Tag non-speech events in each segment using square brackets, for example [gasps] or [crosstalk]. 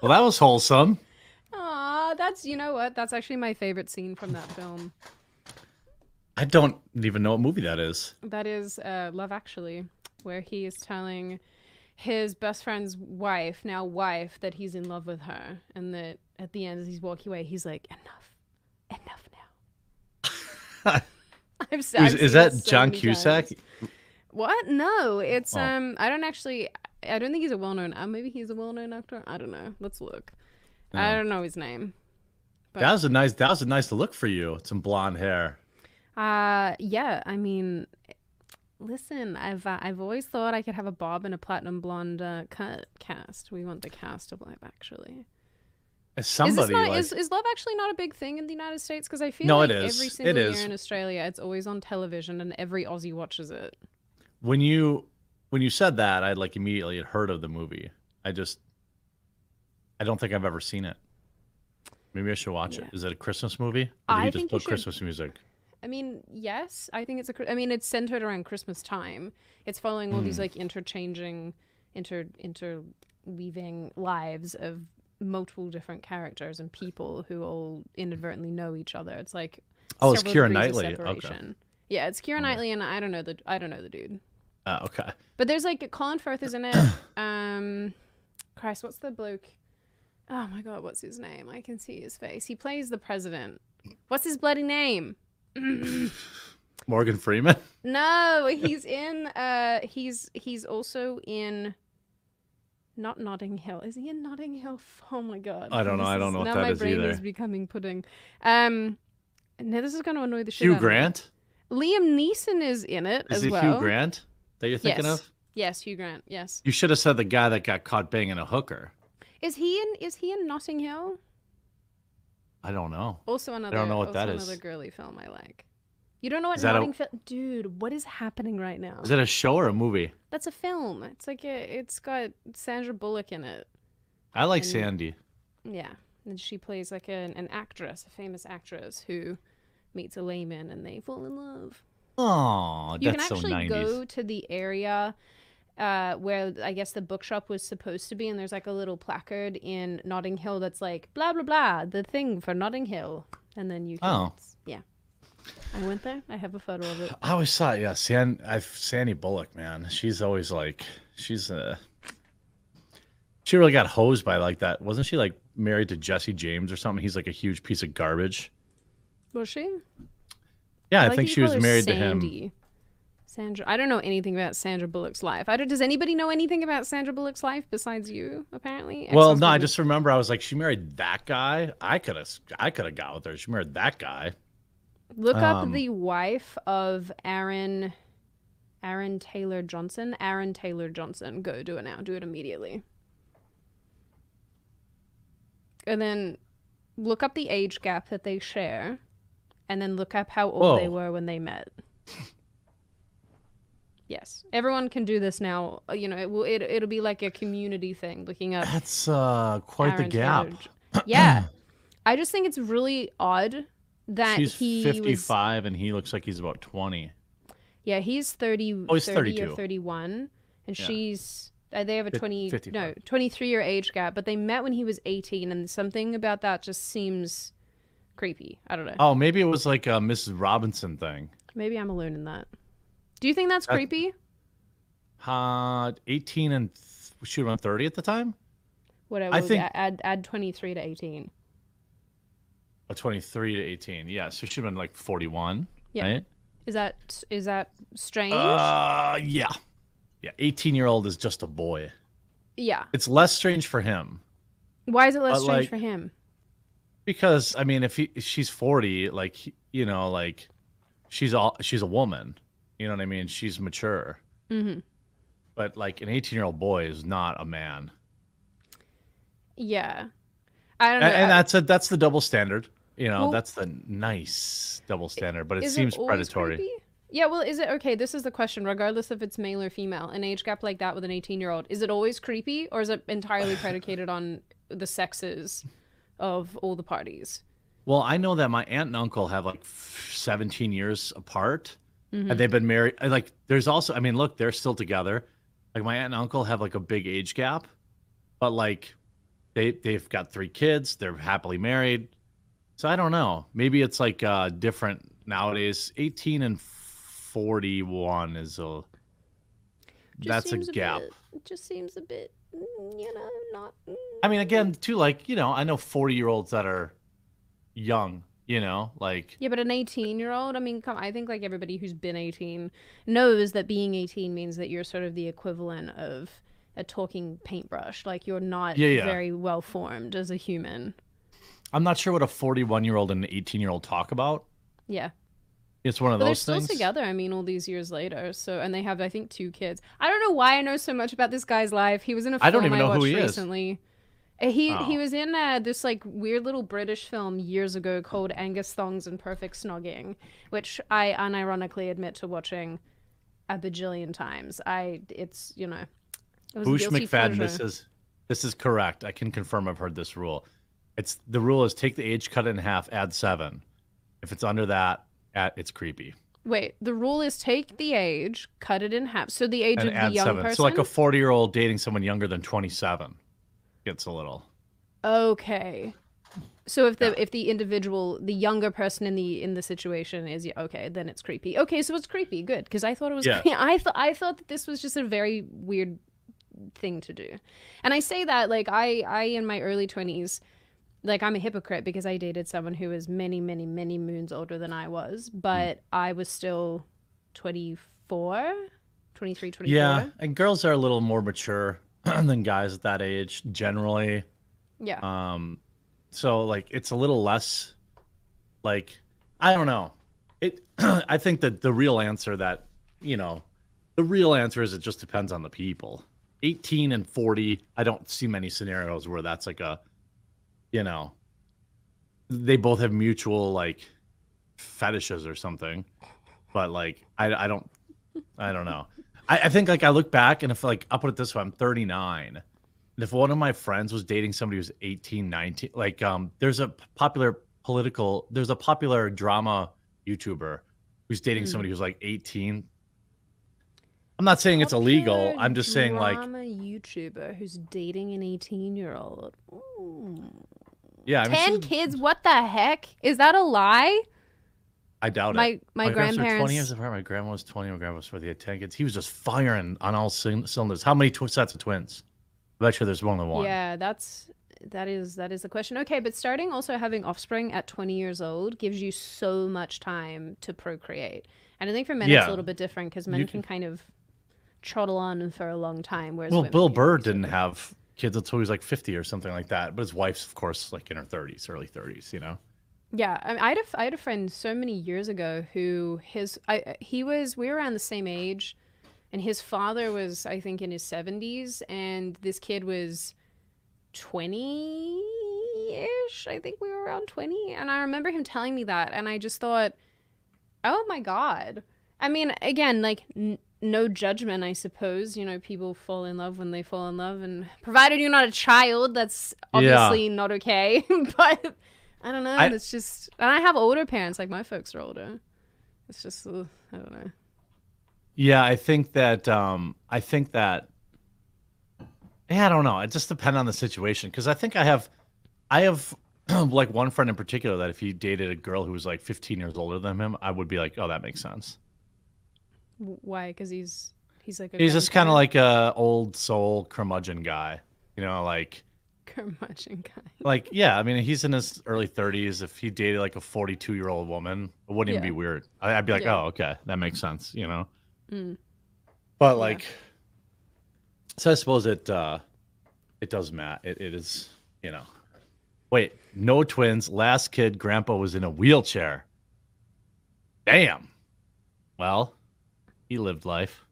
Well, that was wholesome. Aw, that's you know what? That's actually my favorite scene from that film. I don't even know what movie that is. That is uh, Love Actually, where he is telling his best friend's wife, now wife, that he's in love with her, and that at the end, as he's walking away, he's like, "Enough, enough now." [laughs] I've Is, is that so John Cusack? times. What? No, it's Oh. um. I don't actually. I don't think he's a well-known. Uh, maybe he's a well-known actor. I don't know. Let's look. I don't know his name. But- That was a nice. That was a nice to look for you. Some blonde hair. Uh, yeah. I mean, listen, I've uh, I've always thought I could have a bob and a platinum blonde uh, cut cast. We want the cast of Love Actually. As Is somebody this not like is, is Love Actually not a big thing in the United States? Because I feel No, like it is. every It single is. year in Australia, it's always on television, and every Aussie watches it. when you when you said that, I like immediately had heard of the movie. I just I don't think I've ever seen it. Maybe I should watch Yeah. it. Is it a Christmas movie? Or did I he just think you put Christmas music? I mean, yes, I think it's a. I mean, it's centered around Christmas time. It's following all these Mm. like interchanging, inter interweaving lives of multiple different characters and people who all inadvertently know each other. It's like Oh, it's several Keira degrees of Knightley. Okay. Yeah, it's Keira Mm. Knightley, and I don't know the I don't know the dude. Uh, okay. But there's like Colin Firth is in it. [coughs] um, Christ, what's the bloke? Oh my god, what's his name? I can see his face. He plays the president. What's his bloody name? [laughs] Morgan Freeman. no, he's in. Uh, he's he's also in. Not Notting Hill. Is he in Notting Hill? [laughs] Oh my god. I don't know. This I don't is- know what now that my is brain is becoming pudding. Um, now this is going to annoy the shit Hugh out of me. Grant. Liam Neeson is in it Is as it well. Hugh Grant that you're thinking Yes. of? Yes, Hugh Grant. Yes. You should have said the guy that got caught banging a hooker. Is he in? Is he in Notting Hill? I don't know. Also another. I don't know what that is. Another girly film I like. You don't know what Notting Hill? Dude, what is happening right now? Is it a show or a movie? That's a film. It's like a. It's got Sandra Bullock in it. I like And- Sandy. Yeah, and she plays like an, an actress, a famous actress who meets a layman and they fall in love. Oh, You can actually 90s. go to the area uh, where I guess the bookshop was supposed to be, and there's like a little placard in Notting Hill that's like blah blah blah, the thing for Notting Hill, and then you can. Oh. Yeah, I went there. I have a photo of it. I always thought, yeah, San, I've Sandy Bullock, man. She's always like, she's a. She really got hosed by like that. Wasn't she like married to Jesse James or something? He's like a huge piece of garbage. Was she? Yeah, I, like think she was married to him. Sandra, I don't know anything about Sandra Bullock's life. I don't, does anybody know anything about Sandra Bullock's life besides you? Apparently. Well, no, I just remember I was like, she married that guy. I could have, I could have got with her. She married that guy. look up um, the wife of Aaron, Aaron Taylor Johnson. Aaron Taylor Johnson. Go do it now. Do it immediately. And then look up the age gap that they share, and then look up how old they were when they met. Yes, everyone can do this now. Uh, You know, it will. It, it'll be like a community thing. Looking up That's uh quite Aaron the gap. Yeah, [clears throat] I just think it's really odd that She's he was. 55 and he looks like he's about 20. Yeah, he's 30, Oh, he's 30 or 31, and Yeah. she's. Uh, they have a Fif- 20 no 23 year age gap but they met when he was 18 and something about that just seems creepy i don't know Oh, maybe it was like a Mrs. Robinson thing. maybe i'm alone in that do you think that's That- creepy Uh, 18 and th- she was 30 at the time? whatever I think- add add 23 to 18 Oh, 23 to 18. Yeah, so she'd been like 41, Yeah. right? is that is that strange Uh, yeah. Yeah, 18 year old is just a boy. yeah It's less strange for him why is it less but, strange like- for him because I mean, if he if she's 40, like you know, like she's all she's a woman. You know what I mean? She's mature. hmm But like an 18 year old boy is not a man. yeah i don't And, know and I- that's a that's the double standard. You know, Well- that's the nice double standard, but it seems always predatory. creepy? Yeah, well, is it okay? This is the question, regardless if it's male or female, an age gap like that with an 18 year old, is it always creepy or is it entirely predicated on the sexes of all the parties? Well, I know that my aunt and uncle have like 17 years apart, Mhm. and they've been married. Like, there's also, I mean, look, they're still together. Like, my aunt and uncle have like a big age gap, but like, they they've got three kids. They're happily married. So I don't know. Maybe it's like uh different nowadays. 18 and 41 is a Just that's a gap. bit- it just seems a bit, you know, not. I mean, mm. again, too, like you know, I know 40 year olds that are young. You know, like Yeah, but an 18 year old, I mean, come, I think like everybody who's been 18 knows that being 18 means that you're sort of the equivalent of a talking paintbrush. Like you're not Yeah, yeah. very well formed as a human. I'm not sure what a 41 year old and an 18 year old talk about. Yeah. It's one of But they're those still together, I mean, all these years later. So, and they have, I think, two kids. I don't know why I know so much about this guy's life. He was in a film I don't even know who watched he is. recently. Uh, He he Oh. was in uh, this like weird little British film years ago called Angus Thongs and Perfect Snogging, which I unironically admit to watching a bajillion times. I it's you know it was a Boosh guilty McFadden, this is this is correct. I can confirm I've heard this rule. It's the rule is take the age, cut it in half, add seven. If it's under that, at it's creepy. Wait, the rule is take the age, cut it in half. So the age And of the young seven. person. So like a 40 year old dating someone younger than 27 gets a little. Okay. So if the Yeah. if the individual, the younger person in the in the situation is okay, then it's creepy. Okay, so it's creepy. Good, because I thought it was. Yeah. [laughs] I thought I thought that this was just a very weird thing to do, and I say that like I I in my early twenties, like I'm a hypocrite because I dated someone who was many many many moons older than I was, but I was still 24, 23, 24. Yeah, and girls are a little more mature [clears throat] than guys at that age generally. Yeah. Um, so like it's a little less like I don't know. It [clears throat] I think that the real answer that you know, the real answer is it just depends on the people. 18 and 40, I don't see many scenarios where that's like a you know, they both have mutual like fetishes or something. But like I I don't I don't know. I, I think like I look back and if like I'll put it this way, I'm 39. And if one of my friends was dating somebody who's 18, 19, like um there's a popular political there's a popular drama YouTuber who's dating Hmm. somebody who's like 18. I'm not saying it's illegal. I'm just saying like drama YouTuber who's dating an 18 year old. Yeah, I mean, 10 she's- kids? What the heck? Is that a lie? I doubt it. My my, parents were grandparents. 20 years apart. My grandma was 20. My grandma was for the 10 kids. He was just firing on all cylinders. How many tw- sets of twins? I bet you there's more than one. Yeah, that's that is that is the question. Okay, but starting also having offspring at 20 years old gives you so much time to procreate. And I think for men it's a little bit different because men You can kind of trottle on for a long time. Whereas Well, women Bill can Burr didn't have kids until he was like 50 or something like that. But his wife's, of course, like in her 30s, early 30s, you know? Yeah, I, I had a, I had a friend so many years ago who his I he was we were around the same age, and his father was I think in his seventies, and this kid was twenty ish. I think we were around twenty, and I remember him telling me that, and I just thought, oh my god. I mean, again, like n- no judgment, I suppose. You know, people fall in love when they fall in love, and provided you're not a child, that's Yeah. obviously not okay. [laughs] but I don't know. I- it's just, and I have older parents. Like my folks are older. It's just, uh, I don't know. Yeah, I think that, um, I think that, yeah, I don't know. It just depends on the situation. Cause I think I have, I have [clears throat] like one friend in particular that if he dated a girl who was like 15 years older than him, I would be like, oh, that makes sense. Why? Because he's he's like a He's just kind of like a old soul curmudgeon guy, you know, like, curmudgeon guy. [laughs] like yeah i mean he's in his early 30s if he dated like a 42 year old woman it wouldn't even be weird I- i'd be like Yeah. oh okay that makes sense you know Mm. but Yeah. like so i suppose it uh it does matter it, it is you know wait no twins last kid grandpa was in a wheelchair damn well he lived life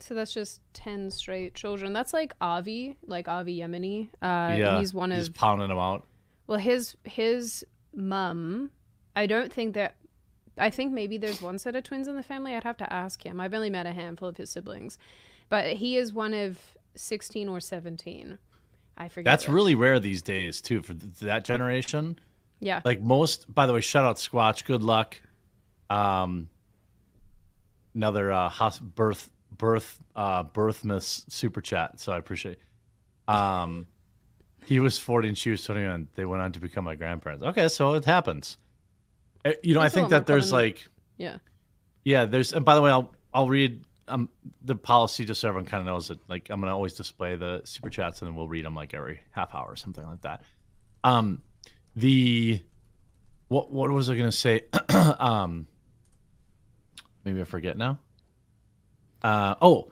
So that's just ten straight children. That's like Avi, like Avi Yemini. Uh, yeah he's one of he's pounding them out Well, his his mum, I don't think that. I think maybe there's one set of twins in the family. I'd have to ask him. I've only met a handful of his siblings, but he is one of sixteen or seventeen. I forget. that's which. really rare these days too for th- that generation yeah. like most by the way shout out squatch good luck um another uh hos- birth birth uh birthmas super chat so i appreciate um he was 40 and she was 21. They went on to become my grandparents. Okay, so it happens. Uh, You know, That's I think that there's common. like, Yeah. yeah, there's. And by the way, I'll I'll read um the policy just so everyone kind of knows it. Like, I'm gonna always display the super chats and then we'll read them like every half hour or something like that. Um, the what what was I gonna say? [clears throat] um, maybe I forget now. Uh oh,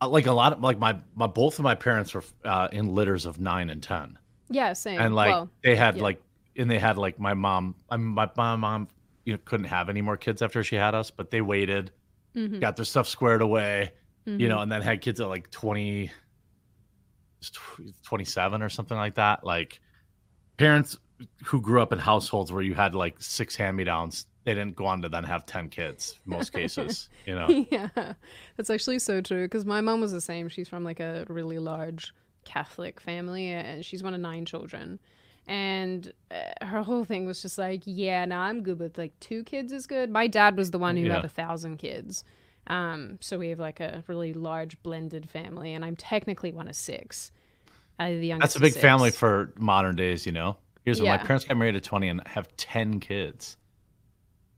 uh, like a lot of like my my both of my parents were uh, in litters of nine and ten Yeah, same. and like well, they had yeah. like and they had like my mom I mean, my, my mom you know couldn't have any more kids after she had us but they waited mhm, got their stuff squared away you mhm. know and then had kids at like 20 27 or something like that like parents who grew up in households where you had like six hand-me-downs they didn't go on to then have 10 kids in most cases [laughs] you know yeah, that's actually so true. Because my mom was the same. She's from like a really large Catholic family, and she's one of nine children. And uh, her whole thing was just like, yeah, now I'm good with like two kids is good. My dad was the one who Yeah. had a thousand kids. Um, so we have like a really large blended family, and I'm technically one of six. Uh, the youngest that's a big family for modern days you know here's what my parents got married at 20 and have 10 kids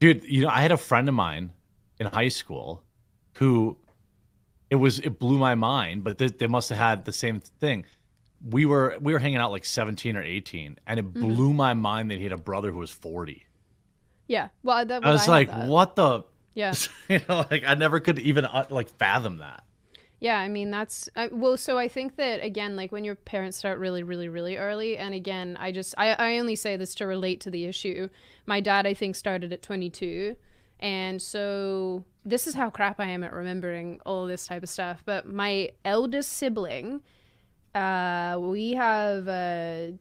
dude you know i had a friend of mine in high school who it was it blew my mind but they, they must have had the same thing. We were we were hanging out like 17 or 18 and it Mhm. blew my mind that he had a brother who was 40 Yeah, well, that i was had like what the? Yeah. [laughs] you know like i never could even uh, like fathom that Yeah, I mean that's well. So I think that again, like when your parents start really, really, really early, and again, I just I, I only say this to relate to the issue. My dad, I think, started at 22, and so this is how crap I am at remembering all this type of stuff. But my eldest sibling, uh, we have uh,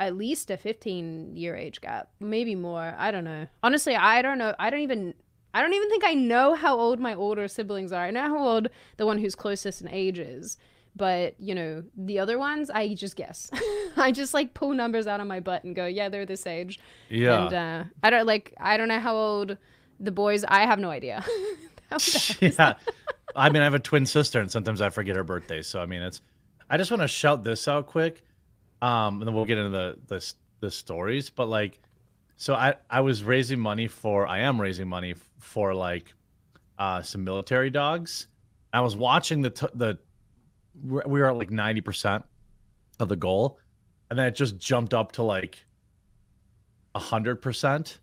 at least a 15 year age gap, maybe more. I don't know. Honestly, I don't know. I don't even. I don't even think I know how old my older siblings are. I know how old the one who's closest in age is, but you know the other ones, I just guess. [laughs] I just like pull numbers out of my butt and go, yeah, they're this age. yeah And uh, I don't like. I don't know how old the boys. I have no idea. [laughs] How bad is [laughs] yeah. I mean, I have a twin sister, and sometimes I forget her birthday. So I mean, it's. I just want to shout this out quick, um, and then we'll get into the the the stories. But like, so I I was raising money for. I am raising money for like, uh, some military dogs. I was watching the t- the. we're- were at like ninety percent of the goal, and then it just jumped up to like. hundred percent,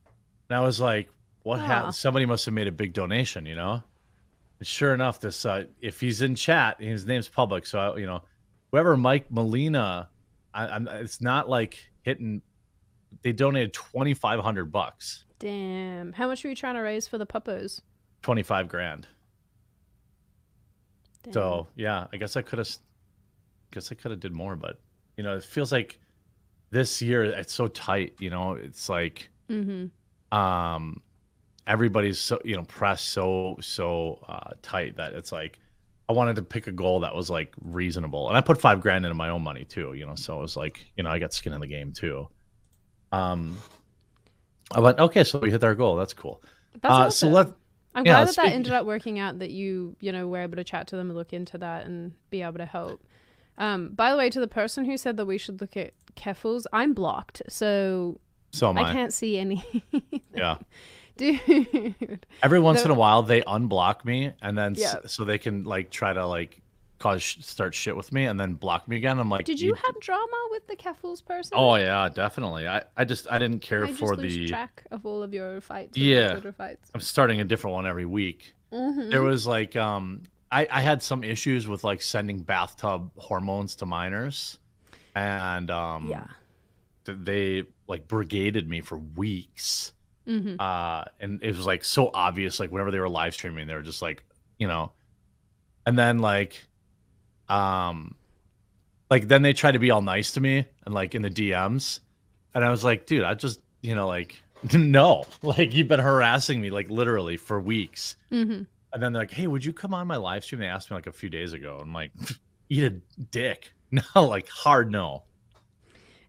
and I was like, "What Aw. happened? Somebody must have made a big donation," you know. And sure enough, this uh, if he's in chat, his name's public, so I, you know, whoever Mike Molina, I, I'm. It's not like hitting. They donated twenty five hundred bucks, Damn. How much were you trying to raise for the puppos? twenty five grand. Damn. So yeah, I guess I could have. Guess I could have did more, but you know, it feels like this year it's so tight. You know, it's like Mm-hmm. um everybody's so you know pressed so so uh tight that it's like i wanted to pick a goal that was like reasonable and i put five grand into my own money too you know so it was like you know i got skin in the game too um i went okay so we hit our goal that's cool That's uh awesome. so let I'm yeah, glad that that ended up working out. That you, you know, were able to chat to them and look into that and be able to help. Um, by the way, to the person who said that we should look at keffals, I'm blocked, so so am I i, can't see any. [laughs] yeah Dude, every once The- in a while they unblock me and then Yeah. so they can like try to like cause start shit with me and then block me again i'm like did you have drama with the keffals person? oh yeah definitely i i just i didn't care I just for the track of all of your fights. Yeah. Twitter fights. I'm starting a different one every week. Mhm. There was like um I, I had some issues with like sending bathtub hormones to minors and um Yeah. they like brigaded me for weeks. hmm Uh and it was like so obvious like whenever they were live streaming they were just like, you know. And then like um like then they tried to be all nice to me and like in the DMs and I was like, dude, I just, you know, like [laughs] no. [laughs] Like you've been harassing me like literally for weeks. hmm And then they're like, "Hey, would you come on my live stream?" They asked me like a few days ago. I'm like, [laughs] "Eat a dick." No, like hard no.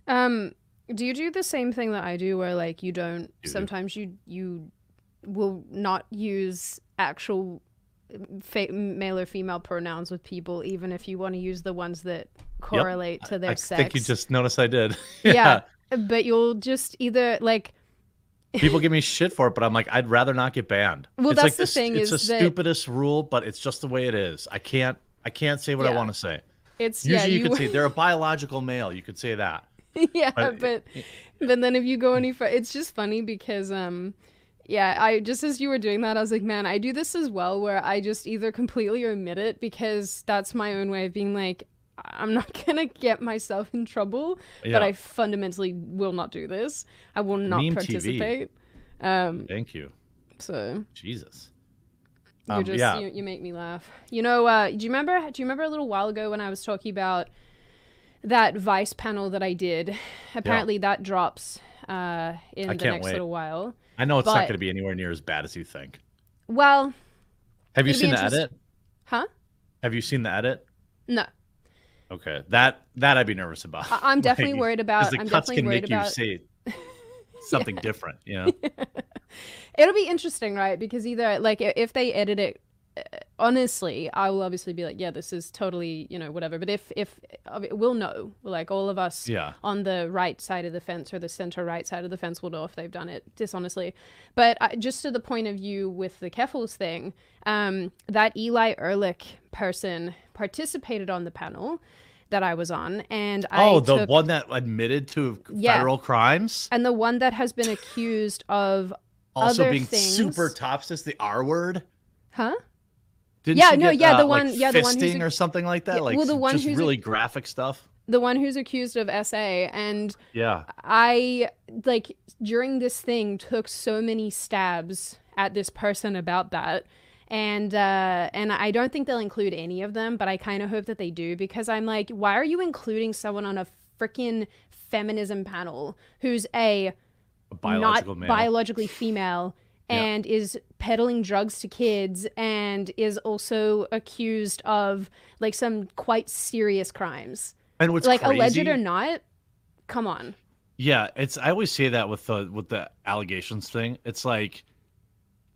Um, do you do the same thing that I do, where like you don't? Dude. Sometimes you you will not use actual fa- male or female pronouns with people, even if you want to use the ones that correlate to their I sex. I think you just noticed I did. [laughs] yeah. But you'll just either like [laughs] People give me shit for it, but I'm like, I'd rather not get banned. Well, it's that's like the s- thing It's is the that- stupidest rule, but it's just the way it is. I can't. I can't say what I want to say. it's Usually, yeah, you, could say they're a [laughs] biological male. You could say that. yeah, But- but but then if you go any further, it's just funny because um yeah, I just as you were doing that, I was like, man, I do this as well where I just either completely omit it because that's my own way of being like I'm not [laughs] gonna get myself in trouble, Yeah. but I fundamentally will not do this. I will not Meme TV. participate. Um, Thank you, so Jesus. you Um, just yeah. you, you make me laugh. You know, uh, do you remember? Do you remember a little while ago when I was talking about that Vice panel that I did? Apparently, that drops uh, in I the next wait. little while. I know it's not going to be anywhere near as bad as you think. Well, Have you seen the edit? huh? Have you seen the edit? No, Okay, that that I'd be nervous about. I- I'm [laughs] definitely Like, worried about. the I'm cuts definitely can worried make you about. say [laughs] something different. You know? [laughs] It'll be interesting, right? Because either like if they edit it honestly, I will obviously be like, yeah, this is totally, you know, whatever. But if if we'll know, like all of us Yeah. on the right side of the fence or the center right side of the fence will know if they've done it dishonestly. But uh, just to the point of view with the Keffals thing, um, that Eli Erlick person participated on the panel that I was on, and Oh, I the took, one that admitted to Yeah. federal crimes, and the one that has been accused of, also other being super things- topsis, the R word. huh? Didn't Yeah, no, get, yeah, the uh, like one- yeah, the one who's or something like that. Yeah, like well, the one just who's really graphic stuff. The one who's accused of SA, and Yeah. I like during this thing took so many stabs at this person about that. And uh and I don't think they'll include any of them, but I kind of hope that they do because I'm like, why are you including someone on a freaking feminism panel who's a A biological not male. biologically female Yeah. and is peddling drugs to kids and is also accused of like some quite serious crimes. and what's like crazy, alleged or not, come on. Yeah, it's I always say that with the with the allegations thing. It's like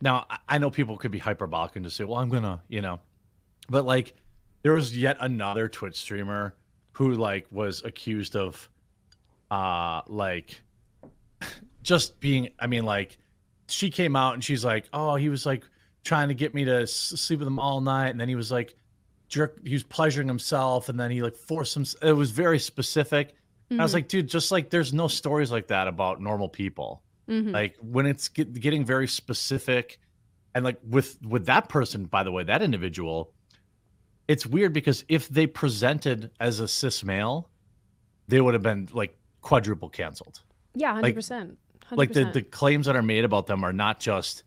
now I- know people could be hyperbolic and just say, "Well, I'm gonna," you know, but like there was yet another Twitch streamer who like was accused of, uh, like [laughs] just being. I mean, like she came out and she's like, "Oh, he was like trying to get me to sleep with him all night," and then he was like jerk. He was pleasuring himself, and then he like forced him. It was very specific. I was Mhm, like, dude, just like there's no stories like that about normal people. mhm. Like when it's get, getting very specific, and like with with that person, by the way, that individual, it's weird because if they presented as a cis male, they would have been like quadruple canceled. yeah, hundred like- percent. Like the the claims that are made about them are not just,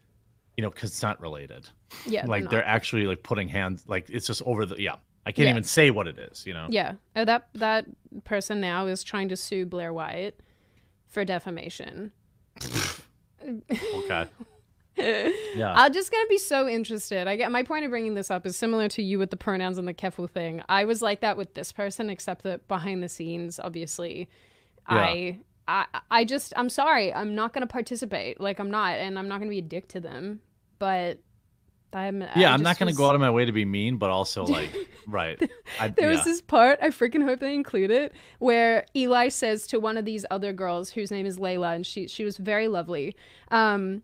you know, consent related. yeah, like they're they're actually like putting hands like it's just over the yeah. I can't Yeah. even say what it is, you know. yeah. Oh, that that person now is trying to sue Blair White for defamation. Okay. [laughs] Yeah. I'm just gonna be so interested. I get my point of bringing this up is similar to you with the pronouns and the kefu thing. I was like that with this person, except that behind the scenes, obviously, I, I, I just, I'm sorry, I'm not gonna participate. Like I'm not, and I'm not gonna be a dick to them. But I'm, yeah, I I'm not gonna was- go out of my way to be mean, but also like [laughs] right. I, There yeah. was this part, I freaking hope they include it, where Eli says to one of these other girls whose name is Layla, and she she was very lovely. Um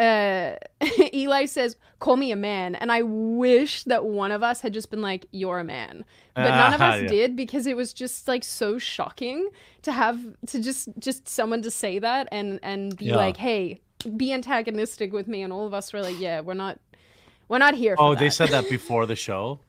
uh [laughs] Eli says, Call me a man. And I wish that one of us had just been like, You're a man. But none of Ah, [laughs] us yeah. did because it was just like so shocking to have to just just someone to say that and and be Yeah. like, Hey, be antagonistic with me and all of us were like, Yeah, we're not we're not here Oh, they said that [laughs] before the show.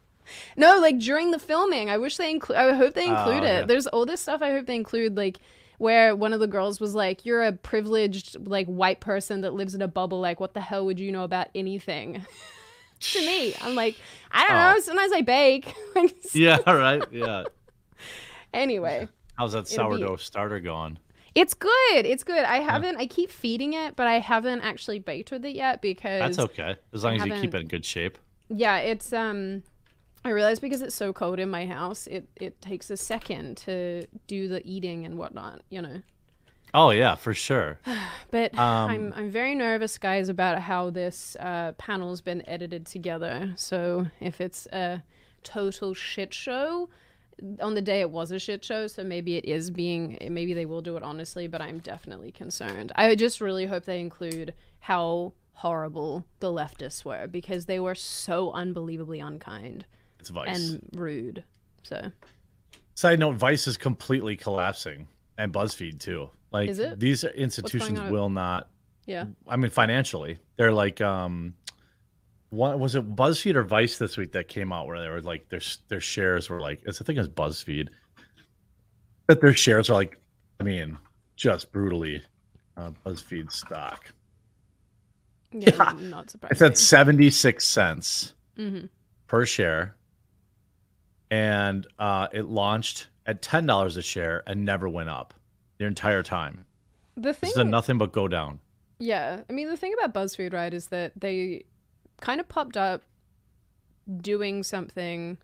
No, like during the filming. I wish they include. I hope they include okay. it. There's all this stuff. I hope they include, like where one of the girls was like, "You're a privileged like white person that lives in a bubble. Like, what the hell would you know about anything?" [laughs] to me, I'm like, I don't Oh. know. Sometimes I bake. [laughs] [laughs] Yeah, right. Yeah. Anyway, How's that It'll be- sourdough starter going? it's good. It's good. I haven't. I keep feeding it, but I haven't actually baked with it yet because That's okay. As long as you keep it in good shape. Yeah, it's um I realize because it's so cold in my house, it it takes a second to do the eating and whatnot, you know. Oh yeah, for sure. [sighs] But I'm Um, I'm very nervous, guys, about how this uh, panel's been edited together. So if it's a total shit show, on the day it was a shit show, so maybe it is being maybe they will do it honestly, but I'm definitely concerned. I just really hope they include how horrible the leftists were because they were so unbelievably unkind It's Vice. and rude. So Side note: Vice is completely collapsing, and BuzzFeed too. Like Is it? these institutions will not. yeah. I mean, financially, they're like, um, what was it? BuzzFeed or Vice this week that came out where they were like, their their shares were like, it's I think it was BuzzFeed, that their shares are like, I mean, just brutally, uh, BuzzFeed stock. Yeah, Yeah. [laughs] not surprised. It's at seventy six cents hmm per share, and uh, it launched at ten dollars a share and never went up the entire time. The thing This is nothing but go down. Yeah, I mean the thing about BuzzFeed, right, is that they kind of popped up doing something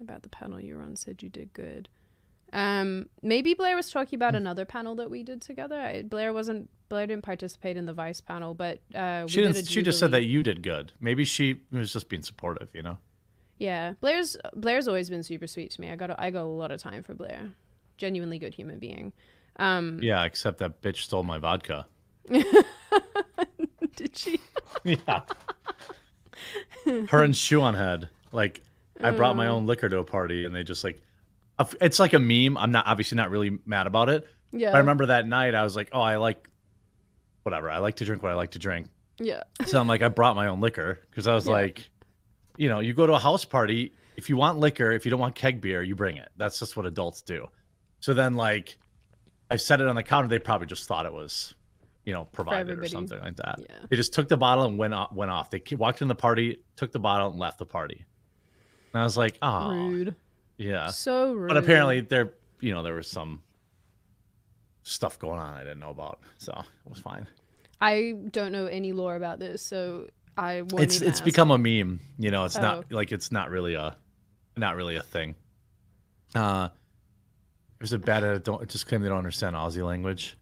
about the panel you were on. Said you did good. Um, maybe Blair was talking Hmm. about another panel that we did together. I, Blair wasn't. Blair didn't participate in the Vice panel, but uh, we She did didn't. a She just said that you did good. Maybe she was just being supportive. You know. Yeah, Blair's Blair's always been super sweet to me. I got a, I got a lot of time for Blair. Genuinely good human being. Um, Yeah, except that bitch stole my vodka. [laughs] did she? [laughs] yeah. Her and Shoe on head. Like, I brought my Oh. own liquor to a party, and they just like, it's like a meme. I'm not obviously not really mad about it. Yeah. But I remember that night, I was like, oh, I like, whatever. I like to drink what I like to drink. Yeah. So I'm like, I brought my own liquor because I was Yeah. like, you know, you go to a house party. If you want liquor, if you don't want keg beer, you bring it. That's just what adults do. So then, like, I set it on the counter. They probably just thought it was, you know, provided or something like that. Yeah. They just took the bottle and went off. Went off. They walked in the party, took the bottle, and left the party. And I was like, oh, Rude. yeah. So rude. But apparently, there, you know, there was some stuff going on I didn't know about, so it was fine. I don't know any lore about this, so I it's it's ask. become a meme you know it's Oh. not like it's not really a not really a thing uh there's a bad I don't just claim they don't understand aussie language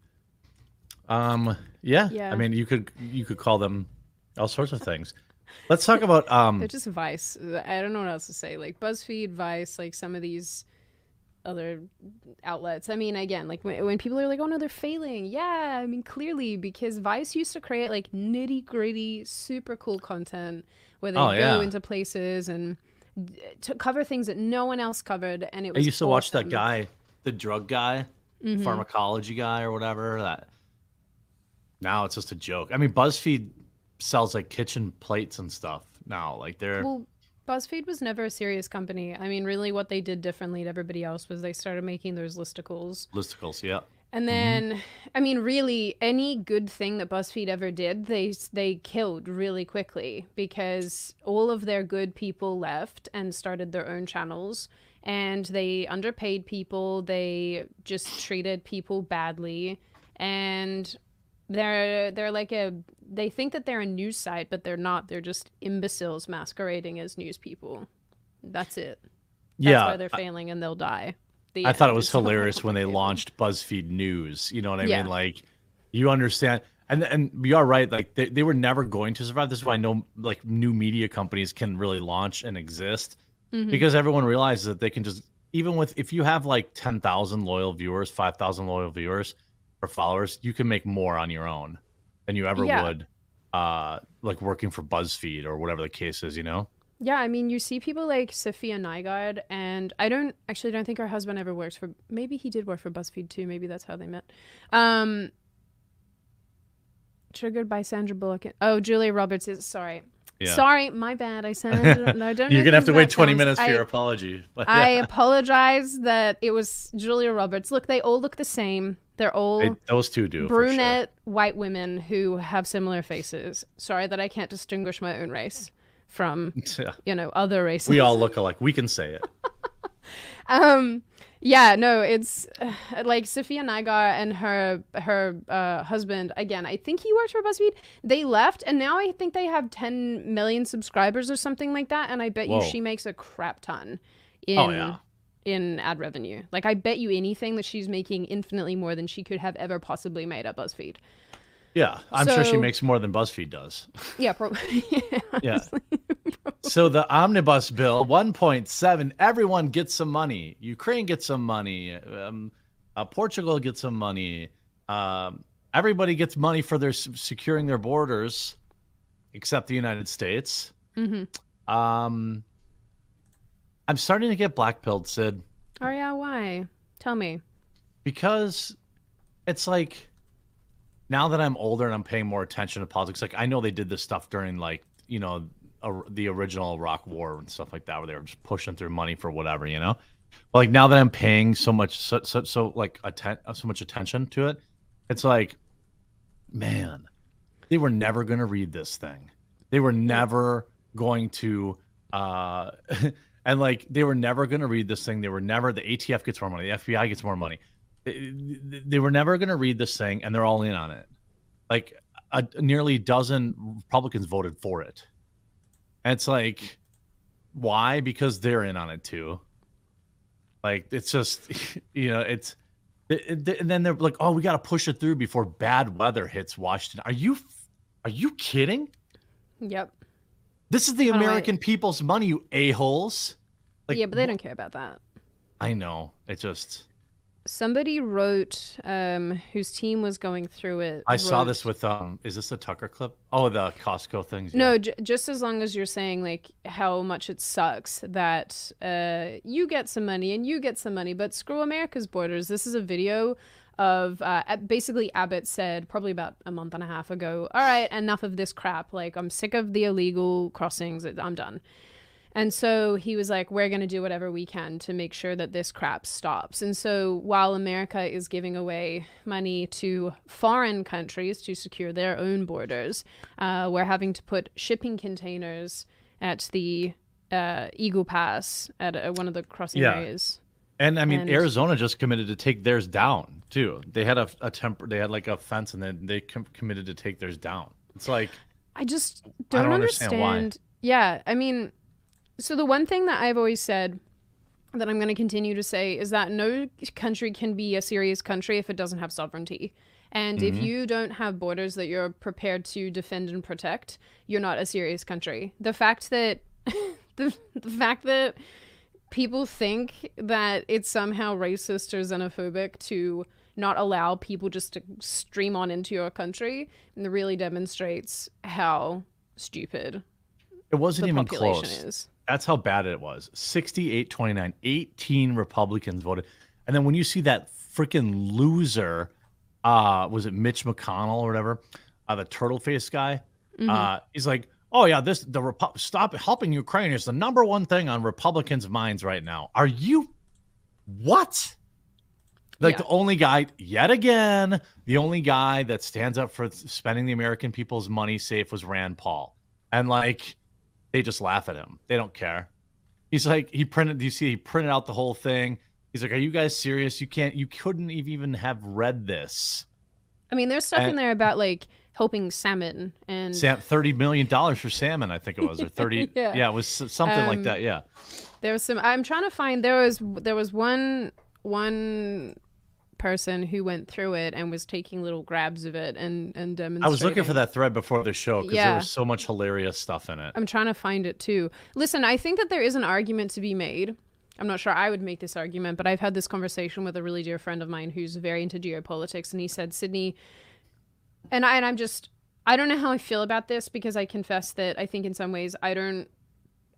um yeah Yeah. i mean you could you could call them all sorts of things let's talk about um [laughs] They're just Vice. I don't know what else to say. Like BuzzFeed, Vice, like some of these other outlets. I mean, again, like when, when people are like, "Oh no, they're failing." Yeah, I mean, clearly because Vice used to create like nitty gritty, super cool content where they Oh, go yeah. into places and to cover things that no one else covered, and it i used to watch that guy the drug guy Mhm. pharmacology guy or whatever that now it's just a joke i mean buzzfeed sells like kitchen plates and stuff now like they're Well, BuzzFeed was never a serious company. I mean, really, what they did differently to everybody else was they started making those listicles. listicles yeah And Mm-hmm. then, I mean, really, any good thing that BuzzFeed ever did, they they killed really quickly because all of their good people left and started their own channels, and they underpaid people. They just treated people badly, and they're they're like a they think that they're a news site, but they're not. They're just imbeciles masquerading as news people. That's it. That's yeah why they're failing and they'll die. The I thought it was [laughs] hilarious when they launched BuzzFeed News. You know what I Yeah. mean? Like, you understand, and and you are right. Like, they, they were never going to survive. This is why no like new media companies can really launch and exist Mhm. because everyone realizes that they can just even with if you have like ten thousand loyal viewers, five thousand loyal viewers or followers, you can make more on your own than you ever Yeah. would, uh, like working for BuzzFeed or whatever the case is. You know? Yeah, I mean, you see people like Safiya Nygaard, and I don't actually don't think her husband ever works for. Maybe he did work for BuzzFeed too. Maybe that's how they met. Um, triggered by Sandra Bullock. Oh, Julia Roberts is sorry. Yeah. Sorry, my bad. I said I don't, I don't [laughs] know You're gonna have to wait twenty films. minutes for I, your apology. [laughs] But I apologize that it was Julia Roberts. Look, they all look the same. They're all they- those two do. for sure. brunette white women who have similar faces. Sorry that I can't distinguish my own race from [laughs] Yeah. you know other races. We all look alike. We can say it. um yeah no it's uh, [sighs] like safiya nygaard and her her uh, husband again i think he worked for buzzfeed they left and now i think they have 10 million subscribers or something like that and i bet Whoa. you she makes a crap ton in Oh, yeah. in ad revenue like i bet you anything that she's making infinitely more than she could have ever possibly made at buzzfeed Yeah, I'm sure she makes more than BuzzFeed does. Yeah, probably. [laughs] Yeah. So the omnibus bill, 1.7, everyone gets some money. Ukraine gets some money. Um, uh, Portugal gets some money. Um, everybody gets money for their securing their borders, except the United States. hmm Um, I'm starting to get blackpilled, Sid, Oh yeah, why? Tell me. because it's like now that I'm older and I'm paying more attention to politics. Like I know they did this stuff during like you know a, the original Iraq War and stuff like that, where they were just pushing through money for whatever, you know. But like now that I'm paying so much, so so, so like atten- so much attention to it, it's like, man, they were never going to read this thing. They were never going to, uh, [laughs] and like they were never going to read this thing. They were never. The ATF gets more money. The FBI gets more money. They, they were never going to read this thing, and they're all in on it. Like a, nearly dozen Republicans voted for it. And it's like, why? Because they're in on it too. Like it's just, [laughs] you know, it's, it- it- and then they're like, oh, we got to push it through before bad weather hits Washington. Are you, are you kidding? Yep. This is the How do I- American people's money, you a holes. Like, yeah, but they don't care about that. I know. It just. Somebody wrote, um, whose team was going through it. I saw this with um. Is this a Tucker clip? Oh, the Costco things. No, j- just as long as you're saying like how much it sucks that uh, you get some money and you get some money, but screw America's borders. This is a video of uh, basically Abbott said probably about a month and a half ago. All right, enough of this crap. Like I'm sick of the illegal crossings. I'm done. And so he was like, we're going to do whatever we can to make sure that this crap stops. And so while America is giving away money to foreign countries to secure their own borders, uh, we're having to put shipping containers at the uh, Eagle Pass at uh, one of the crossing Yeah. areas. And I mean, And- Arizona just committed to take theirs down too. They had a, a temper. They had like a fence, and then they com- committed to take theirs down. It's like I just don't, don't understand understand. why. Yeah, I mean, so the one thing that I've always said that I'm going to continue to say is that no country can be a serious country if it doesn't have sovereignty. And if Mhm. you don't have borders that you're prepared to defend and protect, you're not a serious country. The fact that [laughs] the, the fact that people think that it's somehow racist or xenophobic to not allow people just to stream on into your country really demonstrates how stupid it wasn't the even population close. is. That's how bad it was. 68 29. 18 Republicans voted. And then when you see that freaking loser, uh, was it Mitch McConnell or whatever, uh, the turtle face guy? Mhm. Uh, he's like, oh yeah, this the Repu- stop helping Ukraine is the number one thing on Republicans' minds right now. Are you what? Like Yeah. the only guy yet again, the only guy that stands up for spending the American people's money safe was Rand Paul, and like they just laugh at him. They don't care. He's like he printed. Do you see? He printed out the whole thing. He's like, "Are you guys serious? You can't. You couldn't even have read this." I mean, there's stuff in there about like helping salmon and Sam, thirty million dollars for salmon, I think it was, or [laughs] thirty. Yeah. yeah. it was something like Um, that. Yeah, there was some. I'm trying to find. There was there was one one person who went through it and was taking little grabs of it and and demonstrating. I was looking for that thread before the show because there was so much hilarious stuff in it. I'm trying to find it too. Listen, I think that there is an argument to be made. I'm not sure I would make this argument, but I've had this conversation with a really dear friend of mine who's very into geopolitics, and he said, Sydney, and I and I'm just I don't know how I feel about this because I confess that I think in some ways I don't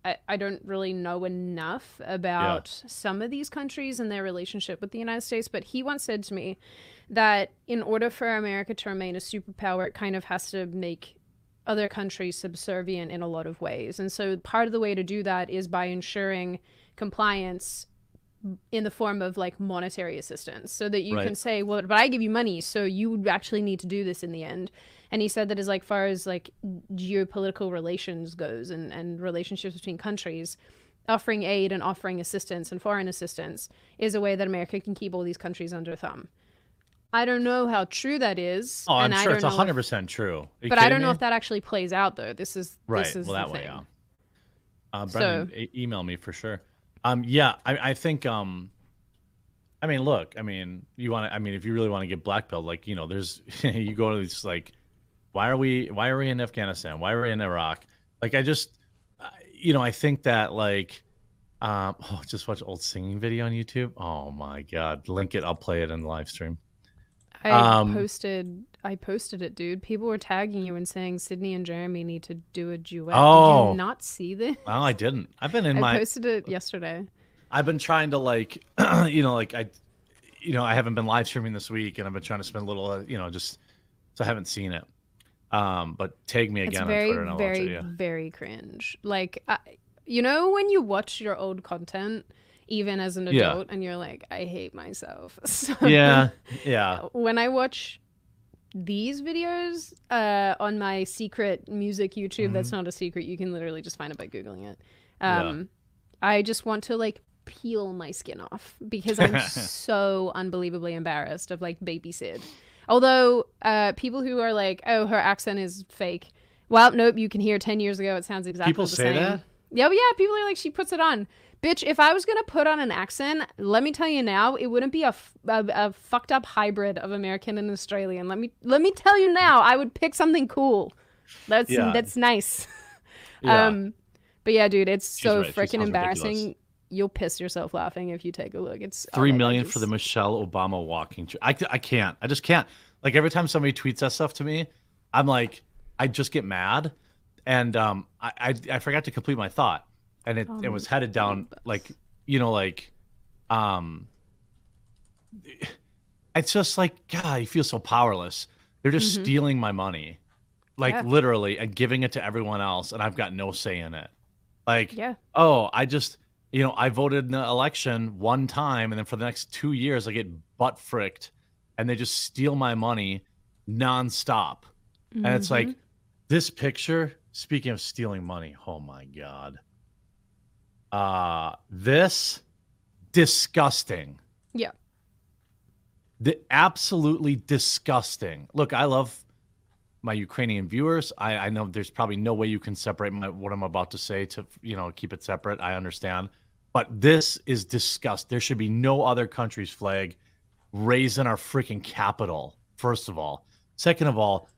I, I don't really know enough about some of these countries and their relationship with the United States, but he once said to me that in order for America to remain a superpower, it kind of has to make other countries subservient in a lot of ways. And so part of the way to do that is by ensuring compliance in the form of like monetary assistance so that you Right. can say, well, but I give you money, so you actually need to do this in the end. And he said that as like far as like geopolitical relations goes and, and relationships between countries, offering aid and offering assistance and foreign assistance is a way that America can keep all these countries under thumb. I don't know how true that is. Oh, I'm and I sure don't it's know hundred percent true. But I don't know if that actually plays out though. This is right. This is well, that way, thing. yeah. Uh, Brendan, e- email me for sure. Um, yeah, I, I think. Um, I mean, look, I mean, you want to. I mean, if you really want to get blackpilled, like you know, there's [laughs] you go to these like Why are we why are we in Afghanistan? Why are we in Iraq? Like I just you know, I think that like um [laughs] oh just watch old singing video on YouTube. Oh my god. Link it, I'll play it in the live stream. I Um, posted I posted it, dude. People were tagging you and saying Sydney and Jeremy need to do a duet. Did Oh. you not see this? Well, I didn't. I've been in I my posted it yesterday. I've been trying to like, [clears throat] you know, like I, you know, I haven't been live streaming this week, and I've been trying to spend a little, uh, you know, just so I haven't seen it. Um, but tag me It's again on very, Twitter and I'll watch very, it. Yeah. very cringe. Like, I, you know, when you watch your old content, even as an Yeah. adult, and you're like, I hate myself. [laughs] So Yeah, [laughs] yeah, when I watch these videos uh, on my secret music YouTube, that's Mm-hmm. not a secret. You can literally just find it by googling it. Yeah. Um, I just want to like peel my skin off because I'm [laughs] so unbelievably embarrassed of like baby Sid. Although uh, people who are like, "Oh, her accent is fake," well, nope, you can hear ten years ago it sounds exactly People the say same. that? Yeah, yeah. People are like, she puts it on. Bitch, if I was gonna put on an accent, let me tell you now, it wouldn't be a, f- a, a fucked up hybrid of American and Australian. Let me let me tell you now, I would pick something cool. That's Yeah. that's nice. yeah. Um, but yeah, dude, it's She's so right. Freaking embarrassing. ridiculous. You'll piss yourself laughing if you take a look. It's oh Three million for the Michelle Obama walking. Tr- I I can't. I just can't. Like every time somebody tweets that stuff to me, I'm like, I just get mad, and um, I I, I forgot to complete my thought, and it, it Um, was headed down like you know like, um, it's just like God, I feel so powerless. They're just Mhm. stealing my money, like Yeah. literally, and giving it to everyone else, and I've got no say in it. Like, Yeah. oh, I just, you know, I voted in the election one time, and then for the next two years, I get butt fricked, and they just steal my money nonstop. And it's like Mhm. this picture. Speaking of stealing money, oh my god, uh, this disgusting. Yeah. The absolutely disgusting. Look, I love my Ukrainian viewers. I, I know there's probably no way you can separate my, what I'm about to say to you know keep it separate. I understand, but this is disgust. There should be no other country's flag raised in our freaking capital. First of all, second of all,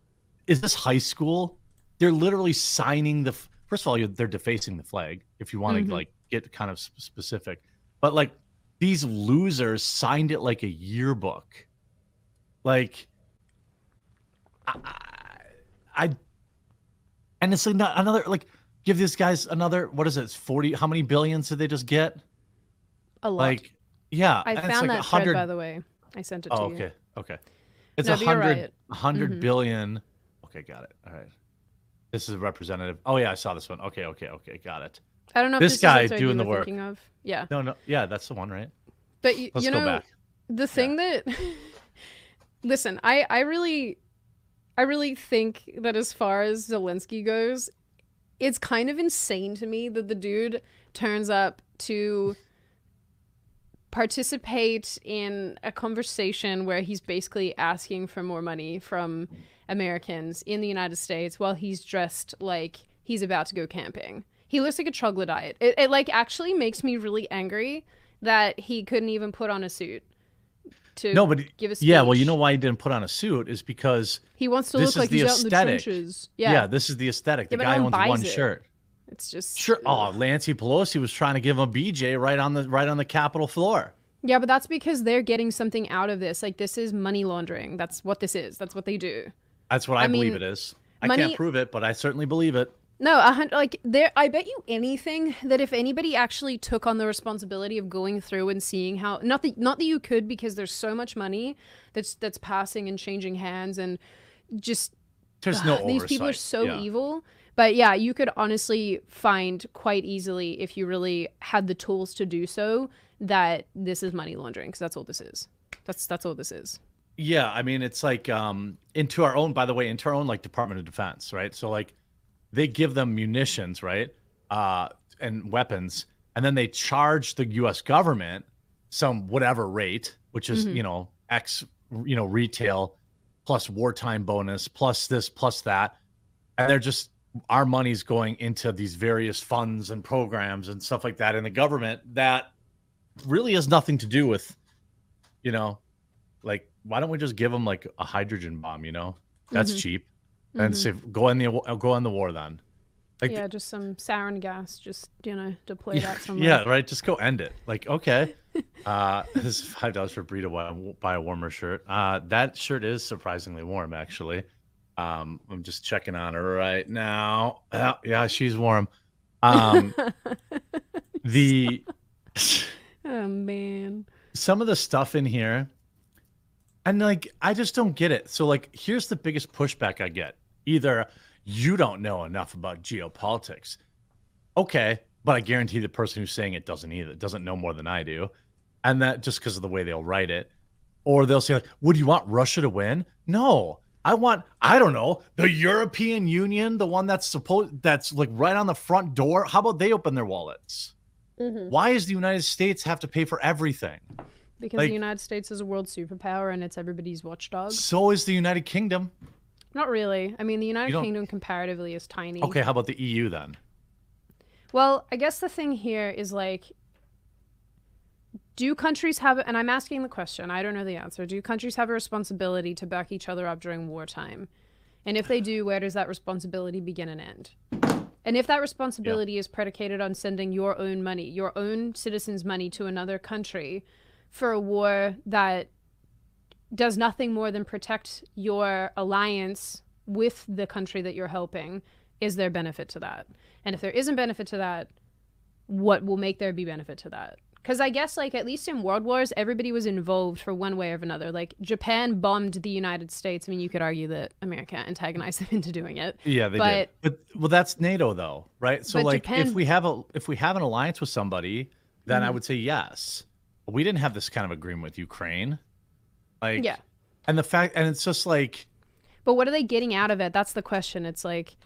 is this high school? They're literally signing the. First of all, you're, they're defacing the flag. If you want to Mhm. like get kind of sp- specific, but like these losers signed it like a yearbook. Like, I, I and it's like not another like give these guys another what is it? It's forty. How many billions did they just get? a lot. Like, yeah, I found like that 100 thread by the way. I sent it to Oh, you. okay, okay. It's a hundred, a hundred Mhm. billion. Okay, got it. All right. This is a representative. Oh yeah, I saw this one. Okay, okay, okay, got it. I don't know This if this guy is doing the work. thinking of. Yeah, No, no, yeah, that's the one, right? but you, Let's you go know back. the thing that [laughs] listen, I I really I really think that as far as Zelensky goes, it's kind of insane to me that the dude turns up to participate in a conversation where he's basically asking for more money from Americans in the United States while he's dressed like he's about to go camping. He looks like a troglodyte. It, it like actually makes me really angry that he couldn't even put on a suit to No, but give a yeah, well, you know why he didn't put on a suit is because he wants to look like the he's out in the aesthetic. trenches. yeah. Yeah, this is the aesthetic. The Yeah, guy no owns one it. shirt. it's just Sure. Oh, ugh. Nancy Pelosi was trying to give him a BJ right on the right on the Capitol floor. Yeah, but that's because they're getting something out of this. Like this is money laundering. That's what this is. That's what they do. That's what I, I believe mean, it is. I money- can't prove it, but I certainly believe it. No, a hun- like there. I bet you anything that if anybody actually took on the responsibility of going through and seeing how not that not that you could because there's so much money that's that's passing and changing hands and just There's no Ugh, these people are so Yeah. evil. But yeah, you could honestly find quite easily if you really had the tools to do so that this is money laundering because that's all this is. That's that's all this is. Yeah, I mean, it's like um into our own, by the way, into our own like Department of Defense, right? So like they give them munitions, right? Uh and weapons, and then they charge the US government some whatever rate, which is, Mhm. you know, X you know, retail plus wartime bonus, plus this, plus that. And they're just our money's going into these various funds and programs and stuff like that in the government that really has nothing to do with, you know, like why don't we just give them like a hydrogen bomb? You know, that's Mhm. cheap. And Mhm. say go in the go on the war then. Like yeah, just some sarin gas, just you know, deploy yeah, that [laughs] somewhere. yeah, right. Just go end it. Like okay, [laughs] uh, [laughs] this is five dollars for Brie to buy, buy a warmer shirt. Uh, that shirt is surprisingly warm actually. Um, I'm just checking on her right now. Uh, yeah, she's warm. Um, the oh man. some of the stuff in here and like i just don't get it so like here's the biggest pushback i get either you don't know enough about geopolitics. Okay but i guarantee the person who's saying it doesn't either doesn't know more than i do. And that just because of the way they'll write it. Or they'll say like would you want russia to win? No. I want i don't know the european union the one that's supposed that's like right on the front door. How about they open their wallets? Mm-hmm. why does the united states have to pay for everything? Because Like- the United States is a world superpower and it's everybody's watchdog. So is the United Kingdom. Not really. I mean, the United Kingdom comparatively is tiny. Okay, how about the EU then? Well, I guess the thing here is like, do countries have, and I'm asking the question, I don't know the answer. Do countries have a responsibility to back each other up during wartime? And if they do, where does that responsibility begin and end? And if that responsibility is predicated on sending your own money, your own citizens' money to another country for a war that does nothing more than protect your alliance with the country that you're helping, is there benefit to that? And if there isn't benefit to that, what will make there be benefit to that? Because I guess, like, at least in World Wars, everybody was involved for one way or another. Like, Japan bombed the United States. I mean, you could argue that America antagonized [laughs] them into doing it. Yeah, they But- did. But well, that's NATO though, right? So like, Japan- if we have a if we have an alliance with somebody, then I Mhm. would say yes. We didn't have this kind of agreement with Ukraine. Like, Yeah. and the fact, and it's just like, But what are they getting out of it? That's the question. It's like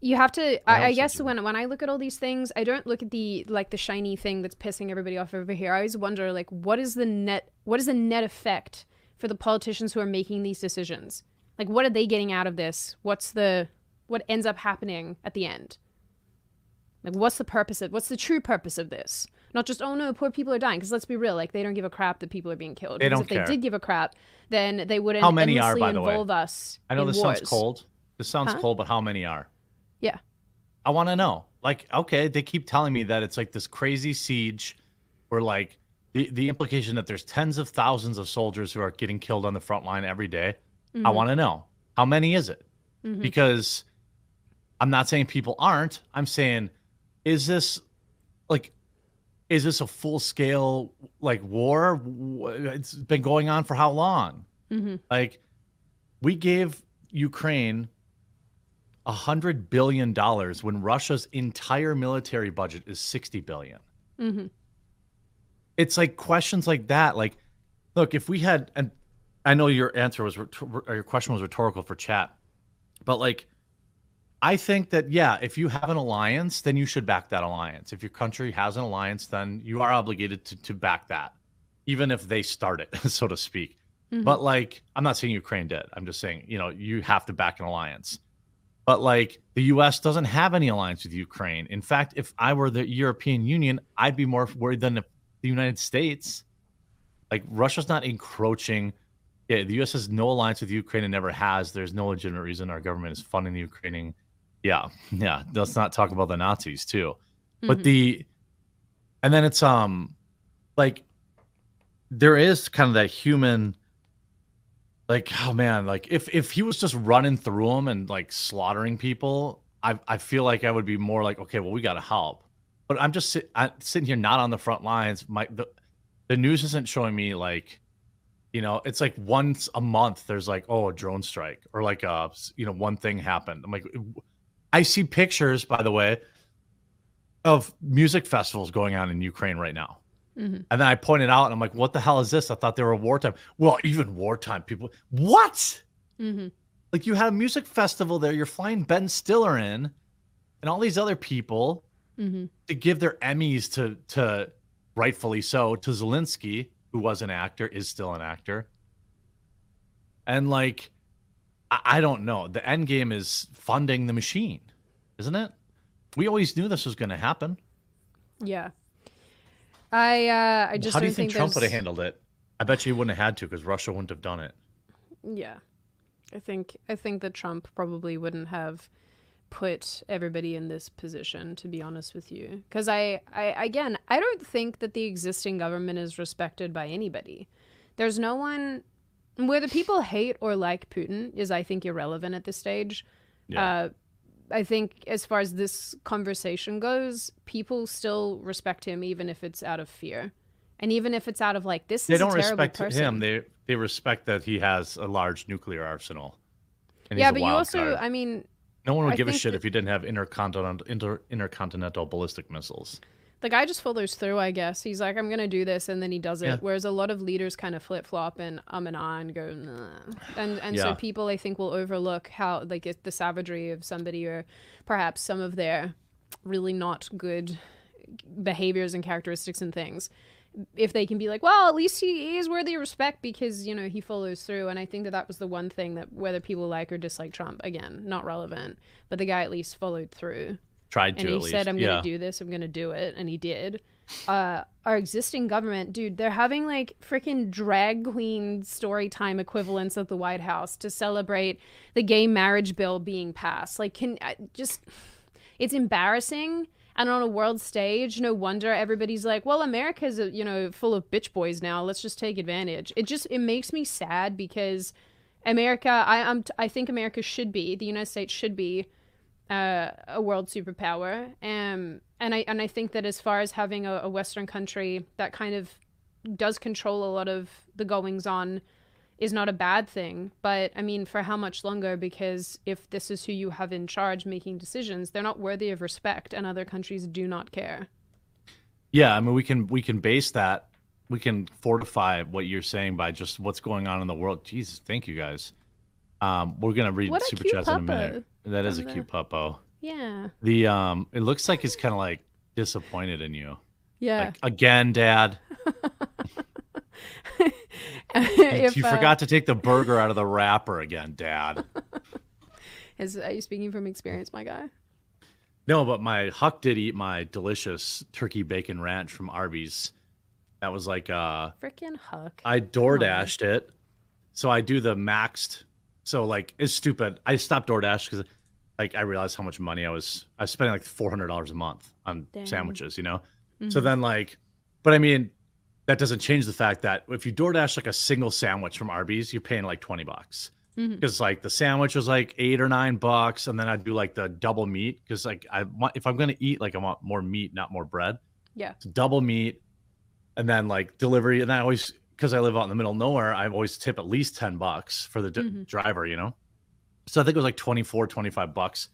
you have to. I I, I guess when when I look at all these things, I don't look at the like the shiny thing that's pissing everybody off over here. I always wonder like what is the net what is the net effect for the politicians who are making these decisions? Like what are they getting out of this? What's the what ends up happening at the end? Like what's the purpose of what's the true purpose of this? Not just oh no, poor people are dying. Because let's be real, like they don't give a crap that people are being killed. They because don't if they did give a crap, then they wouldn't How many are, by the way? us. I know this wars. sounds cold. This sounds Huh? cold, but how many are? Yeah. I want to know. Like, okay, they keep telling me that it's like this crazy siege, where like the the implication that there's tens of thousands of soldiers who are getting killed on the front line every day. I Mhm, want to know how many is it? mhm. Because I'm not saying people aren't. I'm saying, is this is this a full scale like war? It's been going on for how long? Mhm. Like, we gave Ukraine a hundred billion dollars when Russia's entire military budget is sixty billion. Mhm. It's like questions like that. Like, look, if we had, and I know your answer was, or your question was rhetorical for chat, but like, I think that yeah, if you have an alliance, then you should back that alliance. If your country has an alliance, then you are obligated to to back that, even if they start it, [laughs] so to speak. Mhm. But like, I'm not saying Ukraine did. I'm just saying, you know, you have to back an alliance. But like, the U.S. doesn't have any alliance with Ukraine. In fact, if I were the European Union, I'd be more worried than the the United States. Like, Russia's not encroaching. Yeah, the U.S. has no alliance with Ukraine and never has. There's no legitimate reason our government is funding the Ukrainian. Yeah, yeah. Let's not talk about the Nazis too. But Mhm. the, and then it's um, like, there is kind of that human like oh man like if if he was just running through them and like slaughtering people i i feel like i would be more like okay well we got to help but i'm just sit, I'm sitting here not on the front lines my the, the news isn't showing me like you know it's like once a month there's like oh a drone strike or like a you know one thing happened i'm like i see pictures by the way of music festivals going on in ukraine right now Mhm. and then I pointed out, and I'm like, "What the hell is this?" I thought they were wartime. Well, even wartime people, what? Mhm. Like you had a music festival there. You're flying Ben Stiller in, and all these other people Mhm. to give their Emmys to to rightfully so to Zelensky, who was an actor, is still an actor. And like, I, I don't know. The end game is funding the machine, isn't it? We always knew this was going to happen. Yeah. I uh I just How do you think, Trump would have handled it? I bet you he wouldn't have had to because Russia wouldn't have done it. Yeah. I think I think that Trump probably wouldn't have put everybody in this position to be honest with you because I, I again i don't think that the existing government is respected by anybody there's no one whether people hate or like putin is i think irrelevant at this stage Yeah. uh, i think as far as this conversation goes people still respect him even if it's out of fear and even if it's out of like this they is don't a terrible respect person. him. They they respect that he has a large nuclear arsenal. yeah but you also card. i mean no one would I give a shit that- if he didn't have intercontinental inter, intercontinental ballistic missiles. The guy just follows through, I guess. He's like, I'm gonna do this, and then he does it. Yeah. Whereas a lot of leaders kind of flip flop and um and ah and go, nah. and and so people I think will overlook how like the savagery of somebody or perhaps some of their really not good behaviors and characteristics and things. If they can be like, well, at least he, he is worthy of respect because you know he follows through, and I think that that was the one thing that whether people like or dislike Trump, again, not relevant, but the guy at least followed through Tried to and he said i'm yeah. gonna do this. I'm gonna do it. And he did. Uh our existing government dude they're having like freaking drag queen story time equivalents at the white house to celebrate the gay marriage bill being passed. Like can I just it's embarrassing. And on a world stage no wonder everybody's like well america's uh, you know full of bitch boys now. Let's just take advantage. It just it makes me sad because america i i'm i think america should be the united states should be uh, a world superpower. Um, and I and I think that as far as having a, a Western country that kind of does control a lot of the goings on is not a bad thing. But I mean, for how much longer? Because if this is who you have in charge making decisions, they're not worthy of respect, and other countries do not care. Yeah, I mean we can we can base that we can fortify what you're saying by just what's going on in the world. Jesus, thank you guys. Um, we're gonna read What super cute chats in a minute. That is a from cute puppo. Yeah. The um, it looks like he's kind of like disappointed in you. Yeah. Like again, Dad. [laughs] if, you uh, forgot to take the burger out of the wrapper again, Dad. [laughs] Is, are you speaking from experience, my guy? No, but my Huck did eat my delicious turkey bacon ranch from Arby's. That was like uh Freaking Huck. I door dashed it. So I do the maxed. So like it's stupid. I stopped DoorDash because like I realized how much money I was I was spending like four hundred dollars a month on sandwiches, you know? So Mhm. then like but I mean that doesn't change the fact that if you DoorDash like a single sandwich from Arby's, you're paying like 20 bucks. Because like the sandwich was like eight or nine bucks, and then I'd do like the double meat because like I want if I'm gonna eat like I want more meat, not more bread. Yeah. It's double meat, and then like delivery, and I always because I live out in the middle of nowhere, I always tip at least ten bucks for the d- Mhm. driver, you know. So I think it was like 24, 25 bucks.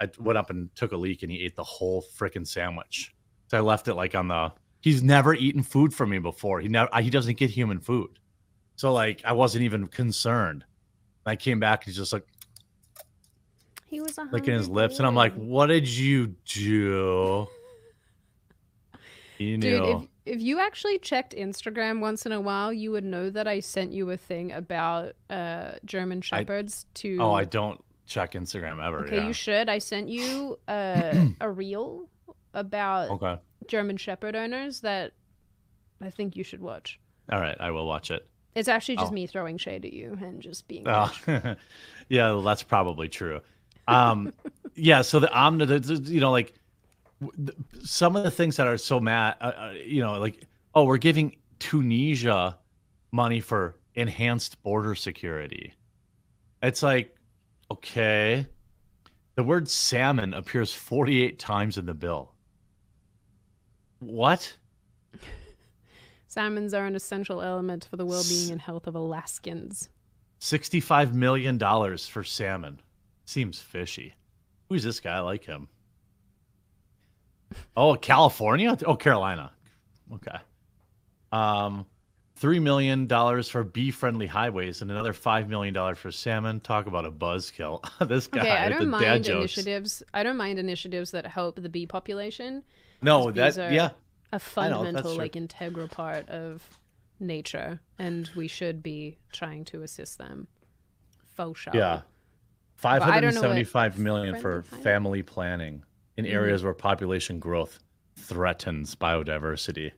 I went up and took a leak, and he ate the whole freaking sandwich. So I left it like on the. He's never eaten food from me before. He never. He doesn't get human food. So like I wasn't even concerned. I came back. He's just like He was licking his lips, and I'm like, "What did you do?" You know. Dude, if, if you actually checked Instagram once in a while, you would know that I sent you a thing about uh, German Shepherds to. oh, I don't check Instagram ever. Okay, yeah. you should. I sent you uh, [clears throat] a reel about okay. German Shepherd owners that I think you should watch. All right. I will watch it. It's actually just Oh. me throwing shade at you and just being. Oh, [laughs] yeah, well, that's probably true. Um, yeah. So the omni, the, the- you know, like some of the things that are so mad, uh, uh, you know, like oh, we're giving Tunisia money for enhanced border security. It's like, okay, the word salmon appears 48 times in the bill. What? [laughs] Salmons are an essential element for the well-being and health of Alaskans. $65 million for salmon. Seems fishy. Who's this guy? I like him. Oh, California? Oh, Carolina. Okay. Um, $3 million for bee friendly highways and another $5 million for salmon. Talk about a buzzkill. [laughs] this guy Okay, I don't mind initiatives. I don't mind initiatives that help the bee population. No, that, yeah. A know, fundamental, true. like integral part of nature, and we should be trying to assist them. Faux show. Yeah. Five know hundred seventy-five million for family planning in Mhm. areas where population growth threatens biodiversity.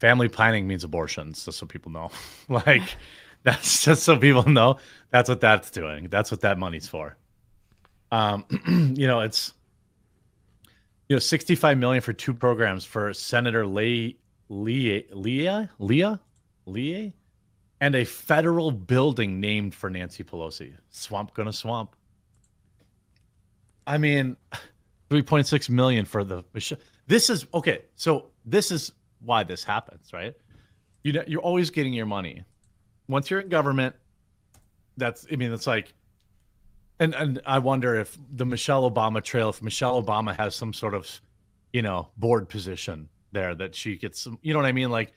Family planning means abortions, just so people know. [laughs] like [laughs] That's just so people know. That's what that's doing. That's what that money's for. Um, [clears throat] you know, it's you know, 65 million for two programs for Senator Leah Leah Leah Leah and a federal building named for Nancy Pelosi. Swamp gonna swamp. I mean, 3.6 million for the Michelle. this is okay. So this is why this happens, right? You know, you're always getting your money. Once you're in government, that's I mean, it's like and and I wonder if the Michelle Obama trail, if Michelle Obama has some sort of, you know, board position there that she gets some, you know what I mean? Like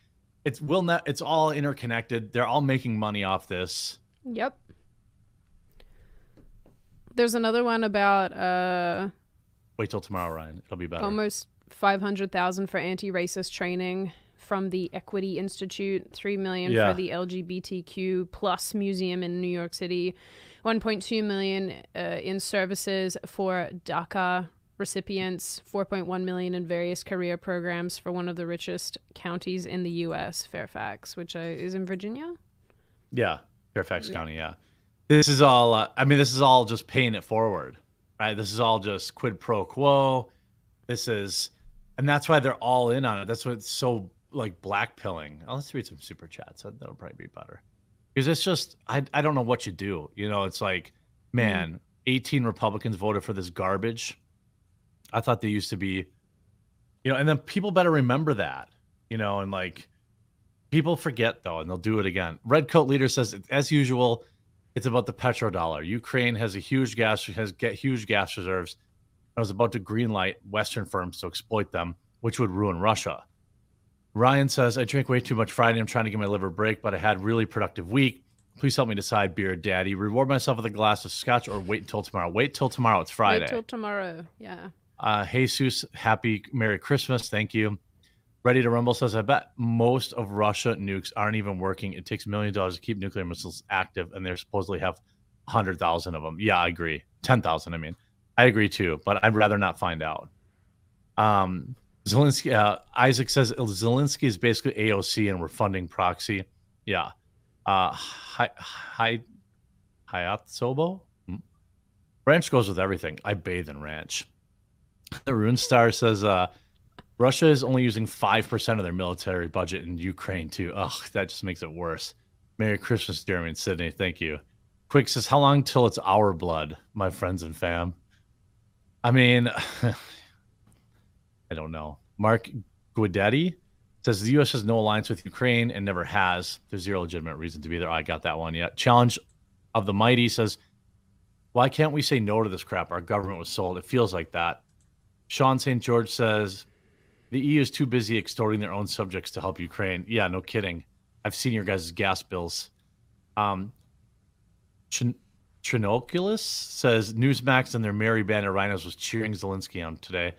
it's will not it's all interconnected. They're all making money off this. Yep. There's another one about uh wait till tomorrow, Ryan. It'll be better. Almost 500,000 for anti-racist training from the Equity Institute, 3 million Yeah. for the LGBTQ plus museum in New York City, 1.2 million uh, in services for DACA recipients, 4.1 million in various career programs for one of the richest counties in the US, Fairfax, which uh, is in Virginia. Yeah, Fairfax Yeah. County. Yeah, this is all. Uh, I mean, this is all just paying it forward, right? This is all just quid pro quo. This is, and that's why they're all in on it. That's why it's so like black pilling. Oh, let's read some super chats. That, that'll probably be better. Because it's just, I, I don't know what you do. You know, it's like, man, 18 Republicans voted for this garbage. I thought they used to be, you know, and then people better remember that, you know, and like people forget though, and they'll do it again. Red Coat Leader says, as usual, it's about the petrodollar. Ukraine has a huge gas has get huge gas reserves. I was about to greenlight Western firms to exploit them, which would ruin Russia. Ryan says, I drink way too much Friday. I'm trying to give my liver a break, but I had really productive week. Please help me decide, beer daddy. Reward myself with a glass of scotch or wait until tomorrow. Wait till tomorrow. It's Friday. Wait till tomorrow. Yeah. Uh, Jesus, happy Merry Christmas. Thank you. Ready to Rumble says, I bet most of Russia nukes aren't even working. It takes millions of dollars to keep nuclear missiles active, and they supposedly have 100,000 of them. Yeah, I agree. 10,000, I mean. I agree too, but I'd rather not find out. Um, Zelensky, uh, Isaac says Zelensky is basically AOC and we're funding proxy. Yeah. Uh, hi, hi, Hayat Sobo? Hmm. Ranch goes with everything. I bathe in ranch. The Rune Star says uh, Russia is only using 5% of their military budget in Ukraine, too. Ugh, that just makes it worse. Merry Christmas, Jeremy and Sydney. Thank you. Quick says, How long till it's our blood, my friends and fam? I mean, [sighs] I don't know. Mark Guidetti says the U.S. has no alliance with Ukraine and never has. There's zero legitimate reason to be there. I got that one yet. Challenge of the Mighty says, Why can't we say no to this crap? Our government was sold. It feels like that. Sean St. George says, The EU is too busy extorting their own subjects to help Ukraine. Yeah, no kidding. I've seen your guys' gas bills. Um, Chin- Trinoculus says Newsmax and their merry band of RINOs was cheering Zelensky on today,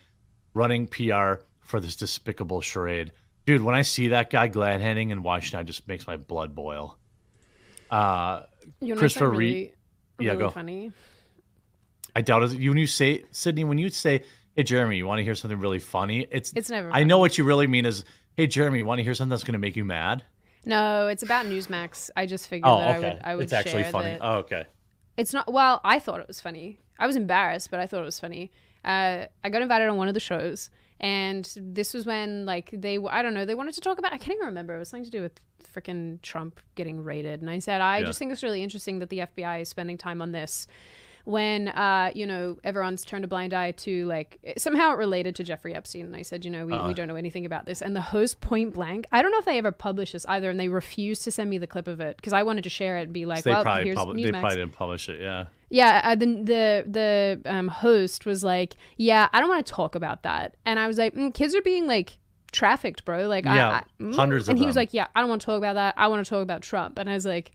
running PR for this despicable charade. Dude, when I see that guy glad handing in Washington, it just makes my blood boil. Uh, You know Christopher something Reed- really, Yeah, really go. funny. I doubt it. When you say Sydney, when you say, "Hey Jeremy, you want to hear something really funny?" It's, It's never. I know what you really mean is, "Hey Jeremy, you want to hear something that's going to make you mad?" No, it's about Newsmax. I just figured Oh, that okay. I would. I would it's actually funny. that- Oh, okay. It's not. Well, I thought it was funny. I was embarrassed, but I thought it was funny. Uh, I got invited on one of the shows, and this was when like they. I don't know. They wanted to talk about. I can't even remember. It was something to do with freaking Trump getting raided, and I said I Yeah. just think it's really interesting that the FBI is spending time on this. When uh, you know everyone's turned a blind eye to like somehow it related to Jeffrey Epstein, and I said, you know, we, Uh-uh. we don't know anything about this. And the host point blank, I don't know if they ever published this either, and they refused to send me the clip of it because I wanted to share it and be like, they well, probably here's publi- they probably didn't publish it. Yeah. Yeah, uh, the the the um, host was like, "Yeah, I don't want to talk about that," and I was like, mm, "Kids are being like trafficked, bro. Like, Yeah, I, mm." hundreds of And he was like, "Yeah, I don't want to talk about that. I want to talk about Trump." And I was like,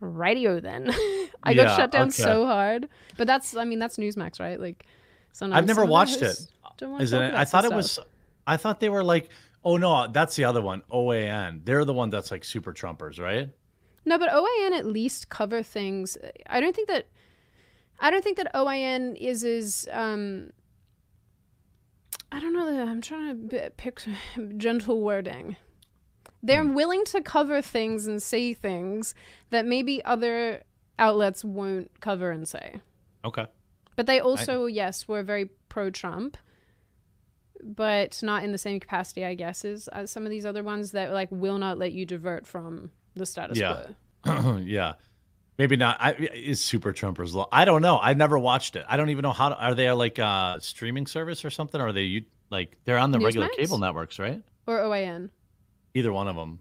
"Radio, then." [laughs] I got shut down okay. so hard. But that's, I mean, that's Newsmax, right? Like, sometimes I've never some of the watched it. Isn't it? I thought it was. I thought they were like. Oh no, that's the other one. OAN. They're the one that's like super Trumpers, right? No, but OAN at least cover things. I don't think that. I don't think that OAN is as um. I don't know. that- I'm trying to pick [laughs] gentle wording. They're Hmm. willing to cover things and say things that maybe other outlets won't cover and say. Okay. But they also, yes, were very pro Trump, but not in the same capacity, I guess, as, as some of these other ones that like will not let you divert from the status Yeah. quo. [clears throat] yeah. Maybe not. I is Super Trumpers law. I don't know. I've never watched it. I don't even know how to, are they like a streaming service or something? Or are they you like they're on the regular cable networks, right? Or OAN. Either one of them.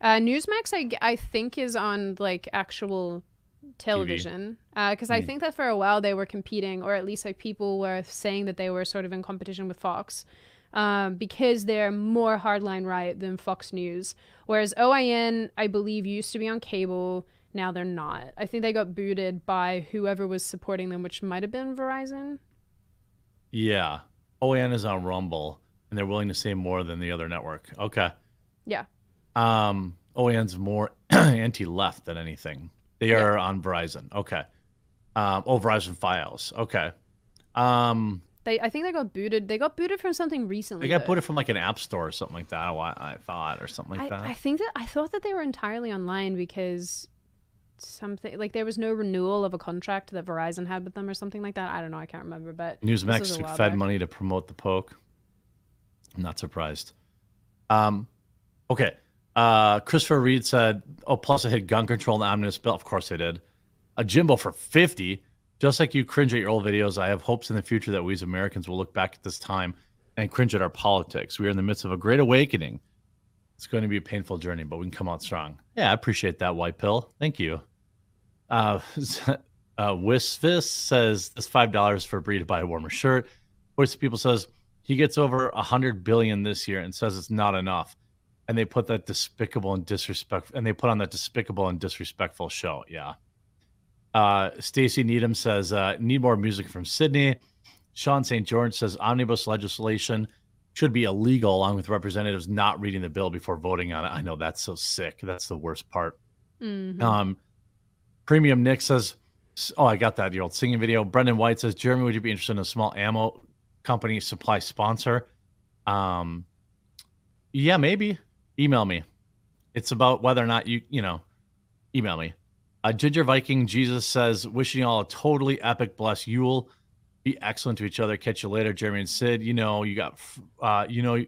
Uh, Newsmax, I think, is on like actual television. Because I Hmm. think that for a while they were competing, or at least like people were saying that they were sort of in competition with Fox. Um, because they're more hardline right than Fox News. Whereas OAN, I believe, used to be on cable. Now they're not. I think they got booted by whoever was supporting them, which might have been Verizon. Yeah. OAN is on Rumble and they're willing to say more than the other network. Okay. Yeah. Um OAN's more [clears throat] anti-left than anything. They Yeah. are on Verizon. Okay. Um oh Verizon Fios. Okay. Um They, I think they got booted. They got booted from something recently. they got though. booted from like an app store or something like that. I, I thought or something like I, that. I think that I thought that they were entirely online because something like there was no renewal of a contract that Verizon had with them or something like that. I don't know. I can't remember, but Newsmax took Fed back. money to promote the poke. I'm not surprised. Um, okay. Uh, Christopher Reed said, "Oh, plus I hit gun control the omnibus bill. Of course I did. A Jimbo for 50. Just like you cringe at your old videos, I have hopes in the future that we as Americans will look back at this time and cringe at our politics. We are in the midst of a great awakening. It's going to be a painful journey, but we can come out strong. Yeah, I appreciate that, White Pill. Thank you. Uh, [laughs] uh, Wisvis says this five dollars for Bree to buy a warmer shirt. Voice of People says he gets over a hundred billion this year and says it's not enough. And they put that despicable and disrespectful, and they put on that despicable and disrespectful show. Yeah. Uh, Stacy Needham says uh, need more music from Sydney. Sean St. George says omnibus legislation should be illegal, along with representatives not reading the bill before voting on it. I know that's so sick. That's the worst part. Mhm. Um, Premium Nick says, "Oh, I got that. Your old singing video." Brendan White says, "Jeremy, would you be interested in a small ammo company supply sponsor?" Um, yeah, maybe. Email me. It's about whether or not you, you know, email me. Uh, Ginger Viking Jesus says, "Wishing you all a totally epic blessed Yule. Be excellent to each other. Catch you later, Jeremy and Sid. You know, you got, uh, you know."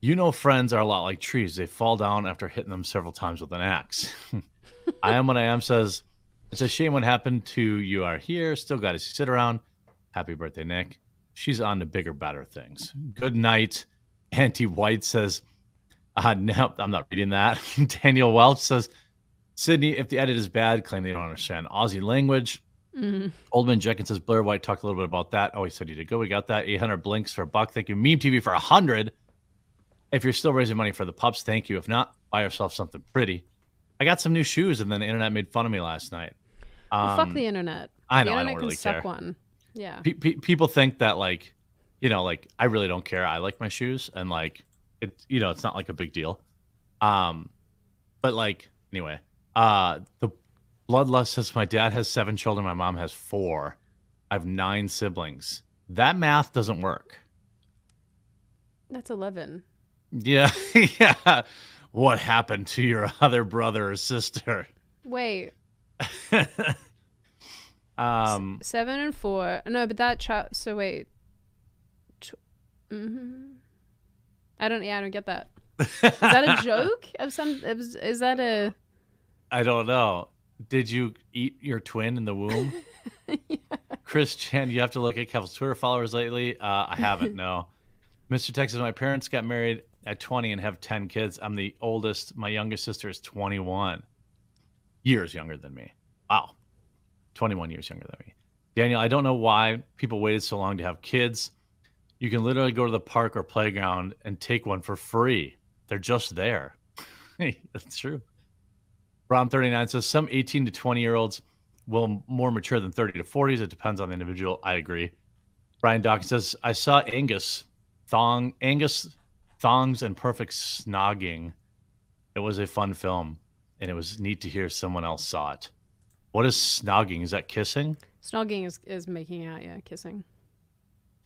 You know, friends are a lot like trees. They fall down after hitting them several times with an axe. [laughs] I am what I am says, it's a shame what happened to you are here. Still got to sit around. Happy birthday, Nick. She's on to bigger, better things. Good night. Auntie White says, uh, [laughs] no, I'm not reading that. [laughs] Daniel Welch says, Sydney, if the edit is bad, claim they don't understand Aussie language. Mhm. Oldman Jenkins says, Blair White talked a little bit about that. Oh, he said he did good. We got that. 800 blinks for a buck. Thank you. Meme TV for a 100. If you're still raising money for the pups, thank you. If not, buy yourself something pretty. I got some new shoes, and then the internet made fun of me last night. Well, Um, fuck the internet. I the know. I don't can really suck care. one. Yeah. Pe- pe- people think that, like, you know, like I really don't care. I like my shoes, and like it, you know, it's not like a big deal. Um, but like anyway, uh, the bloodlust says my dad has seven children, my mom has four. I have nine siblings. That math doesn't work. That's eleven. Yeah, [laughs] yeah. What happened to your [laughs] other brother or sister? Wait, [laughs] um, seven and four. No, but that child. So wait. Mhm. I don't. Yeah, I don't get that. [laughs] Is that a joke of some? Is, is that a? I don't know. Did you eat your twin in the womb? [laughs] Chris Chan, you have to look at Kevin's Twitter followers lately. Uh, I haven't, no. [laughs] Mr. Texas, my parents got married at 20 and have 10 kids. I'm the oldest. My youngest sister is 21 years younger than me. Wow. 21 years younger than me. Daniel, I don't know why people waited so long to have kids. You can literally go to the park or playground and take one for free. They're just there. [laughs] That's true. Ron 39 says some 18 to 20 year olds will more mature than 30 to 40s. It depends on the individual. I agree. Brian Dawkins says, I saw Angus thong Angus thongs and perfect snogging. It was a fun film, and it was neat to hear someone else saw it. What is snogging? Is that kissing? Snogging is is making out. Yeah, kissing.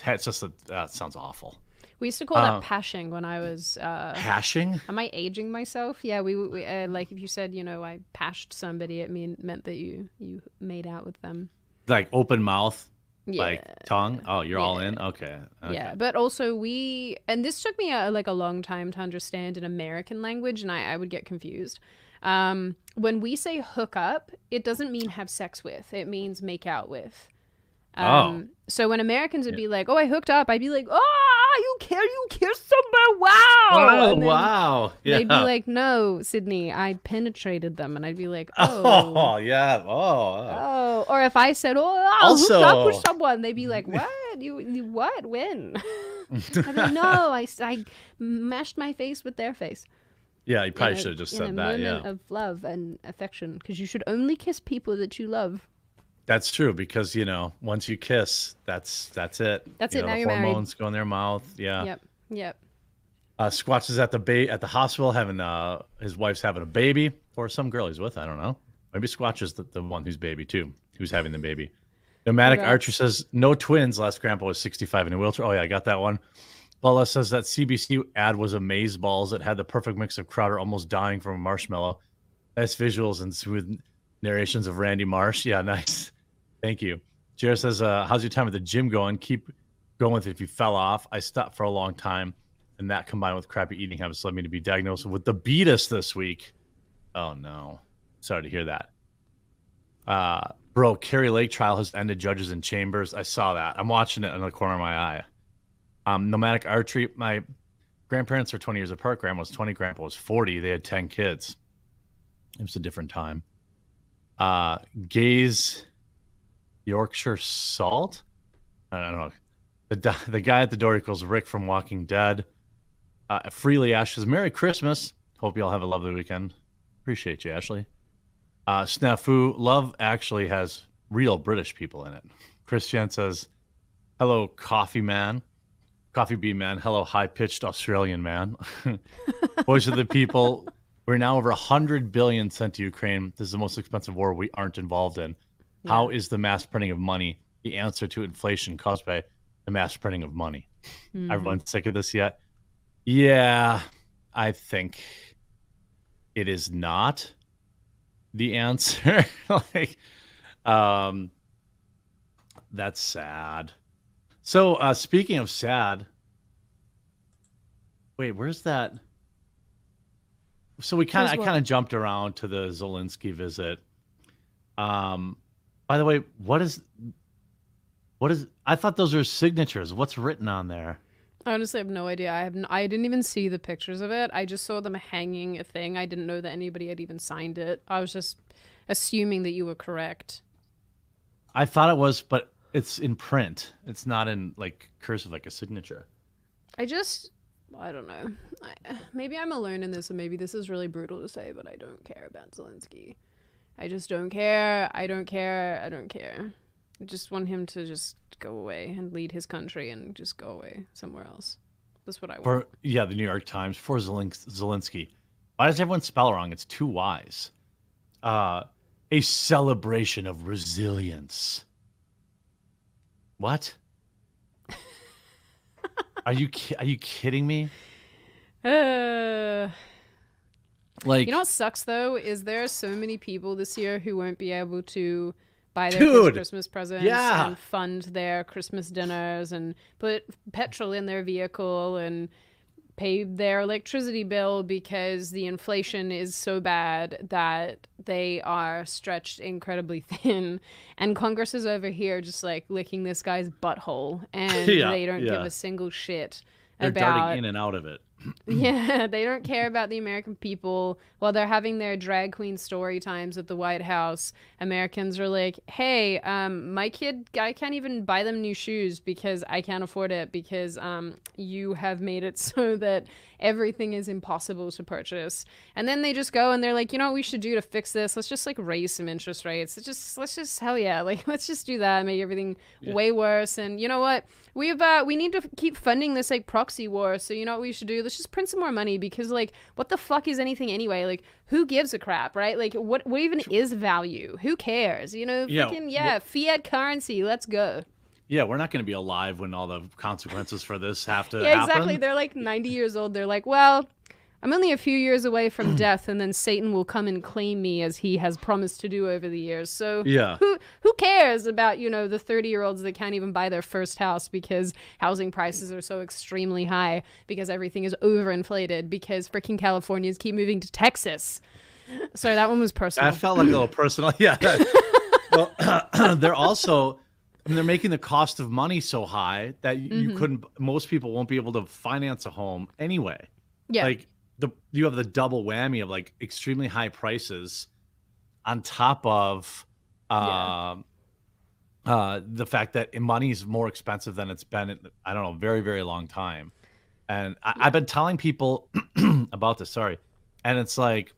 It's just a, that sounds awful. We used to call Uh, that pashing when I was. Uh, Hashing? am I aging myself? Yeah, we, we uh, like if you said you know I pashed somebody, it mean meant that you you made out with them. Like open mouth, Yeah. like tongue? Oh, you're all in? Okay. okay. Yeah, but also we, and this took me a, like a long time to understand in American language, and I, I would get confused. Um, when we say hook up, it doesn't mean have sex with; it means make out with. Oh. Um, so when Americans would Yeah. be like, "Oh, I hooked up," I'd be like, "Oh, you kill, you kissed somebody, wow!" Oh, wow. Yeah. They'd be like, "No, Sydney, I penetrated them," and I'd be like, [laughs] "Oh." Oh, yeah. Oh, oh. Oh, or if I said, "Oh, I hooked up with someone," they'd be like, [laughs] "What? You, you what? When?" [laughs] Like, "No, I, I mashed my face with their face." yeah, you probably should have just said that. Yeah. of love and affection, because you should only kiss people that you love. That's true because, you know, once you kiss, that's that's it. That's You it, know, now you're married. hormones go in their mouth. Yeah. Yep, yep. Uh, Squatch is at the ba- at the hospital having uh his wife's having a baby or some girl he's with. I don't know. Maybe Squatch is the, the one who's baby too, who's having the baby. Nomadic. Archer says no twins. Last grandpa was 65 in a wheelchair. Oh yeah, I got that one. Paula says that CBC ad was amaze balls. It had the perfect mix of Crowder almost dying from a marshmallow, nice visuals and smooth narrations of Randy Marsh. Yeah, [laughs] nice. Thank you. Jared says, uh, "How's your time at the gym going? Keep going with it. If you fell off, I stopped for a long time, and that combined with crappy eating habits led me to be diagnosed with the beatus this week. Oh no, sorry to hear that. Uh, bro, Kari Lake trial has ended judges in chambers. I saw that. I'm watching it in the corner of my eye. Um, nomadic archery. My grandparents are 20 years apart. Grandma was 20. Grandpa was 40. They had 10 kids. It was a different time. Uh, gaze Yorkshire salt. I don't know. The [laughs] the guy at the door equals Rick from Walking Dead. Uh, Freely Ash says, "Merry Christmas. Hope you all have a lovely weekend. Appreciate you, Ashley." Uh, Snafu Love actually has real British people in it. Christian says, "Hello, Coffee Man, Coffee Bean Man. Hello, high pitched Australian man. [laughs] Voice of the people. We're now over a hundred billion sent to Ukraine. This is the most expensive war we aren't involved in. How is the mass printing of money the answer to inflation caused by the mass printing of money? Mhm. Everyone sick of this yet? Yeah, I think it is not the answer. [laughs] like, um, that's sad. So, uh, speaking of sad, wait, where's that? So we kind of, I kind of jumped around to the Zelensky visit. Um, by the way, what is, what is? I thought those were signatures. What's written on there? I honestly have no idea. I have n- I didn't even see the pictures of it. I just saw them hanging a thing. I didn't know that anybody had even signed it. I was just assuming that you were correct. I thought it was, but it's in print. It's not in like cursive, like a signature. I just I don't know. I, maybe I'm alone in this, and maybe this is really brutal to say, but I don't care about Zelensky. I just don't care. I don't care. I don't care. I just want him to just go away and lead his country and just go away somewhere else. That's what I want. For yeah, the New York Times for Zelens- Zelensky. Why does everyone spell wrong? It's two Y's. Uh, a celebration of resilience. What? [laughs] are you ki- are you kidding me? Uh, Like you know what sucks though is there are so many people this year who won't be able to buy their Dude, Christmas presents yeah. and fund their Christmas dinners and put petrol in their vehicle and pay their electricity bill because the inflation is so bad that they are stretched incredibly [laughs] thin and congress is over here just like licking this guy's butthole and [laughs] Yeah, they don't give a single shit they're about darting in and out of it. Yeah, [laughs] they don't care about the American people. While they're having their drag queen story times at the White House, Americans are like, "Hey, um, my kid, I can't even buy them new shoes because I can't afford it because um, you have made it [laughs] so that everything is impossible to purchase." And then they just go and they're like, "You know what we should do to fix this? Let's just like raise some interest rates. Let's just let's just hell yeah, [laughs] like let's just do that and make everything Yeah. way worse." And you know what? We've uh we need to keep funding this like proxy war. So you know what we should do? Let's just print some more money because like what the fuck is anything anyway? Like who gives a crap, right? Like what what even is value? Who cares? You know, Yeah, freaking yeah, fiat currency. Let's go. yeah, we're not going to be alive when all the consequences for this have to [laughs] yeah, happen. exactly. They're like 90 years old. They're like, well, I'm only a few years away from [clears throat] death, and then Satan will come and claim me as he has promised to do over the years. So Yeah. who who cares about you know the 30 year olds that can't even buy their first house because housing prices are so extremely high because everything is overinflated because freaking Californians keep moving to Texas. Sorry, that one was personal. I felt like a little personal. [laughs] Yeah. [laughs] well, [clears throat] they're also I mean, they're making the cost of money so high that you, you Mhm. couldn't. Most people won't be able to finance a home anyway. yeah, Like the you have the double whammy of like extremely high prices on top of Yeah. um uh the fact that money is more expensive than it's been in I don't know, very, very long time. And I, I've been telling people [clears throat] about this, sorry. And it's like,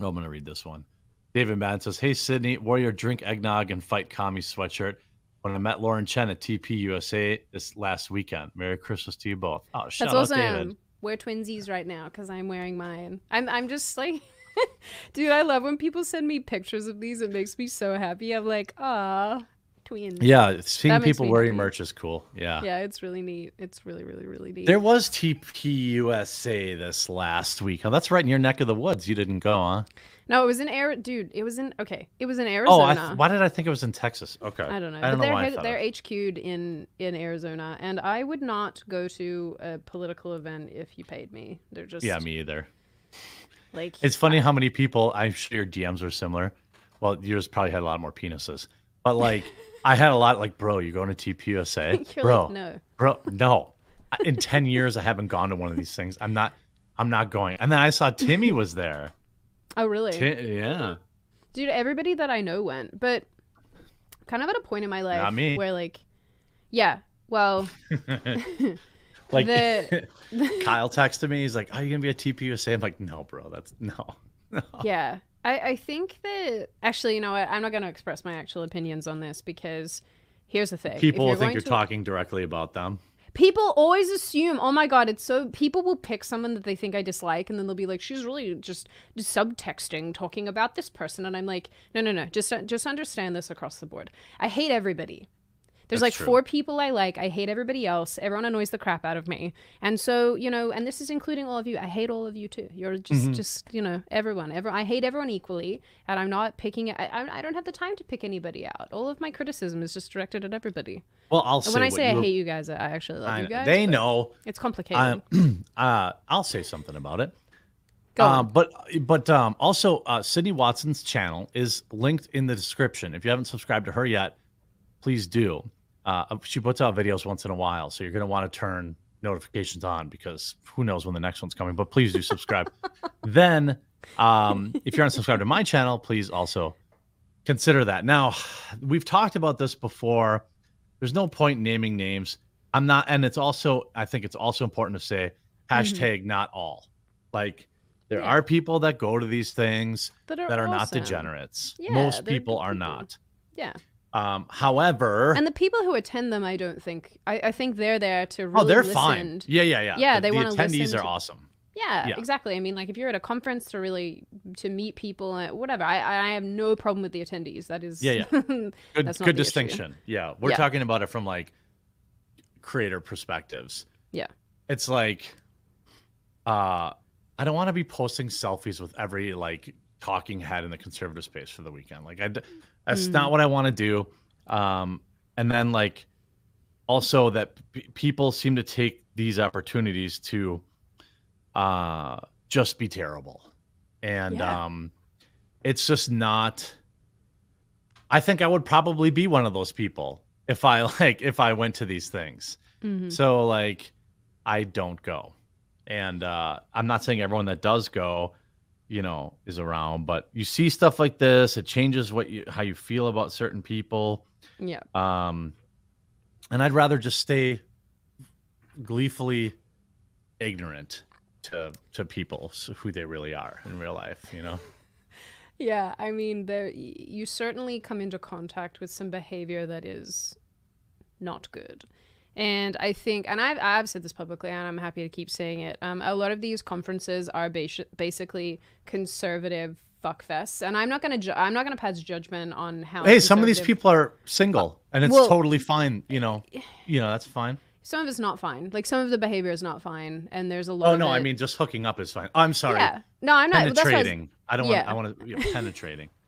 oh, I'm gonna read this one. David Madden says, Hey Sydney, Warrior drink eggnog and fight commie sweatshirt. When I met Lauren Chen at TP USA this last weekend. Merry Christmas to you both. Oh, shout That's out awesome. David. We're twinsies right now because I'm wearing mine. I'm I'm just like, [laughs] dude, I love when people send me pictures of these. It makes me so happy. I'm like, ah, twins. Yeah, seeing people wearing happy. merch is cool. Yeah. Yeah, it's really neat. It's really, really, really neat. There was TPUSA this last week. Oh, that's right in your neck of the woods. You didn't go, huh? No, it was in Arizona. Dude, it was in okay. It was in Oh, Arizona. I th- why did I think it was in Texas? Okay. I don't know. I but don't know they're why they're HQ'd in in Arizona, and I would not go to a political event if you paid me. They're just Yeah, me either. like It's funny how many people, I'm sure your DMs were similar. Well, yours probably had a lot more penises. But like, [laughs] I had a lot like, bro, you're going to TPUSA? [laughs] Bro, like, no. bro, no. In 10 years, I haven't gone to one of these things. I'm not, I'm not going. And then I saw Timmy was there. Oh, really? Ti- yeah. Dude, everybody that I know went, but kind of at a point in my life me. where like, yeah, well, [laughs] [laughs] Like, The- [laughs] Kyle texted me. He's like, "Are you gonna be at TPUSA?" I'm like, "No, bro. That's no, no." yeah, I I think that actually, you know what? I'm not going to express my actual opinions on this because here's the thing: If People will think you're to- talking directly about them. People always assume, oh my god, it's so. People will pick someone that they think I dislike, and then they'll be like, she's really just, just subtexting, talking about this person, and I'm like, no, no, no, just just understand this across the board. I hate everybody. There's That's like true. four people I like. I hate everybody else. Everyone annoys the crap out of me. And so, you know, and this is including all of you. I hate all of you too. You're just, Mhm. just, you know, everyone. Every, I hate everyone equally, and I'm not picking. I, I, don't have the time to pick anybody out. All of my criticism is just directed at everybody. Well, I'll And say when I say I were- hate you guys, I actually love I you guys. they know. It's complicated. Um, [clears throat] uh, I'll say something about it. Um, but but um, also, uh, Sydney Watson's channel is linked in the description. If you haven't subscribed to her yet, please do. Uh, she puts out videos once in a while, so you're going to want to turn notifications on because who knows when the next one's coming. But please do subscribe. [laughs] then, um, if you're unsubscribed to my channel, please also consider that. Now, we've talked about this before. There's no point naming names. I'm not, and it's also, I think it's also important to say hashtag not all. Like, there Yeah. are people that go to these things that are, that are not degenerates. Yeah, Most people are not. Yeah. Um, however, And the people who attend them, I don't think. I, I think they're there to really oh, they're listen. fine. Yeah, yeah, yeah. Yeah, The- they the wanna attendees are awesome. Yeah, Yeah. exactly. I mean, like if you're at a conference to really to meet people, uh, whatever. I, I have no problem with the attendees. That is. Yeah, yeah. [laughs] Good, good the issue. distinction. Yeah, we're Yeah. talking about it from like creator perspectives. Yeah. It's like, uh, I don't want to be posting selfies with every like talking head in the conservative space for the weekend. Like, I, that's Mm. not what I want to do. Um, and then like, also that p- people seem to take these opportunities to, uh, just be terrible, and Yeah. um, it's just not. I think I would probably be one of those people if I [laughs] like if I went to these things. Mhm. So like I don't go. And uh I'm not saying everyone that does go, you know, is around, but you see stuff like this, it changes what you how you feel about certain people. Yeah. Um and I'd rather just stay gleefully ignorant to to people who they really are in real life, you know. [laughs] Yeah, I mean, there you certainly come into contact with some behavior that is not good. And I think, and I've, I've said this publicly, and I'm happy to keep saying it. Um, a lot of these conferences are basi- basically conservative fuckfests, and I'm not gonna ju- I'm not gonna pass judgment on how. Hey, some of these people are single, and it's Well- totally fine. You know, [sighs] you know that's fine. Some of it's not fine. Like some of the behavior is not fine, and there's a lot. Oh no, I mean just hooking up is fine. I'm sorry, Yeah. No, I'm not. That's why I was penetrating. I don't want. yeah. I want to you know, penetrating. [laughs]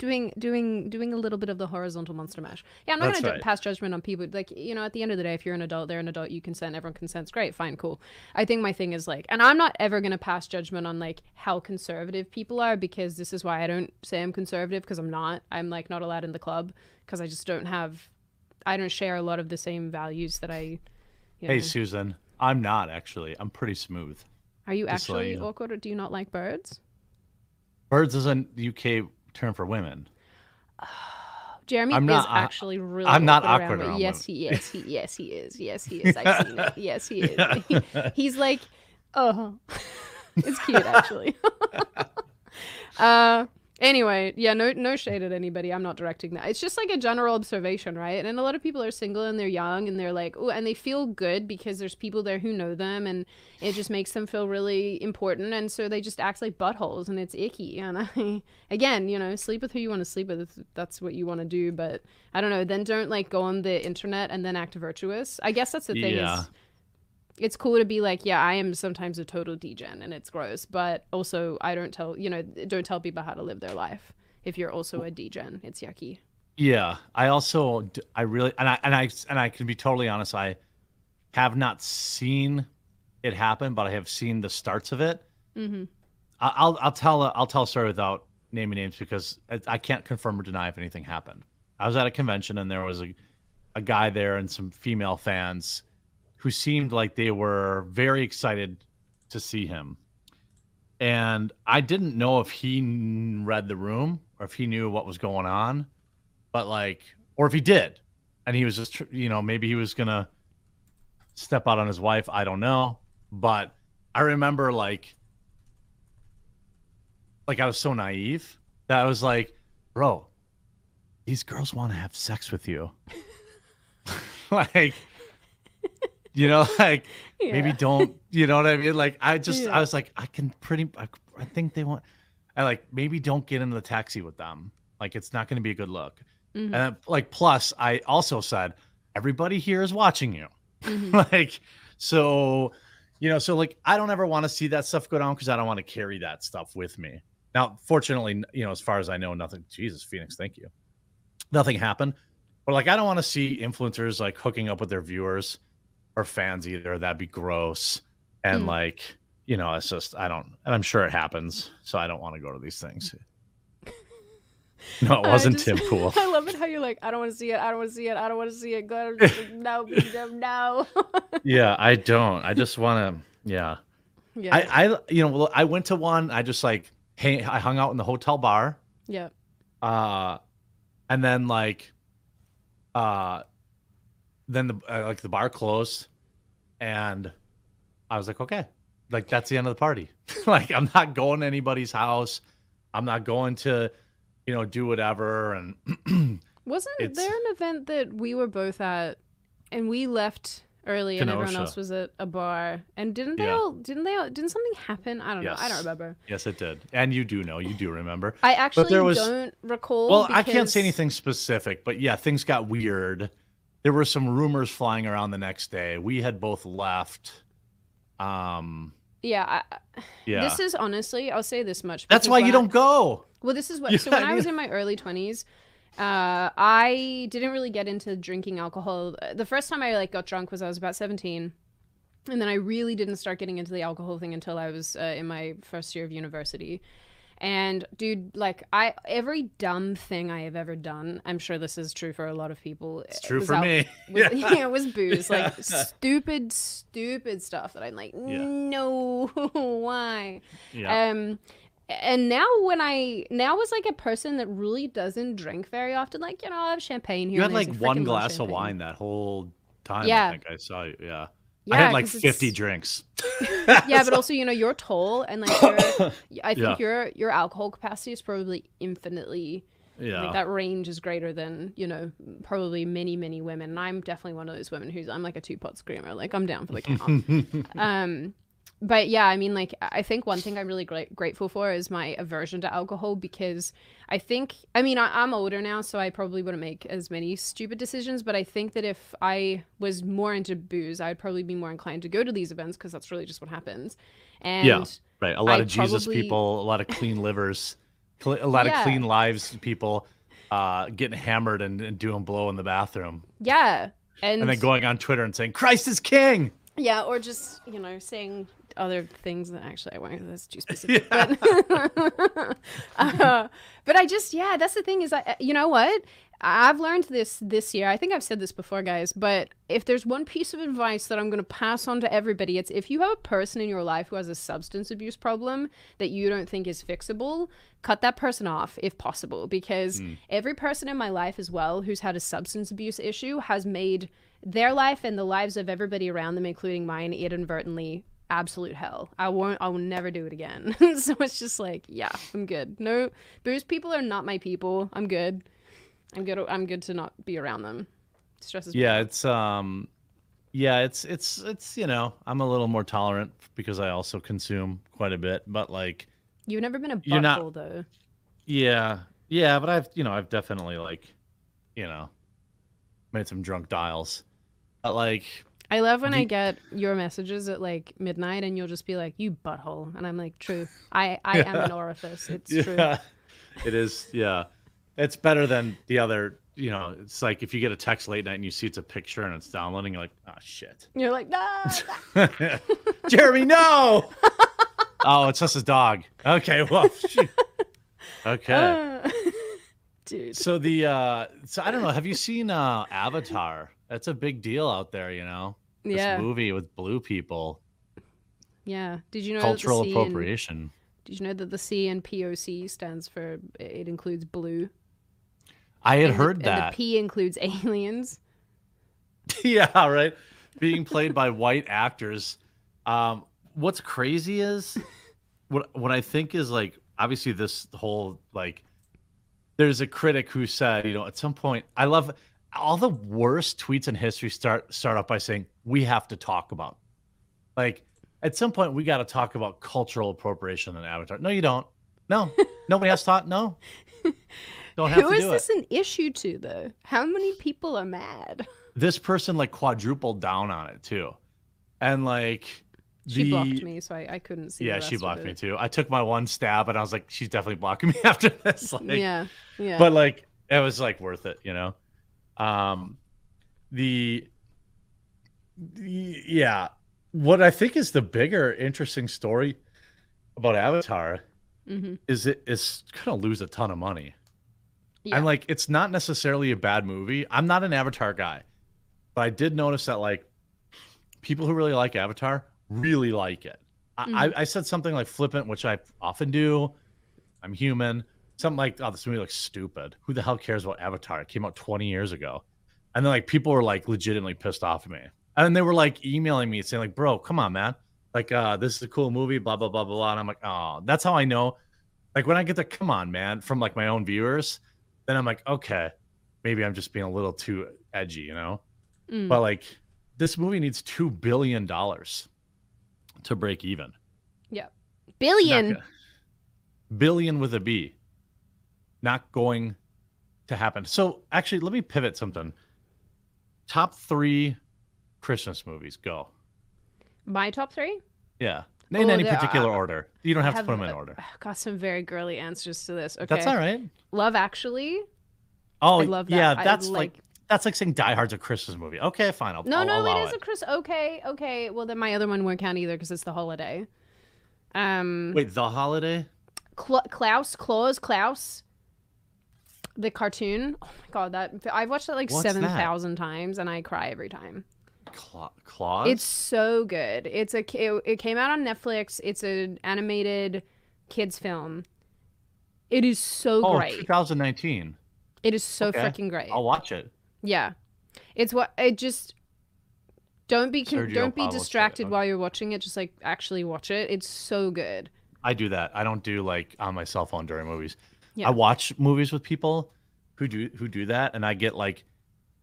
doing doing doing a little bit of the horizontal monster mash. Yeah, I'm not That's gonna right. pass judgment on people. Like you know, at the end of the day, if you're an adult, they're an adult. You consent. Everyone consents. Great, fine, cool. I think my thing is like, and I'm not ever gonna pass judgment on like how conservative people are because this is why I don't say I'm conservative because I'm not. I'm like not allowed in the club because I just don't have. I don't share a lot of the same values that I. You know. Hey Susan, I'm not actually. I'm pretty smooth. are you just actually know. awkward or do you not like birds? Birds is a UK term for women. Jeremy I'm is not- I- actually really. I'm not awkward around. Yes, he is. He yes he is. Yes he is. I've seen it. Yes he is. [laughs] He- [laughs] he's like, oh, [laughs] it's cute actually. uh, anyway, yeah, no no shade at anybody. I'm not directing that. It's just like a general observation, right? And a lot of people are single and they're young and they're like, oh, and they feel good because there's people there who know them and it just makes them feel really important and so they just act like buttholes and it's icky and i [laughs] again you know sleep with who you want to sleep with that's what you want to do but i don't know then don't like go on the internet and then act virtuous i guess that's the thing Yeah. is it's cool to be like yeah i am sometimes a total degen and it's gross but also i don't tell you know don't tell people how to live their life if you're also a degen it's yucky Yeah, I also I really and I and I and I can be totally honest. I have not seen it happen, but I have seen the starts of it. mm-hmm. I- I'll I'll tell a, I'll tell a story without naming names because I, I can't confirm or deny if anything happened. I was at a convention and there was a a guy there and some female fans who seemed like they were very excited to see him. And I didn't know if he read the room or if he knew what was going on, but like, or if he did, and he was just, you know, maybe he was gonna step out on his wife. I don't know, but I remember like, like I was so naive that I was like, bro, these girls want to have sex with you. [laughs] like, you know, [laughs] like maybe don't, you know what I mean? Like, I just, Yeah. I was like, I can pretty, I, I think they want, I like, maybe don't get into the taxi with them. Like, it's not going to be a good look. Mhm. And like, plus, I also said, everybody here is watching you. Mhm. [laughs] like, so, you know, so like, I don't ever want to see that stuff go down because I don't want to carry that stuff with me. Now, fortunately, you know, as far as I know, nothing, Jesus, Phoenix, thank you. Nothing happened. But like, I don't want to see influencers like hooking up with their viewers or fans either. That'd be gross. And Mm. like, you know, it's just, I don't, and I'm sure it happens. So I don't want to go to these things. No, it [laughs] wasn't just- Tim Pool. [laughs] I love it how you're like, I don't want to see it. I don't want to see it. I don't want to see it. God, I'm just like, no, no, [laughs] yeah, I don't. I just want to, yeah. yeah, I, I, you know, I went to one. I just like, hey, I hung out in the hotel bar. yeah. Uh, and then like, uh, then the uh, like the bar closed, and I was like, okay, like that's the end of the party. [laughs] like I'm not going to anybody's house. I'm not going to, you know, do whatever. And [clears throat] Wasn't It's- there an event that we were both at, and we left early, and everyone else was at a bar, and didn't they Yeah. all? Didn't they all? Didn't something happen? I don't know. I don't remember. yes, it did. And you do know, you do remember. I actually there was- don't recall. Well, I can't say anything specific, but yeah, things got weird. There were some rumors flying around the next day. We had both left. Um, Yeah, I, yeah. this is honestly, I'll say this much. That's why you I- don't go. Well, this is what. [laughs] You so when I I was in my early twenties, uh, I didn't really get into drinking alcohol. The first time I like got drunk was I was about seventeen, and then I really didn't start getting into the alcohol thing until I was uh, in my first year of university. And dude, like I, every dumb thing I have ever done, I'm sure this is true for a lot of people. It's true for al- me. was, [laughs] [laughs] yeah. yeah, it was booze. Like stupid, stupid stuff that I'm like, Yeah. no, [laughs] why? yeah. Um, and now when I now as like a person that really doesn't drink very often, like you know, I have champagne here. you had like one glass of wine that whole time. Yeah. I think I saw you. Yeah. Yeah, I had like 'cause it's- 50 drinks. [laughs] Yeah, but also you know you're tall and like your, [coughs] I think Yeah. your your alcohol capacity is probably infinitely yeah. like that range is greater than you know probably many many women. And I'm definitely one of those women who's I'm like a two pot screamer. Like I'm down for the count. [laughs] um but yeah, I mean, like, I think one thing I'm really gra- grateful for is my aversion to alcohol because I think, I mean, I, I'm older now, so I probably wouldn't make as many stupid decisions. But I think that if I was more into booze, I'd probably be more inclined to go to these events because that's really just what happens. And Yeah. Right. A lot I'd of Jesus probably- people, a lot of clean livers, cl- a lot Yeah. of clean lives people uh, getting hammered and, and doing blow in the bathroom. yeah, and, And then going on Twitter and saying, Christ is king. yeah, or just you know saying other things that actually I won't. That's too [laughs] specific. Yeah. But, [laughs] uh, but I just yeah, that's the thing is I you know what I've learned this this year. I think I've said this before, guys. But if there's one piece of advice that I'm going to pass on to everybody, it's if you have a person in your life who has a substance abuse problem that you don't think is fixable, cut that person off if possible. Because Mm. every person in my life as well who's had a substance abuse issue has made their life and the lives of everybody around them, including mine, inadvertently absolute hell. I won't. I will never do it again. [laughs] so it's just like, yeah, I'm good. No, booze people are not my people. I'm good. I'm good. I'm good to not be around them. Stresses. Yeah, out. it's um yeah, it's it's it's you know, I'm a little more tolerant because I also consume quite a bit, but like You've never been a You're not- though. yeah. Yeah, but I've you know, I've definitely like you know, made some drunk dials. But like I love when I get your messages at like midnight and you'll just be like, "You butthole," and I'm like, "True. I I am an [laughs] orifice. It's true." [laughs] It is yeah. It's better than the other, you know, it's like if you get a text late night and you see it's a picture and it's downloading, you're like, oh shit. You're like, "No." [laughs] Jeremy, no. oh, it's just a dog. Okay, well, shoot. okay. Uh, Dude. So the uh so I don't know, have you seen uh Avatar? That's a big deal out there, you know. This Yeah. movie with blue people, Yeah. Did you know cultural that the C in- appropriation. Did you know that the C in POC stands for it includes blue? I had and the- heard And that. the P includes aliens. [laughs] yeah, right. Being [laughs] played by white actors. Um, what's crazy is [laughs] what what I think is like obviously this whole like there's a critic who said, you know, at some point I love all the worst tweets in history start start off by saying we have to talk about. Like at some point we got to talk about cultural appropriation in Avatar. No, you don't. No. [laughs] Nobody has thought. No. Don't have Who to is do this it. an issue to though? How many people are mad? This person like quadrupled down on it too. And like She the- blocked me, so I, I couldn't see. Yeah, she blocked me too. I took my one stab and I was like, she's definitely blocking me [laughs] after this. Like, yeah, yeah. But like, it was like worth it, you know. Um, the, the yeah, what I think is the bigger interesting story about Avatar hmm is it is gonna lose a ton of money. Yeah. And like, it's not necessarily a bad movie. I'm not an Avatar guy, but I did notice that like people who really like Avatar really like it. I, Mhm. I, I said something like flippant, which I often do. I'm human. Something like, oh, this movie looks stupid. Who the hell cares about Avatar? It came out 20 years ago. And then like people were like legitimately pissed off at me. And they were like emailing me saying, like, bro, come on, man. Like, uh, this is a cool movie, blah, blah, blah, blah, blah. And I'm like, oh, that's how I know. Like when I get the come on, man, from like my own viewers, then I'm like, okay, maybe I'm just being a little too edgy, you know? Mm. But like this movie needs two billion dollars to break even. Not Billion. billion with a B. Not going to happen. So actually, let me pivot something. Top three Christmas movies. Go. My top three. Yeah. In Oh, any particular are- order. You don't have, have, to put them in uh, order. Got some very girly answers to this. Okay. That's all right. Love Actually. Oh, I love that. yeah. I That's like, like. that's like saying Die Hard's a Christmas movie. Okay, fine. I'll, No, I'll no, allow it is a Chris. Okay, okay. Well, then my other one won't count either because it's the holiday. Um, Wait, The Holiday? Cla Klaus, Claus, Klaus, the cartoon. Oh my god, that I've watched that like What's seven that? times, and I cry every time. Cla- Claus? It's so good. It's a it, it came out on Netflix. It's an animated kids film. It is so oh, great. 2019. It is so okay. freaking great. I'll watch it. Yeah, it's what it just. Don't be Sergio don't be it, distracted okay. while you're watching it. Just like actually watch it. It's so good. I do that. I don't do like on my cell phone during movies. Yeah. I watch movies with people who do who do that, and I get like,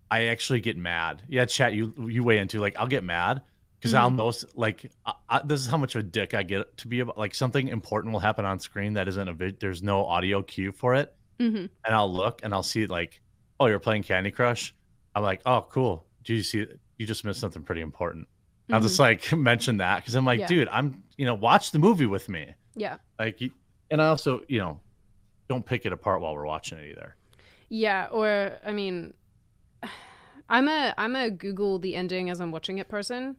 I actually get mad. Yeah, chat. You you weigh into like I'll get mad because I'll most like I, I, this is how much of a dick I get to be about. Like something important will happen on screen that isn't a vid. There's no audio cue for it, hmm and I'll look and I'll see like, oh, you're playing Candy Crush. I'm like, oh, cool. Do you see? You just missed something pretty important. I'll just like [laughs] mention that because I'm like, Mm-hmm. Yeah. dude, I'm you know watch the movie with me. Yeah. Like, you- and I also you know don't pick it apart while we're watching it either. Yeah, or I mean, [sighs] I'm a I'm a Google the ending as I'm watching it person.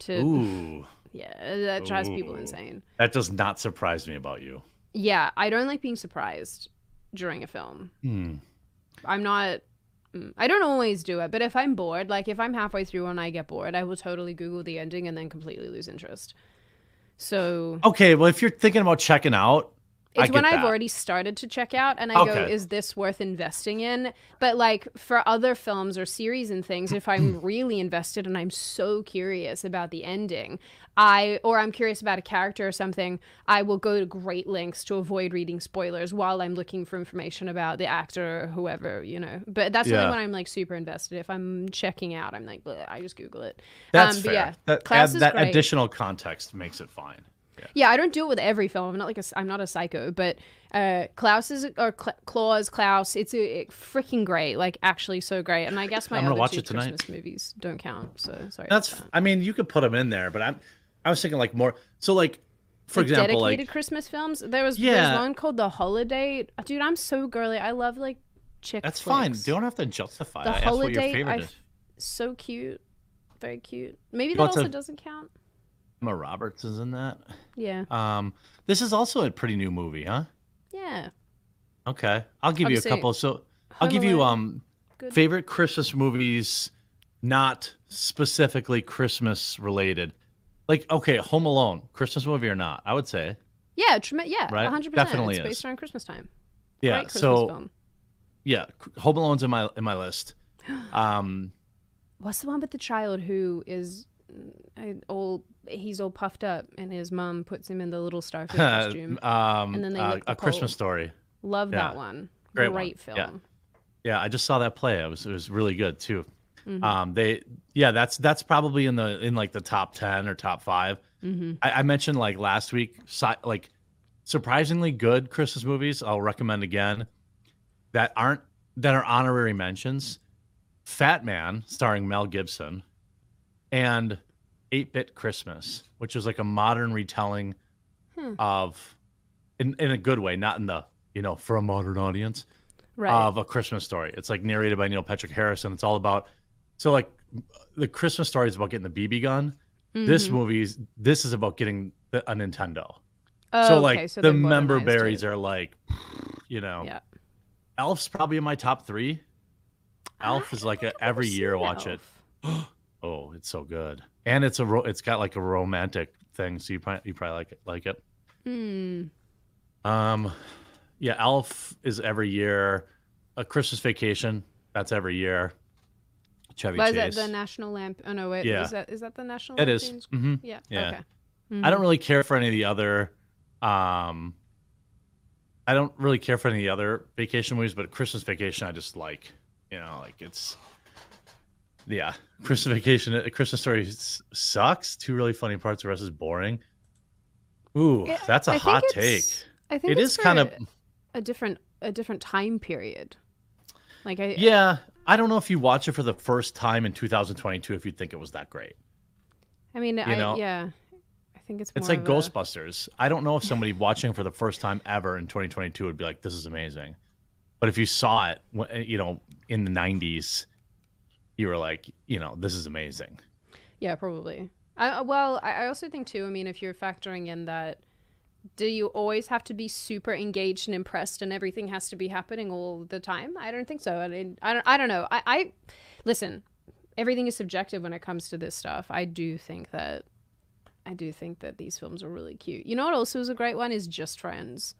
To Ooh, [sighs] yeah, that drives people insane. that does not surprise me about you. Yeah, I don't like being surprised during a film. Hmm. I'm not. mm, I don't always do it, but if I'm bored, like if I'm halfway through and I get bored, I will totally Google the ending and then completely lose interest. So Okay, well, if you're thinking about checking out, it's when get I've already started to check out and I go, is this worth investing in? But like for other films or series and things, if I'm [laughs] really invested and I'm so curious about the ending, I or I'm curious about a character or something, I will go to great lengths to avoid reading spoilers while I'm looking for information about the actor or whoever, you know. But that's Yeah. only when I'm like super invested. If I'm checking out, I'm like, I just Google it. that's Um, fair. yeah, that add- that great. additional context makes it fine. Yeah, I don't do it with every film. I'm not like a, I'm not a psycho, but uh, Klaus is or Cla Claus, Klaus. It's a, it freaking great, like actually so great. And I guess my I'm gonna other watch two it tonight. Christmas movies don't count. So sorry. That's. that. I mean, you could put them in there, but I'm. I was thinking like more. So like, for Like, example, dedicated like Christmas films. There was Yeah. there's one called The Holiday. Dude, I'm so girly. I love like chick. that's fine. You don't have to justify. The I asked what your Holiday, favorite I is. So cute, very cute. Maybe that also a- doesn't count. Emma Roberts is in that. Yeah, Um, this is also a pretty new movie, huh? yeah. Okay, I'll give you a couple. So I'll Home give you um good. favorite Christmas movies, not specifically Christmas related. Like okay, Home Alone, Christmas movie or not? I would say Yeah, trem- yeah, Right? 100%. Definitely it's is. based around Christmas time. yeah. Great Christmas so film. yeah, Home Alone's in my in my list. [gasps] Um, What's the one with the child who is all he's all puffed up and his mom puts him in the little starfish [laughs] costume. um, And then they uh, the a Christmas. Story. Love yeah. that one. Great Great, one. film. Yeah. Yeah, I just saw that play. It was it was really good too. Mhm. Um, they yeah, that's that's probably in the in like the top ten or top five. hmm I, I mentioned like last week, si- like surprisingly good Christmas movies. I'll recommend again that aren't that are honorary mentions. Fat Man, starring Mel Gibson, and Eight Bit Christmas, which is like a modern retelling Hmm. of, in in a good way, not in the you know for a modern audience Right. of a Christmas story. It's like narrated by Neil Patrick Harris, and it's all about so like the Christmas story is about getting the BB gun. This Mhm. movie's this is about getting the, a Nintendo. Oh, so okay, like so the member berries it. are like, you know, Yeah. Elf's probably in my top three. Elf I is like a every year seen watch it. [gasps] [gasps] Oh, it's so good, and it's a ro- it's got like a romantic thing, so you probably you probably like it like it. Hmm. Um, yeah, Elf is every year. A Christmas Vacation that's every year. Chevy But is that the National Lamp? Oh no, wait. Yeah. Is that is that the National? it is. Lampoon's- hmm Yeah. Yeah. Okay. I Mhm. don't really care for any of the other. Um, I don't really care for any of the other vacation movies, but Christmas Vacation I just like. You know, like it's. Yeah, Christmas Vacation, uh, Christmas Story sucks. Two really funny parts. The rest is boring. Ooh, Yeah, that's a I hot take. I think it's kind of a different a different time period. Like I yeah. I don't know if you watch it for the first time in 2022 if you think it was that great. I mean, I know, yeah. I think it's more It's like Ghostbusters. I don't know if somebody watching for the first time ever in 2022 would be like, "This is amazing," but if you saw it, you know, in the 90s, you were like, you know, this is amazing. Yeah, probably. I, uh, well, I also think too. I mean, if you're factoring in that, do you always have to be super engaged and impressed, and everything has to be happening all the time? I don't think so. I mean, I don't. I don't know. I, I listen. Everything is subjective when it comes to this stuff. I do think that. I do think that these films are really cute. You know what also is a great one is Just Friends,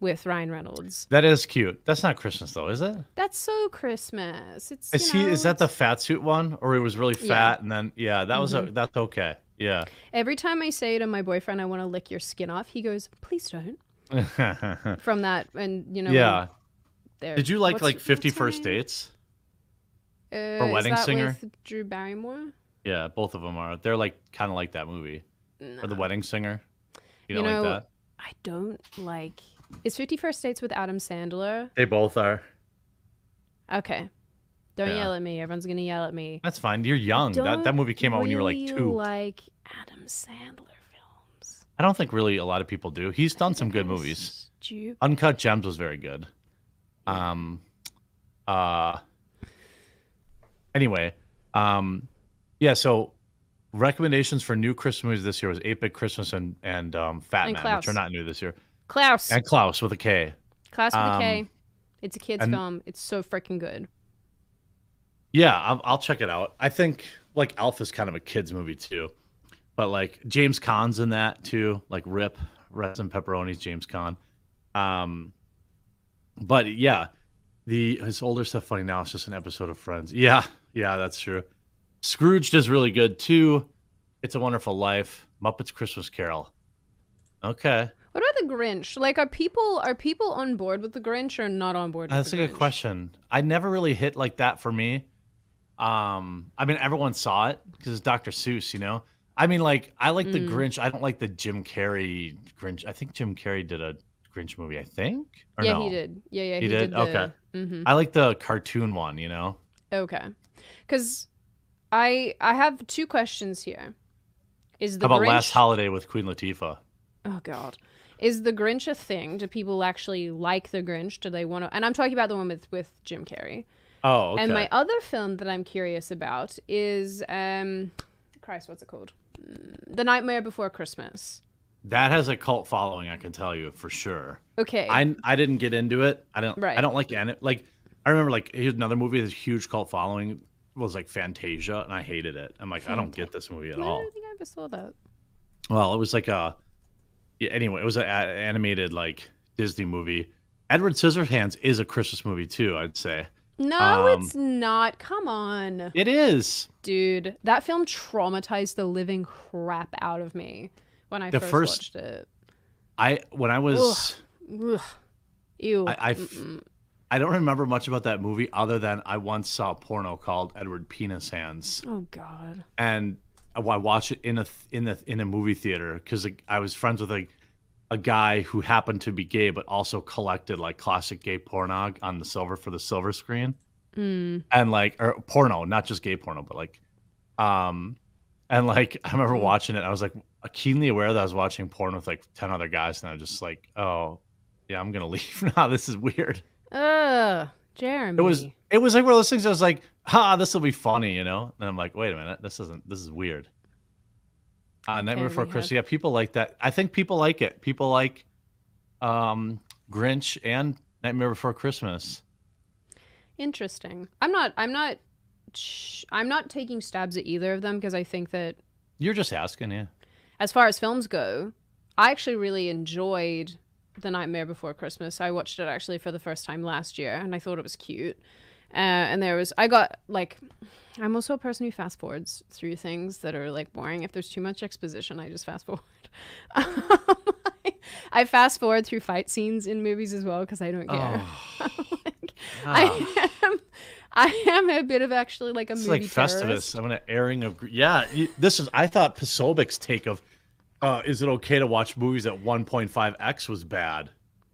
with Ryan Reynolds. That is cute. That's not Christmas though, is it? That's so Christmas. It's Is he? Is that the fat suit one, or he was really Yeah. fat and then yeah, that was a, Mhm. that's okay. Yeah. Every time I say to my boyfriend, I want to lick your skin off, he goes, "Please don't." [laughs] From that, and you know, yeah. there. Did you like what's- like 50 what's her First? Dates? Uh, is Wedding Singer? Drew Barrymore? Yeah, both of them are. They're like kind of like that movie or the Wedding Singer. You You don't know, like that? I don't like. Is Fifty First Dates with Adam Sandler? They both are. Okay. Don't Yeah. yell at me. Everyone's gonna yell at me. That's fine. You're young. That that movie came out when you were like two. Like Adam Sandler films. I don't think really a lot of people do. He's done some good movies. Stu- Uncut Gems was very good. Um, uh, anyway, um, yeah. So recommendations for new Christmas movies this year was Eight Bit Christmas and and um, Fat And Man, Klaus. which are not new this year, Klaus. and Klaus with a K. Klaus with a K. um, It's a kids and- film. It's so freaking good. Yeah, I'll, I'll check it out. I think like Alpha is kind of a kids movie too, but like James Caan's in that too. Like Rip, Rest and Pepperoni's James Caan. Um, but yeah, the his older stuff funny now. It's just an episode of Friends. Yeah, yeah, that's true. Scrooged is really good too. It's a Wonderful Life. Muppets Christmas Carol. Okay, What about the Grinch? Like, are people are people on board with the Grinch or not on board? With that's a the good Grinch? question. I never really hit like that for me. Um, I mean, everyone saw it because it's Dr. Seuss, you know. I mean, like, I like the Mm. Grinch. I don't like the Jim Carrey Grinch. I think Jim Carrey did a Grinch movie. I think. Or Yeah, no? he did. Yeah, yeah, He he, did? did. Okay. hmm I like the cartoon one. You know. Okay. Because I I have two questions here. Is the How about Grinch? Last Holiday with Queen Latifah? Oh God. Is the Grinch a thing? Do people actually like the Grinch? Do they want to? And I'm talking about the one with with Jim Carrey. Oh, okay. And my other film that I'm curious about is um, Christ, what's it called? Mm, The Nightmare Before Christmas. that has a cult following. I can tell you for sure. Okay. I I didn't get into it. I don't. Right. I don't like any like. I remember like here's another movie with a huge cult following was like Fantasia, and I hated it. I'm like, I don't get this movie at all. I don't think I ever saw that. Well, it was like a. Yeah, anyway, it was an animated like Disney movie. Edward Scissorhands is a Christmas movie too. I'd say No, Um, it's not. Come on, it is. dude. That film traumatized the living crap out of me when I The first, first- watched it. I when I was. Ugh. Ew. I. I don't remember much about that movie other than I once saw a porno called Edward Penis Hands. oh God. and I watched it in a in the in a movie theater because I was friends with a a guy who happened to be gay but also collected like classic gay pornog on the silver for the silver screen Mm. and like or porno not just gay porno but like um and like I remember Mm. watching it I was like keenly aware that I was watching porn with like 10 other guys and I was just like oh yeah I'm gonna [laughs] leave now this is weird Ugh. Jeremy. it was it was like one of those things I was like [laughs] ha this will be funny you know and I'm like wait a minute this isn't this is weird uh, Nightmare Before Christmas yeah people like that I think people like it people like um Grinch and Nightmare Before Christmas interesting. I'm not. I'm not. sh- I'm not taking stabs at either of them because I think that you're just asking yeah as far as films go, I actually really enjoyed The Nightmare Before Christmas. I watched it actually for the first time last year, and I thought it was cute. Uh, and there was, I got like, I'm also a person who fast forwards through things that are like boring. If there's too much exposition, I just fast forward. [laughs] [laughs] I fast forward through fight scenes in movies as well because I don't care. [laughs] Like, I am, I am a bit of actually like a Ah. It's movie like Festivus. terrorist. I'm gonna airing of yeah. you- This is I thought Posobiec's take of uh, is it okay to watch movies at 1.5x was bad.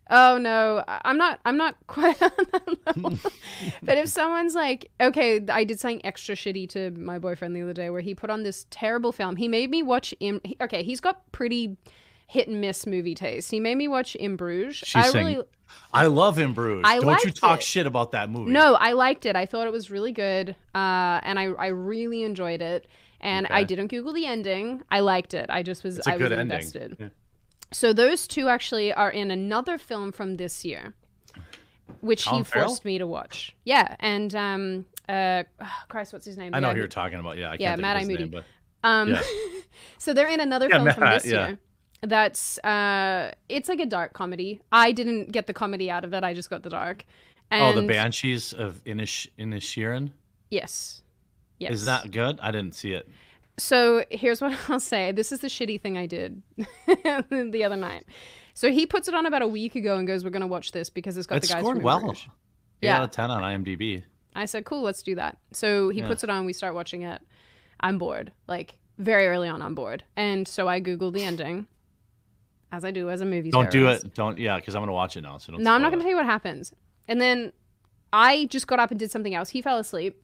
Oh no, I'm not. I'm not [laughs] quite on that level. [laughs] but if someone's like, okay, I did something extra shitty to my boyfriend the other day, where he put on this terrible film. He made me watch. He- okay, he's got pretty hit and miss movie taste. He made me watch In Bruges. She's I saying- really I love In Bruges. I Don't you talk it. shit about that movie. no, I liked it. I thought it was really good, uh, and I I really enjoyed it. And I didn't Google the ending. I liked it. I just was it's a I good was ending. invested. Yeah. So those two actually are in another film from this year, which Colin he Farrell? forced me to watch. Yeah, and um, uh, Christ, what's his name? I know Yeah, who you're talking about. Yeah, I can't yeah, Matt of his name, but Um, Yeah. [laughs] so they're in another Yeah, film from this year. That's uh, it's like a dark comedy. I didn't get the comedy out of it. I just got the dark. And oh, the Banshees of Inish Inisherin. Yes. Yes. Is that good? I didn't see it. So here's what [laughs] I'll say. This is the shitty thing I did [laughs] the other night. So he puts it on about a week ago and goes, "We're gonna watch this because it's got It the guys scored from well. Bruges." Eight Yeah. out of ten on IMDb. I said, "Cool, let's do that." So he Yeah. puts it on. We start watching it. I'm bored. Like very early on, I'm bored, and so I googled the ending, as I do as a movie. Don't do it. Don't. Yeah, because I'm gonna watch it now. So don't No, I'm not going to tell you what happens. And then I just got up and did something else. He fell asleep.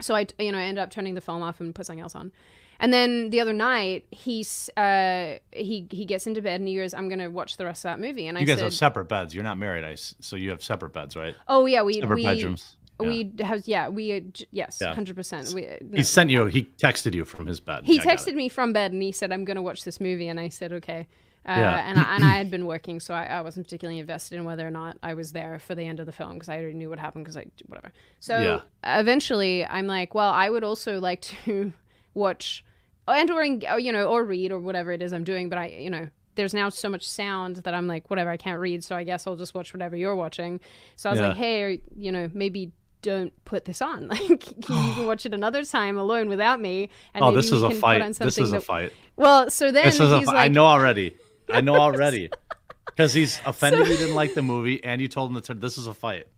So I, you know, I ended up turning the film off and put something else on. And then the other night, he's uh, he he gets into bed and he goes, "I'm gonna watch the rest of that movie." And it. I You guys said, have separate beds. You're not married, I. s- So you have separate beds, right? "Oh yeah, we Separate we bedrooms. Yeah. we have yeah we uh, yes Yeah. hundred percent." Uh, no. He sent you. He texted you from his bed. He Yeah, I texted me from bed and he said, "I'm gonna watch this movie," and I said, "Okay." Uh, Yeah. and, I, and I had been working, so I, I wasn't particularly invested in whether or not I was there for the end of the film because I already knew what happened because I whatever. So Yeah. eventually, I'm like, well, I would also like to [laughs] watch and or, you know or read or whatever it is I'm doing, but I you know there's now so much sound that I'm like whatever I can't read, so I guess I'll just watch whatever you're watching. So I was Yeah. like, hey, you know maybe. Don't put this on. [laughs] Like you can [sighs] watch it another time alone without me. And Oh, this is a fight. This is a fight. well, so then This is a he's fight. like, I know already. I know already. [laughs] Because he's offended you didn't like the movie, and you told him to. This is a fight.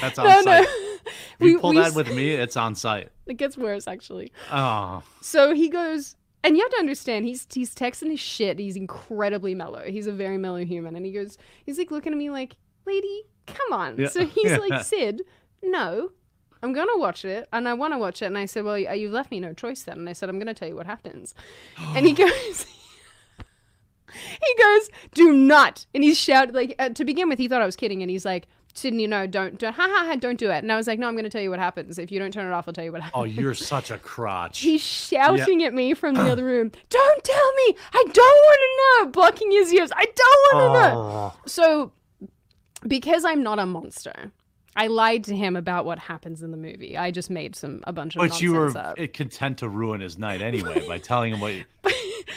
That's on no, site. no. [laughs] If we, you pull we that with me, it's on site. it gets worse actually. Oh, So he goes, and you have to understand, he's he's texting his shit. He's incredibly mellow. He's a very mellow human, and he goes, he's like looking at me like, lady, come on. Yeah. So he's Yeah. [laughs] like, Sid, no. I'm gonna watch it, and I want to watch it. And I said, "Well, you left me no choice then." And I said, "I'm gonna tell you what happens." and he [gasps] goes, he goes, "Do not!" And he's shouted like uh, to begin with, he thought I was kidding, and he's like, "Sydney, no, don't, don't, ha ha ha, don't do it." And I was like, "No, I'm gonna tell you what happens. If you don't turn it off, I'll tell you what happens." oh, you're such a crotch. He's shouting at me from the other room. Don't tell me. I don't want to know. Blocking his ears. I don't want to know. Oh. So, because I'm not a monster, I lied to him about what happens in the movie. I just made some a bunch of But you were up. eh, content to ruin his night anyway by [laughs] telling him what you, [laughs]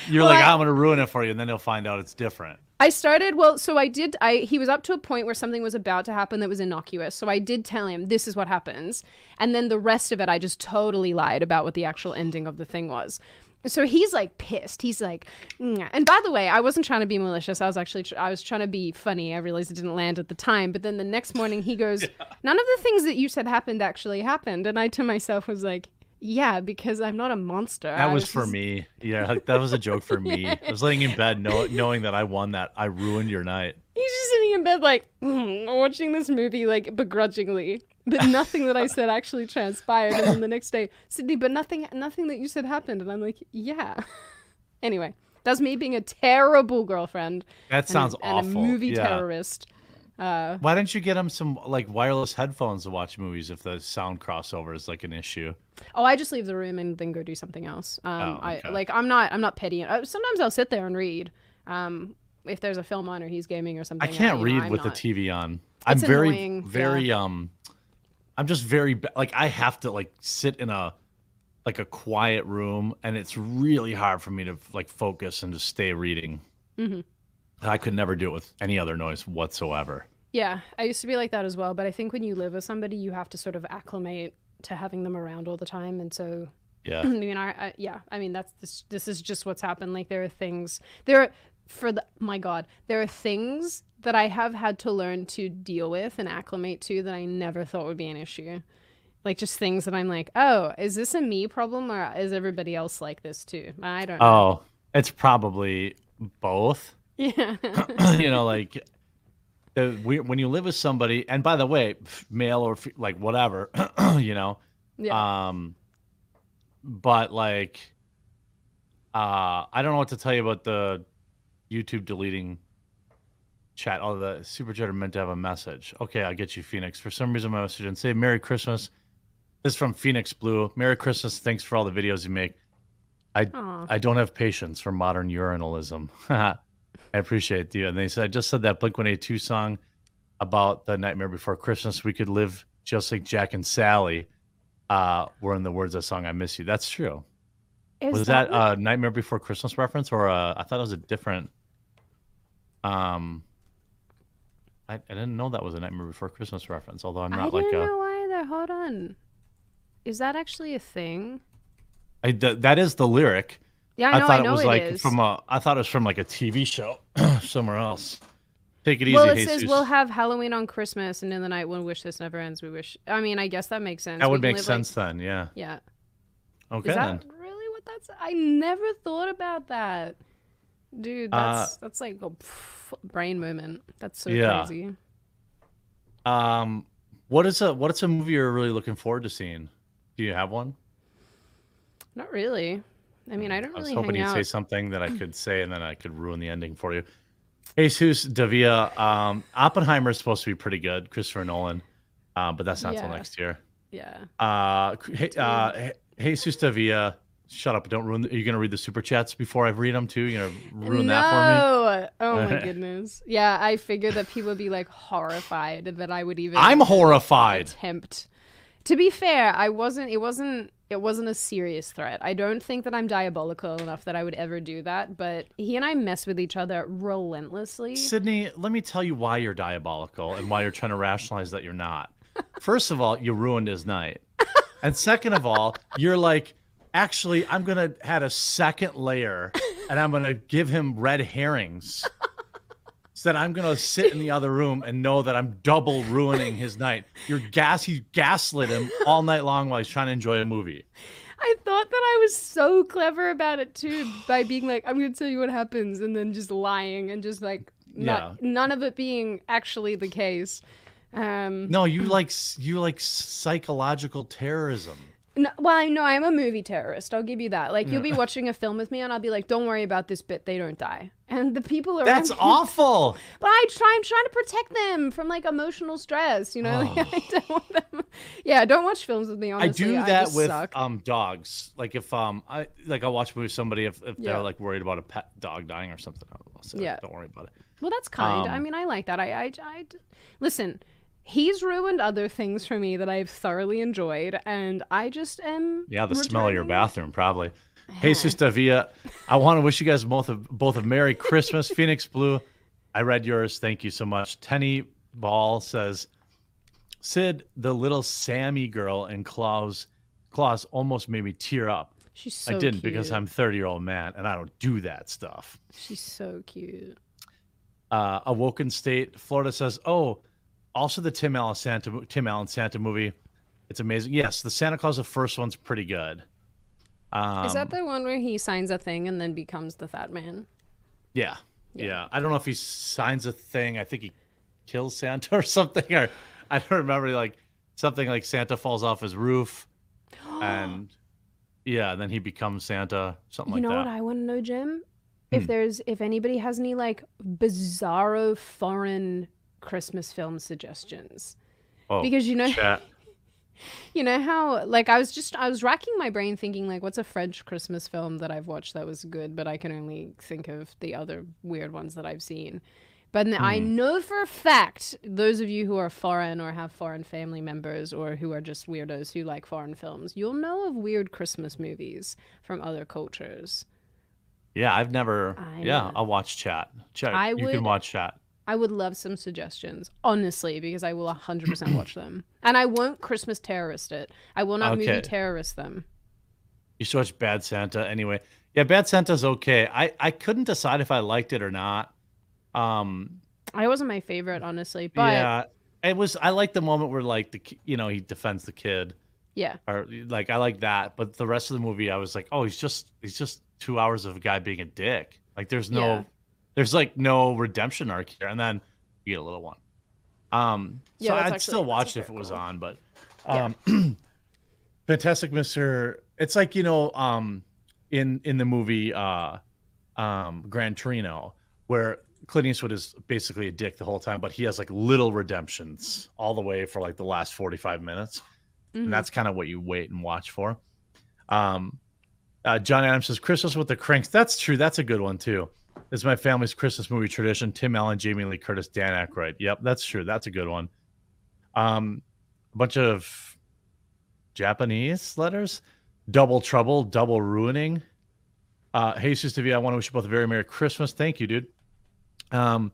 you're Well, like. I- I'm gonna ruin it for you, and then he'll find out it's different. I started well, so I did. I he was up to a point where something was about to happen that was innocuous. So I did tell him this is what happens, and then the rest of it, I just totally lied about what the actual ending of the thing was. So he's like pissed. He's like, "Nyeh." and by the way, I wasn't trying to be malicious. I was actually tr- I was trying to be funny. I realized it didn't land at the time, but then the next morning he goes, [laughs] none of the things that you said happened actually happened, and I to myself was like. Yeah, because I'm not a monster. That I was for just- me. [laughs] Yeah, like, that was a joke for me. [laughs] I was laying in bed, know, knowing that I won that. I ruined your night. He's just sitting in bed, like "Mm," [clears throat] watching this movie, like begrudgingly. But [laughs] nothing that I said actually transpired. And then the next day, Sydney, but nothing, nothing that you said happened. And I'm like, yeah. [laughs] anyway, that's me being a terrible girlfriend. That and sounds and awful. a movie yeah. terrorist. Uh, Why don't you get him some like wireless headphones to watch movies if the sound crossover is like an issue? oh, I just leave the room and then go do something else. Um, Oh, I like, I'm not, I'm not petty. Uh, sometimes I'll sit there and read. Um, if there's a film on or he's gaming or something. I can't know, read I'm with not- the TV on. I'm very, annoying, yeah. very um, I'm just very ba- like I have to like sit in a like a quiet room, and it's really hard for me to like focus and just stay reading. Mhm. I could never do it with any other noise whatsoever. Yeah, I used to be like that as well. But I think when you live with somebody, you have to sort of acclimate to having them around all the time. And so, Yeah. [clears throat] I mean, I, I yeah, I mean, that's this. This is just what's happened. Like there are things there are for the my God, there are things that I have had to learn to deal with and acclimate to that I never thought would be an issue. Like just things that I'm like, oh, is this a me problem or is everybody else like this too? I don't know. Oh, it's probably both. Yeah. [laughs] [clears throat] you know, like the, we, when you live with somebody, and by the way, male or f- like whatever, [clears throat] you know, yeah. um, but like, uh, I don't know what to tell you about the YouTube deleting chat. Oh, the super chat are meant to have a message. Okay, I'll get you, Phoenix. For some reason, my message didn't say Merry Christmas. This is from Phoenix Blue. Merry Christmas. Thanks for all the videos you make. Aw. I don't have patience for modern urinalism. [laughs] I appreciate you. And they said, I just said that Blink 182 song about the Nightmare Before Christmas. We could live just like Jack and Sally uh, were in the words of the song I Miss You. That's true. Is was that, what- a Nightmare Before Christmas reference or uh, I thought it was a different. Um, I, I didn't know that was a Nightmare Before Christmas reference, although I'm I not didn't like a. know why either. Hold on. Is that actually a thing? I, th- that is the lyric. Yeah, I know. I, thought know it was it like is. from a. I thought it was from like a TV show [clears throat] somewhere else. Take it easy, well, it Jesus. says we'll have Halloween on Christmas, and in the night we'll wish this never ends, we wish. I mean, I guess that makes sense. that would make live, like- sense then. Yeah. yeah. Okay Is then. really? what that's. I never thought about that, dude. Uh, That's that's like a brain moment. That's so Yeah. crazy. Um, what is a what is a movie you're really looking forward to seeing? Do you have one? Not really. I mean, I don't really. I was really hoping you'd out. say something that I [clears throat] could say, and then I could ruin the ending for you. Jesus Davia, um, Oppenheimer is supposed to be pretty good. Christopher Nolan, uh, but that's not till next year. Yeah. Uh, uh, Je- Jesus Davia, shut up! Don't ruin. The, are you gonna read the super chats before I read them too? You're gonna ruin no. that for me. Oh my [laughs] goodness. Yeah, I figured that people would be like horrified that I would even? I'm horrified. attempt. To be fair, I wasn't. It wasn't. It wasn't a serious threat. I don't think that I'm diabolical enough that I would ever do that. But he and I mess with each other relentlessly. Sydney, let me tell you why you're diabolical and why you're trying to rationalize that you're not. First of all, you ruined his night. And second of all, you're like, actually, I'm going to add a second layer and I'm going to give him red herrings. So that I'm going to sit in the other room and know that I'm double ruining his night. You're gas, you gaslit him all night long while he's trying to enjoy a movie. I thought that I was so clever about it too, by being like, "I'm going to tell you what happens," and then just lying and just like not, none of it being actually the case. Um, No, you [clears throat] like you like psychological terrorism. No, well, I know I'm a movie terrorist. I'll give you that. Like, you'll be watching a film with me, and I'll be like, "Don't worry about this bit; they don't die." [laughs] And the people around That's me- [laughs] awful. But I try. I'm trying to protect them from like emotional stress. You know, [laughs] like, Oh. I don't want them. Yeah, don't watch films with me. Honestly, I do that just with suck. um dogs. Like if um I like I'll watch a movie with somebody if, if Yeah. they're like worried about a pet dog dying or something. I'll say, Yeah. don't worry about it. Well, that's kind. I Um, mean, I like that. I, I, I, listen. He's ruined other things for me that I've thoroughly enjoyed, and I just am. Yeah, the smell of your bathroom probably. [sighs] Hey, Sister Via, I want to wish you guys both of both a Merry Christmas, [laughs] Phoenix Blue. I read yours. Thank you so much. Tenny Ball says, Sid, the little Sámi girl in Klaus, Klaus almost made me tear up. She's so. I didn't because. I'm 30 year old man and I don't do that stuff. She's so cute. uh, Awoken State, Florida says, "Oh, also the Tim Allen Santa Tim Allen Santa movie. It's amazing. Yes, the Santa Claus the first one's pretty good. Um, Is that the one where he signs a thing and then becomes the fat man? yeah, Yeah. yeah, I don't know if he signs a thing. I think he kills Santa [laughs] or something, or I don't remember. Like something like Santa falls off his roof, [gasps] and yeah, then he becomes Santa. Something you like that. You know what I want to know, Jim? If Hmm. there's if anybody has any like bizarro foreign Christmas film suggestions. oh, Because you know chat. [laughs] you know how like I was just I was racking my brain thinking like what's a French Christmas film that I've watched that was good, but I can only think of the other weird ones that I've seen. But n- I Hmm. know for a fact those of you who are foreign or have foreign family members or who are just weirdos who like foreign films, you'll know of weird Christmas movies from other cultures. Yeah, I've never. I yeah. I'll watch chat. Chat. I you would- can watch chat. I would love some suggestions, honestly, because I will 100% watch them. And I won't Christmas terrorist it. I will not Okay. movie terrorist them. You should watch Bad Santa anyway. Yeah, Bad Santa's okay. I I couldn't decide if I liked it or not. Um, I wasn't my favorite, honestly, but yeah. it was. I like the moment where like the you know he defends the kid yeah. or like I like that. But the rest of the movie, I was like, oh, he's just he's just two hours of a guy being a dick. Like there's no Yeah. There's like no redemption arc here, and then you get a little one. Um, so Yeah, that's I'd actually- still watch it if it was call. on, but Yeah. um, [clears throat] Fantastic Mr. It's like you know, um, in in the movie uh, um, Gran Torino, where Clint Eastwood is basically a dick the whole time, but he has like little redemptions all the way for like the last forty five minutes, Mhm. and that's kind of what you wait and watch for. Um, uh, John Adams says Christmas with the Cranks. That's true. That's a good one too. It's my family's Christmas movie tradition. Tim Allen, Jamie Lee Curtis, Dan Aykroyd. Yep, that's true. That's a good one. Um, a bunch of Japanese letters. Double trouble, double ruining. Uh, V, I want to wish you both a very Merry Christmas. Thank you, dude. Um,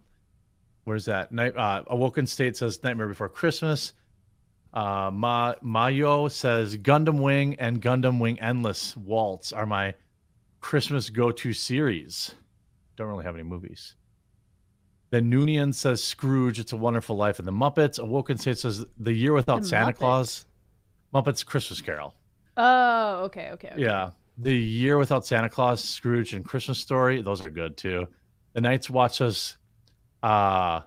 where's that? Night uh Awoken State says Nightmare Before Christmas. Uh Ma Mayo says Gundam Wing and Gundam Wing Endless Waltz are my Christmas go-to series. Don't really have any movies. Then Noonian says Scrooge, It's a Wonderful Life, and the Muppets. Awoken State says The Year Without The Santa Muppets? Claus. Muppets Christmas Carol. Oh, okay, okay, okay. Yeah. The Year Without Santa Claus, Scrooge, and Christmas Story. Those are good too. The Nights Watch us. Uh,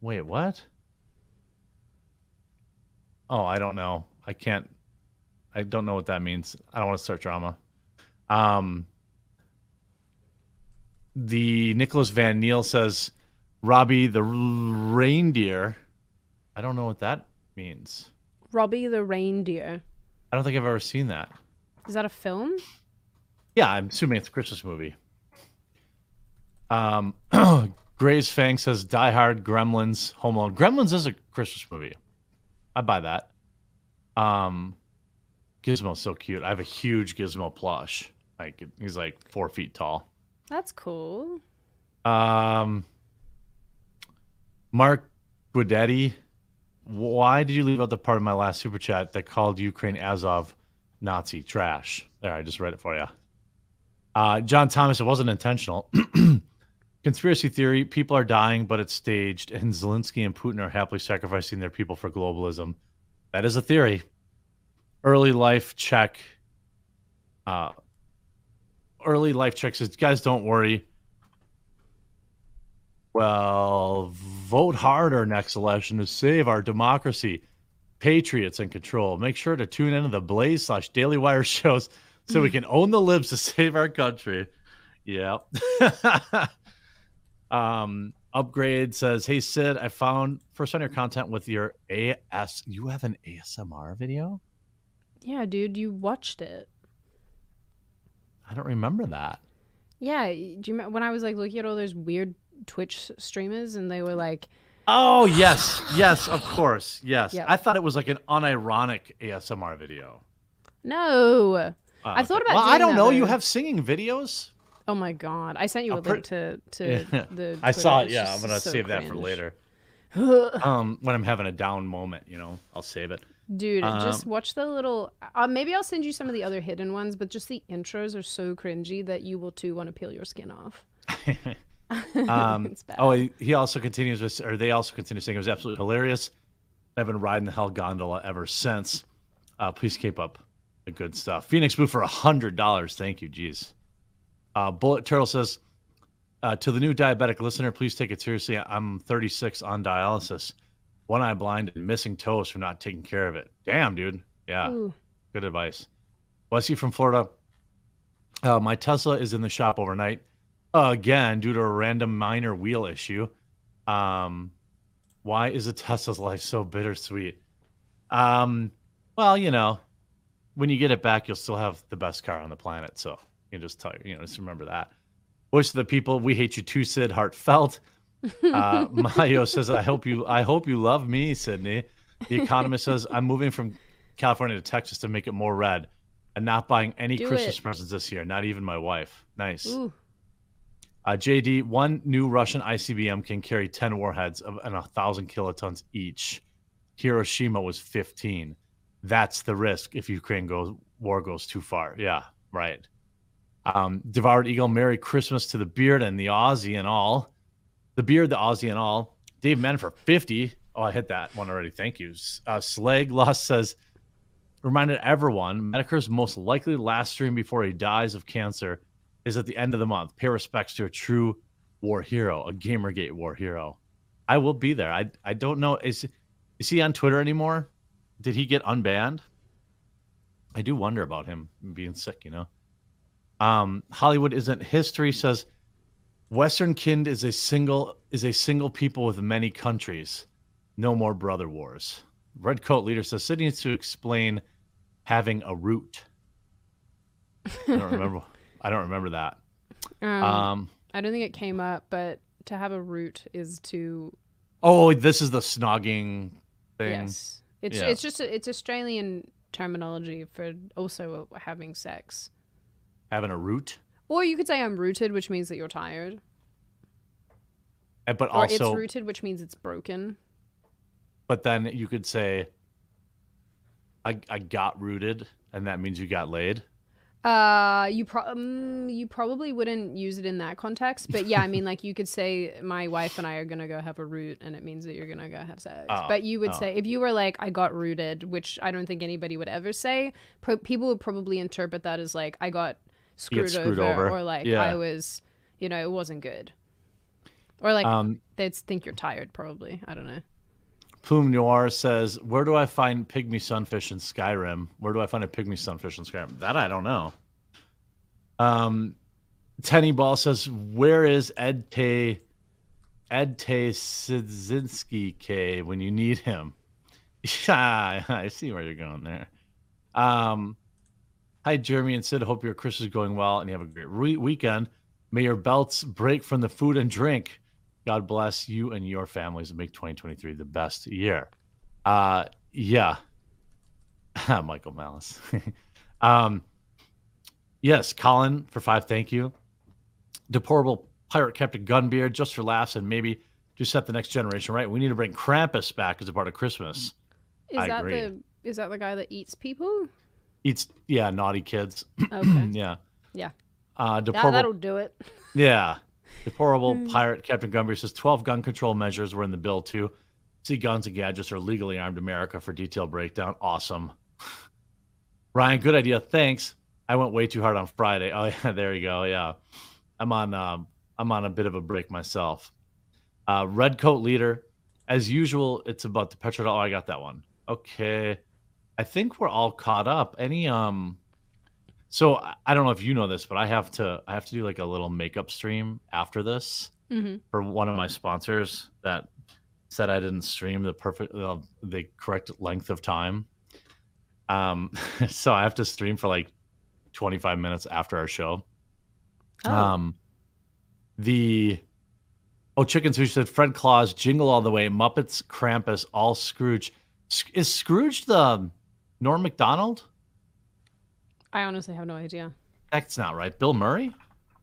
wait, what? Oh, I don't know. I can't. I don't know what that means. I don't want to start drama. Um, the Nicholas Van Neal says, Robbie the reindeer. I don't know what that means. Robbie the reindeer. I don't think I've ever seen that. Is that a film? Yeah, I'm assuming it's a Christmas movie. Um, [clears throat] Gray's Fang says Die Hard, Gremlins, Home Alone. Gremlins is a Christmas movie. I buy that. Um, Gizmo's so cute. I have a huge Gizmo plush. Like he's like four feet tall. That's cool. Um, Mark Guidetti, why did you leave out the part of my last super chat that called Ukraine Azov Nazi trash? There, I just read it for you. Uh, John Thomas, it wasn't intentional. [clears throat] Conspiracy theory: people are dying, but it's staged, and Zelensky and Putin are happily sacrificing their people for globalism. That is a theory. Early life check. Uh, early life check says, guys, don't worry. Well, vote harder next election to save our democracy. Patriots in control. Make sure to tune into the Blaze slash Daily Wire shows so we can own the libs to save our country. Yeah. [laughs] um, upgrade says, "Hey Sid, I found first on your content with your AS. You have an ASMR video? Yeah, dude, you watched it. I don't remember that. Yeah, do you remember when I was like looking at all those weird Twitch streamers and they were like, Oh yes, yes, of course, yes. Yep. I thought it was like an unironic ASMR video. "No." Uh, I thought about Well, I don't know. You have singing videos. Oh my god! I sent you a I'm pre- link to to [laughs] Yeah. the. I saw it. Yeah, I'm gonna so save that for later. [laughs] Um, when I'm having a down moment, you know, I'll save it. Dude, just Um, watch the little. Uh, maybe I'll send you some of the other hidden ones, but just the intros are so cringy that you will too want to peel your skin off. [laughs] Um, [laughs] oh, he, he also continues with, or they also continue saying it was absolutely hilarious. I've been riding the hell gondola ever since. Uh, please keep up the good stuff. Phoenix Blue for a hundred dollars. Thank you, jeez. Uh, Bullet Turtle says uh, to the new diabetic listener, please take it seriously. I'm 36 on dialysis, one eye blind and missing toes from not taking care of it. Damn, dude. Yeah. Ooh. Good advice. Wesley from Florida. Uh, my Tesla is in the shop overnight again due to a random minor wheel issue. Um, why is a Tesla's life so bittersweet? Um, well, you know, when you get it back, you'll still have the best car on the planet. So you can just tell you know, just remember that. Wish the people we hate you too, Sid. Heartfelt. Uh, [laughs] Mayo says, "I hope you, I hope you love me, Sydney." The Economist says, "I'm moving from California to Texas to make it more red, and not buying any Do Christmas it. presents this year. Not even my wife. Nice." Ooh. Uh, JD, one new Russian ICBM can carry 10 warheads of and a thousand kilotons each. Hiroshima was 15. That's the risk if Ukraine goes war goes too far. Yeah, right. Um, Devoured Eagle, Merry Christmas to the beard and the Aussie and all. The beard, the Aussie and all. Dave Men for 50. Oh, I hit that one already. Thank you. Uh, Slag Lost says, reminded everyone, Metokur's most likely last stream before he dies of cancer is at the end of the month. Pay respects to a true war hero, a Gamergate war hero. I will be there. I I don't know. Is is he on Twitter anymore? Did he get unbanned? I do wonder about him being sick, you know. Um, Hollywood isn't history says Western kind is a single is a single people with many countries. No more brother wars. Red coat leader says Sydney needs to explain having a root. I don't remember. [laughs] I don't remember that. Um, Um, I don't think it came up, but to have a root is to oh, this is the snogging thing. yes. It's Yeah. it's just a, it's Australian terminology for also having sex. Having a root, Or you could say I'm rooted, which means that you're tired. Eh, but Or it's rooted, which means it's broken. but then you could say, I I got rooted, and that means you got laid. Uh, you pro- um, you probably wouldn't use it in that context, but yeah, I mean, [laughs] like you could say my wife and I are gonna go have a root, and it means that you're gonna go have sex. Oh, but you would oh. say if you were like I got rooted, which I don't think anybody would ever say. Pro- people would probably interpret that as like I got screwed, screwed over, over. or like Yeah. I was, you know, it wasn't good, or like Um, they'd think you're tired. Probably, I don't know. Plume Noir says, "Where do I find pygmy sunfish in Skyrim? Where do I find a pygmy sunfish in Skyrim? That I don't know." Um, Tenny Ball says, "Where is Ed Tay, Ed Tay Sidzinski K when you need him?" [laughs] Yeah, I see where you're going there. Um, hi Jeremy and Sid. Hope your Christmas is going well and you have a great re- weekend. May your belts break from the food and drink. God bless you and your families and make 2023 the best year. Uh, yeah. [laughs] Michael Malice. [laughs] um, yes, Colin for five. Thank you. Deplorable pirate Captain Gunbeard just for laughs and maybe to set the next generation right. We need to bring Krampus back as a part of Christmas. Is I that agree. the is that the guy that eats people? Eats, yeah, naughty kids. Okay, [clears throat] yeah. Yeah. Uh, deplorable that'll do it. [laughs] Yeah. Deplorable Hmm. pirate Captain Gumby says 12 gun control measures were in the bill too. See guns and gadgets are legally armed America for detailed breakdown. Awesome. [laughs] Ryan, good idea. Thanks. I went way too hard on Friday. Oh [laughs] yeah, there you go. Yeah. I'm on um I'm on a bit of a break myself. Uh red coat leader. As usual, it's about the petrol. Oh, I got that one. Okay. I think we're all caught up. Any um so I- don't know if you know this, but I have to I have to do like a little makeup stream after this hmm for one of my sponsors that said I didn't stream the perfect uh, the correct length of time. Um [laughs] so I have to stream for like 25 minutes after our show. Oh. Um the Oh, Chicken Sushi said Fred Claus, Jingle All the Way, Muppets, Krampus, all Scrooge. Is Scrooge the Norm Macdonald? I honestly have no idea. That's not right. Bill Murray?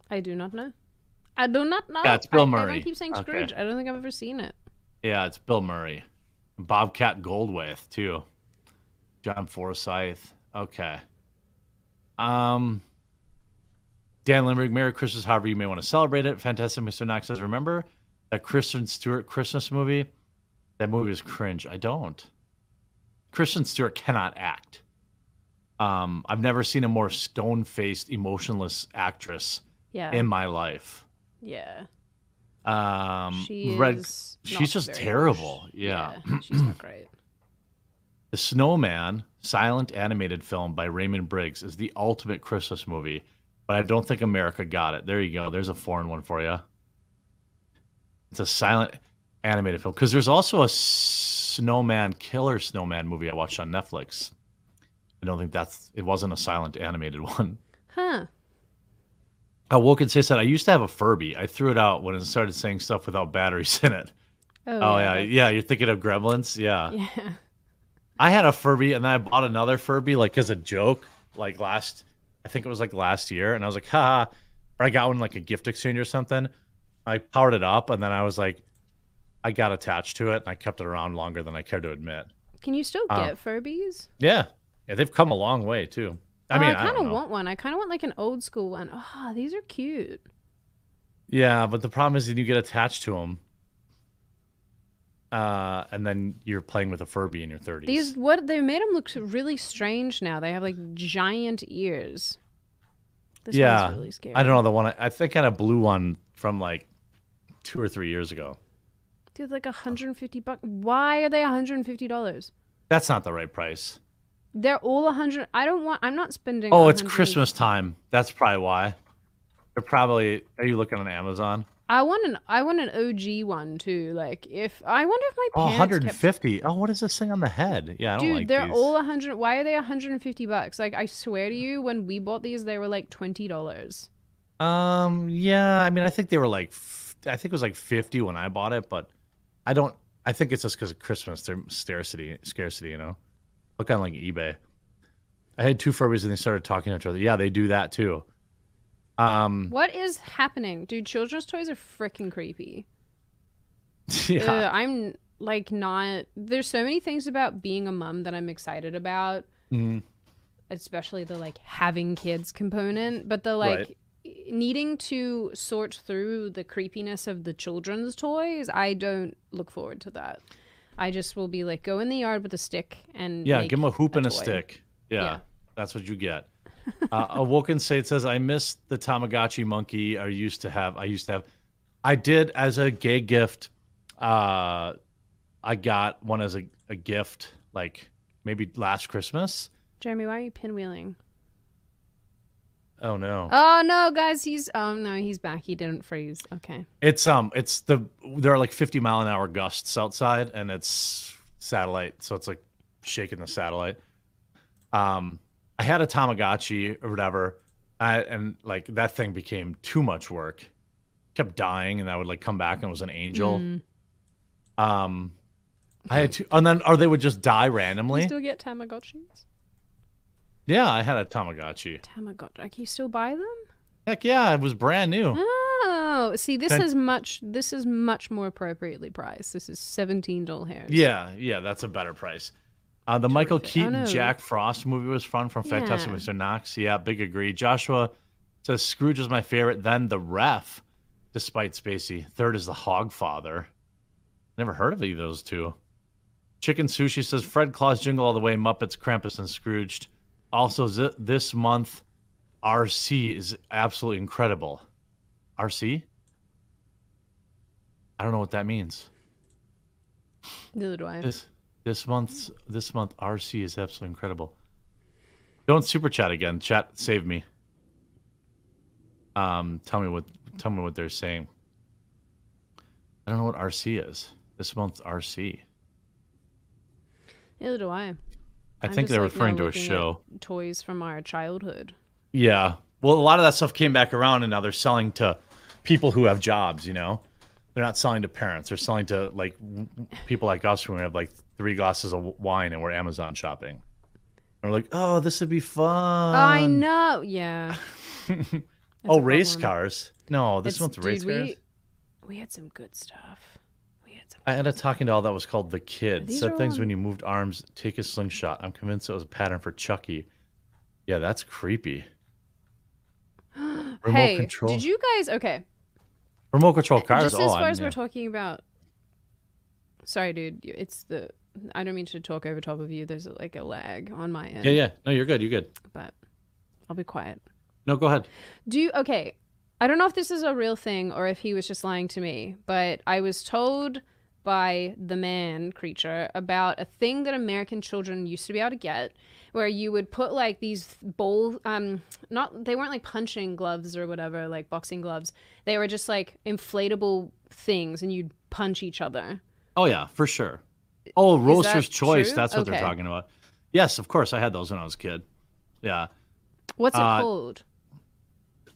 I do not know. I do not know. Yeah, it's Bill I, Murray. I, keep saying Okay. Scrooge. I don't think I've ever seen it. Yeah, it's Bill Murray. Bobcat Goldthwait too. John Forsythe. Okay. Um Dan Limerick, Merry Christmas, however you may want to celebrate it. Fantastic Mr. Knox says, remember that Kristen Stewart Christmas movie? That movie is cringe. I don't. Kristen Stewart cannot act. Um, I've never seen a more stone faced, emotionless actress Yeah. in my life. yeah. Um She Red she's just terrible. much- Yeah. she's not great. [clears throat] [clears throat] The Snowman, silent animated film by Raymond Briggs, is the ultimate Christmas movie, but I don't think America got it. There you go. There's a foreign one for you. It's a silent animated film because there's also a snowman killer snowman movie I watched on Netflix. I don't think that's it wasn't a silent animated [laughs] one. Huh. Woken say said I used to have a Furby. I threw it out when it started saying stuff without batteries in it. Oh, Oh, yeah, that- yeah. You're thinking of Gremlins, yeah. Yeah. I had a Furby and then I bought another Furby like as a joke, like last I think it was like last year, and I was like, ha. Or I got one like a gift exchange or something. I powered it up and then I was like, I got attached to it and I kept it around longer than I care to admit. Can you still Um, get Furbies? Yeah. Yeah, they've come a long way too. I Oh, mean, I kind of want one. I kind of want like an old school one. Oh, these are cute. Yeah, but the problem is that you get attached to them. Uh, and then you're playing with a Furby in your 30s. These what they made them look really strange now. They have like giant ears. This Yeah, one's really scary. I don't know the one I, I think I had a blue one from like two or three years ago. Dude, like 150 bucks. Why are they 150 dollars? That's not the right price. They're all 100. I don't want. I'm not spending. Oh, it's Christmas time. That's probably why. They're probably. Are you looking on Amazon? I want an. I want an OG one too. Like if I wonder if my Oh, parents kept 150. Oh, what is this thing on the head? Yeah, I don't Dude, like they're these. all 100. Why are they 150 bucks? Like, I swear to you, when we bought these, they were like $20. Um, yeah. I mean, I think they were like. f- I think it was like 50 when I bought it, but I don't. I think it's just because of Christmas. They're scarcity, scarcity. You know, look on like eBay. I had two Furbies and they started talking to each other. Yeah, they do that too. Um, What is happening? Dude, children's toys are freaking creepy. [laughs] yeah. Ugh, I'm like not. There's so many things about being a mom that I'm excited about. Mhm. especially the like having kids component, but the like Right. Needing to sort through the creepiness of the children's toys, I don't look forward to that. I just will be like, go in the yard with a stick and Yeah, give him a hoop and a stick. Yeah, Yeah. that's what you get. [laughs] uh, Awoken State says, "I miss the Tamagotchi monkey. I used to have. I used to have. I did as a gay gift. Uh, I got one as a, a gift, like maybe last Christmas. Jeremy, why are you pinwheeling? Oh no, Oh no, guys, he's oh no, he's back. He didn't freeze. Okay. it's um, it's the there are like fifty mile an hour gusts outside, and it's satellite, so it's like shaking the satellite. Um, I had a Tamagotchi or whatever, I, and like that thing became too much work. Kept dying, and I would like come back and it was an angel. Mm. Um, I had to, and then or they would just die You randomly. still get Tamagotchis? Yeah, I had a Tamagotchi. Tamagotchi. Like, you still buy them? Heck yeah, it was brand new. Oh, see, this is much. This is much more appropriately priced. This is seventeen doll hairs. Yeah, yeah, that's a better price. Uh, the Michael Terrific. Oh, Keaton no. Jack Frost movie was fun from Fantastic Yeah. Mr. Knox. Yeah, big agree. Joshua says Scrooge is my favorite, then the ref, despite Spacey. Third is the Hogfather. Never heard of either of those two. Chicken Sushi says Fred Claus Jingle All the Way, Muppets, Krampus, and Scrooged. Also, zi- this month, RC is absolutely incredible. RC? I don't know what that means. Neither do I. This this month's this month RC is absolutely incredible. Don't super chat again. Chat save me. Um tell me what tell me what they're saying. I don't know what RC is. This month's RC. Neither do I. I I'm think just, they're like, now referring to a looking at show. Toys from our childhood. Yeah. Well, a lot of that stuff came back around and now they're selling to people who have jobs, you know. They're not selling to parents. They're selling to like w- people like us who have like three glasses of wine and we're Amazon shopping. And we're like, "Oh, this would be fun." I know. Yeah. [laughs] That's oh, race problem. cars. No, this It's- one's race dude, cars. we, we had some good stuff. We had some. I ended up talking to all that was called the Kid. These Said things on- when you moved arms, take a slingshot. I'm convinced it was a pattern for Chucky. Yeah, that's creepy. [gasps] Remote hey, control. did you guys? Okay. Remote control cars. Just as far as yeah. we're talking about. Sorry, dude. It's the. I don't mean to talk over top of you. There's like a lag on my end. yeah, yeah. No, you're good. You're good. But I'll be quiet. No, go ahead. Do you okay? I don't know if this is a real thing or if he was just lying to me, but I was told by the man creature about a thing that American children used to be able to get where you would put like these bowl um not they weren't like punching gloves or whatever, like boxing gloves. They were just like inflatable things and you'd punch each other. Oh yeah, for sure. Oh, Roaster's that Choice. true? That's what they're talking about. Yes, of course. I had those when I was a kid. Yeah. What's it Uh, called?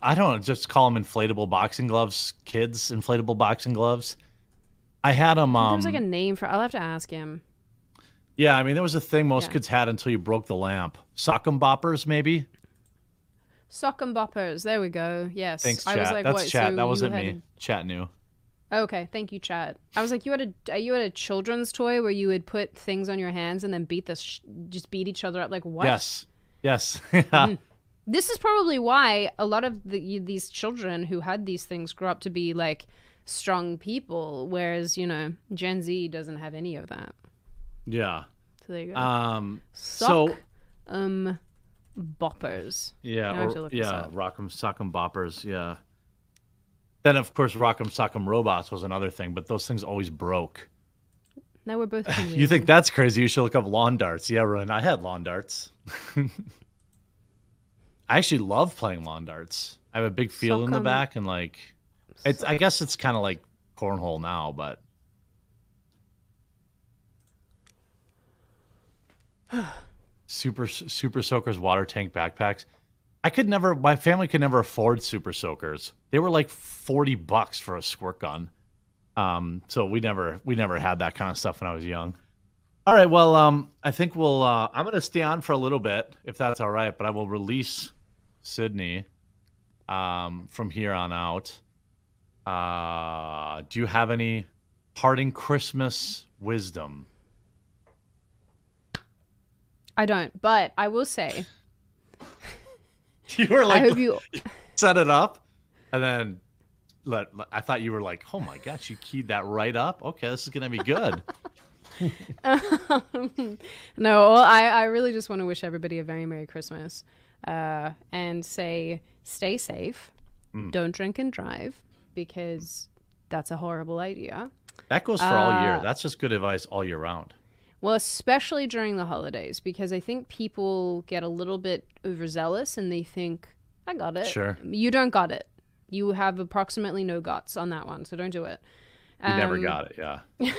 I don't know. Just call them inflatable boxing gloves. Kids inflatable boxing gloves. I had them. Um, There's like a name for I'll have to ask him. yeah, I mean, there was a thing most Yeah. kids had until you broke the lamp. Sock'em boppers, maybe. Sock 'em boppers. There we go. Yes. Thanks, I chat. was like, That's what, chat. so that wasn't had me. Chat knew. Okay, thank you, chat. I was like, you had a you had a children's toy where you would put things on your hands and then beat the sh- just beat each other up. Like what? Yes. Yes. Mhm. [laughs] This is probably why a lot of the, these children who had these things grew up to be like strong people, whereas you know Gen Z doesn't have any of that. yeah. So there you go. Um. Sock, So um, boppers. yeah, Now I have or- yeah. Rock'em Sock'em boppers. Yeah. Then of course Rock'em Sock'em robots was another thing, but those things always broke. Now we're both. [laughs] You think that's crazy? You should look up lawn darts. Yeah, Ryan, I had lawn darts. [laughs] I actually love playing lawn darts. I have a big field in the back, and like, it's. I guess it's kind of like cornhole now, but super super soakers water tank backpacks. I could never. My family could never afford super soakers. They were like forty bucks for a squirt gun. Um, so we never we never had that kind of stuff when I was young. All right, well, um, I think we'll. Uh, I'm gonna stay on for a little bit if that's all right, but I will release Sydney um, from here on out. Uh, do you have any parting Christmas wisdom? I don't, but I will say [laughs] You were like, I hope [laughs] you. set it up, and then let. I thought you were like, oh my gosh, you keyed that right up. Okay, this is gonna be good. [laughs] no, well, I, I really just want to wish everybody a very Merry Christmas uh, and say stay safe. Mm. Don't drink and drive because that's a horrible idea. That goes for all year. Uh, That's just good advice all year round. Well, especially during the holidays because I think people get a little bit overzealous and they think, I got it. Sure. You don't got it. You have approximately no guts on that one, so don't do it. You never Um, got it. Yeah. [laughs]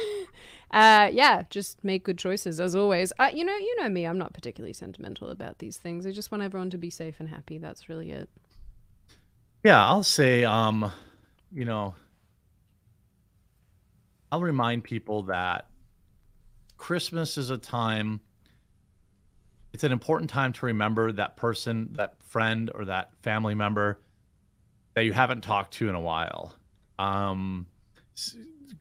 uh yeah just make good choices as always uh, you know you know me i'm not particularly sentimental about these things i just want everyone to be safe and happy that's really it Yeah, I'll say, um, you know, I'll remind people that Christmas is a time, it's an important time to remember that person, that friend, or that family member that you haven't talked to in a while. Um,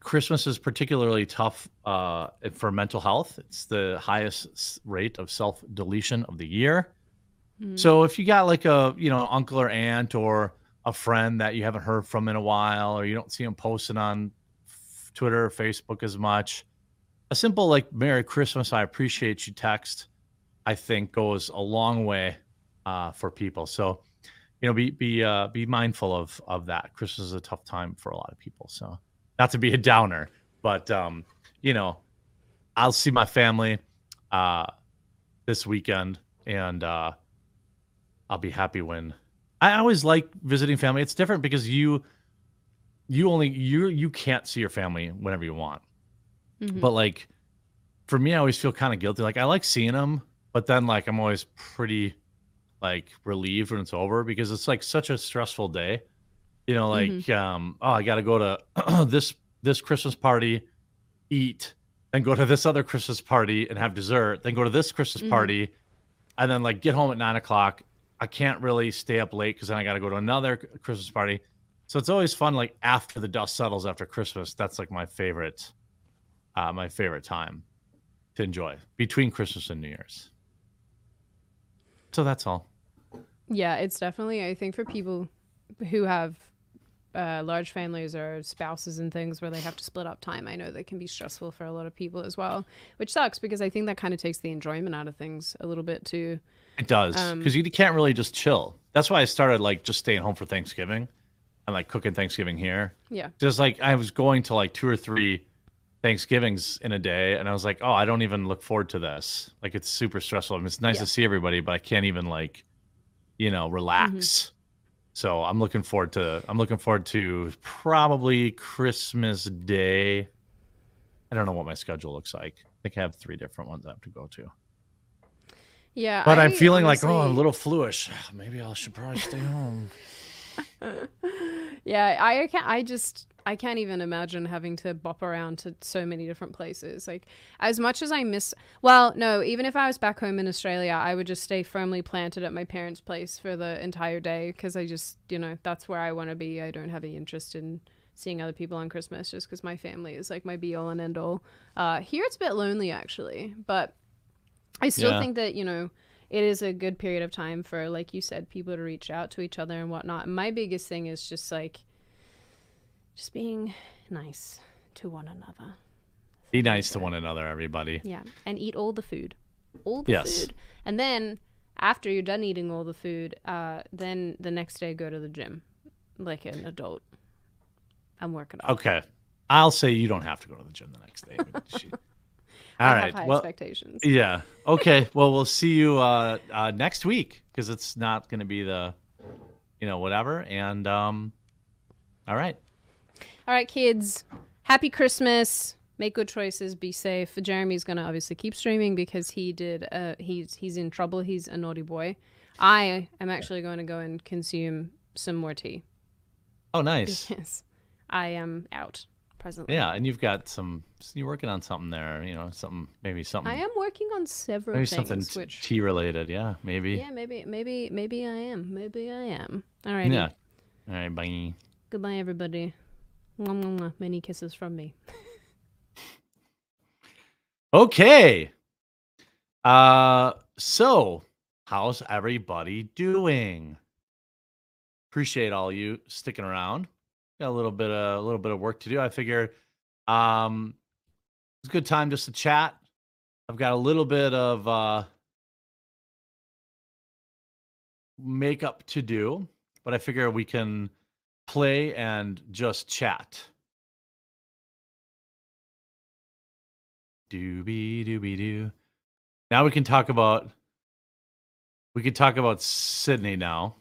Christmas is particularly tough uh, for mental health. It's the highest rate of self deletion of the year. Mm. So if you got like a you know uncle or aunt or a friend that you haven't heard from in a while, or you don't see them posting on Twitter or Facebook as much, a simple like "Merry Christmas, I appreciate you" text, I think goes a long way uh, for people. So you know, be be uh, be mindful of of that. Christmas is a tough time for a lot of people. So not to be a downer, but um, you know, I'll see my family uh, this weekend, and uh, I'll be happy when I always like visiting family. It's different because you you only you you can't see your family whenever you want. Mhm. But like for me, I always feel kind of guilty. Like I like seeing them, but then like I'm always pretty like relieved when it's over because it's like such a stressful day. You know, like Mhm. um, oh, I got to go to [clears throat] this this Christmas party, eat, then go to this other Christmas party and have dessert, then go to this Christmas Mhm. party, and then like get home at nine o'clock. I can't really stay up late because then I got to go to another Christmas party. So it's always fun, like after the dust settles after Christmas. That's like my favorite, uh, my favorite time to enjoy between Christmas and New Year's. So that's all. yeah it's definitely i think for people who have uh, large families or spouses and things where they have to split up time i know that can be stressful for a lot of people as well which sucks because i think that kind of takes the enjoyment out of things a little bit too It does Um, because you can't really just chill. That's why I started like just staying home for Thanksgiving and like cooking Thanksgiving here. yeah Just like I was going to like two or three Thanksgivings in a day, and I was like, oh, I don't even look forward to this. Like it's super stressful. I mean, it's nice Yeah. to see everybody, but I can't even like, you know, relax. So I'm looking forward to. I'm looking forward to probably Christmas Day. I don't know what my schedule looks like. I think I have three different ones I have to go to. Yeah But I, am feeling like, oh, I'm a little fluish. [sighs] Maybe I should probably stay home. [laughs] yeah, I can't. I just I can't even imagine having to bop around to so many different places. Like as much as I miss. Well, no, even if I was back home in Australia, I would just stay firmly planted at my parents' place for the entire day because I just you know that's where I want to be. I don't have any interest in seeing other people on Christmas just because my family is like my be all and end all. Uh, here it's a bit lonely actually, but I still Yeah. think that you know it is a good period of time for like you said people to reach out to each other and whatnot my biggest thing is just like just being nice to one another Be nice to one another, everybody. yeah and eat all the food all the Yes. food and then after you're done eating all the food uh then the next day go to the gym like an adult i'm working on it. Okay. I'll say you don't have to go to the gym the next day. I All have right. high Well, expectations yeah. Okay. Well, we'll see you uh, uh, next week because it's not going to be the, you know, whatever. And um, all right. All right, kids. Happy Christmas. Make good choices. Be safe. Jeremy's gonna obviously keep streaming because he did. Uh, he's he's in trouble. He's a naughty boy. I am actually going to go and consume some more tea Oh, nice. [laughs] because I am out presently. Yeah, and you've got some. You're working on something there. You know, something maybe something. I am working on several maybe things. something t- which tea related. Yeah, maybe. yeah, maybe maybe maybe I am. Maybe I am. All right. Yeah. All right. Bye. Goodbye, everybody. Mwah, mwah, mwah. Many kisses from me. [laughs] Okay. Uh, so how's everybody doing? Appreciate all you sticking around. Got a little bit of a little bit of work to do. I figure um it's a good time just to chat. I've got a little bit of uh makeup to do, but I figure we can play and just chat. Doobie doobie doo. Now we can talk about we could talk about Sydney now.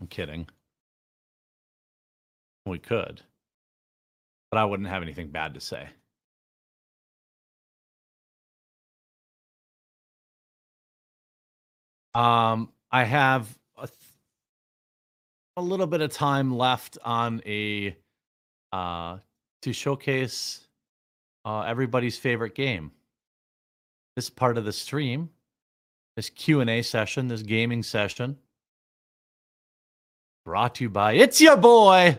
I'm kidding. We could. But I wouldn't have anything bad to say. Um, I have a, th- a little bit of time left on a uh to showcase uh everybody's favorite game. This part of the stream, this Q&A session, this gaming session brought to you by It's Your Boy.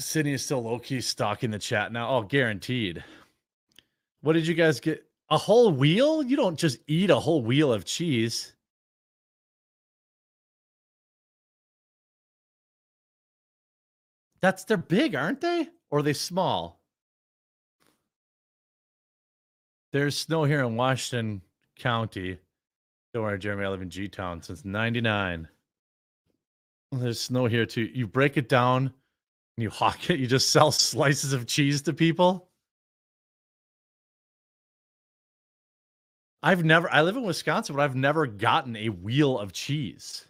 Sydney is still low key stalking the chat now. Oh, guaranteed. What did you guys get? A whole wheel? You don't just eat a whole wheel of cheese. That's they're big, aren't they? Or are they small? There's snow here in Washington County. Don't worry, Jeremy. I live in G Town since '99. There's snow here too. You break it down you hawk it. You just sell slices of cheese to people. I've never. I live in Wisconsin, but I've never gotten a wheel of cheese.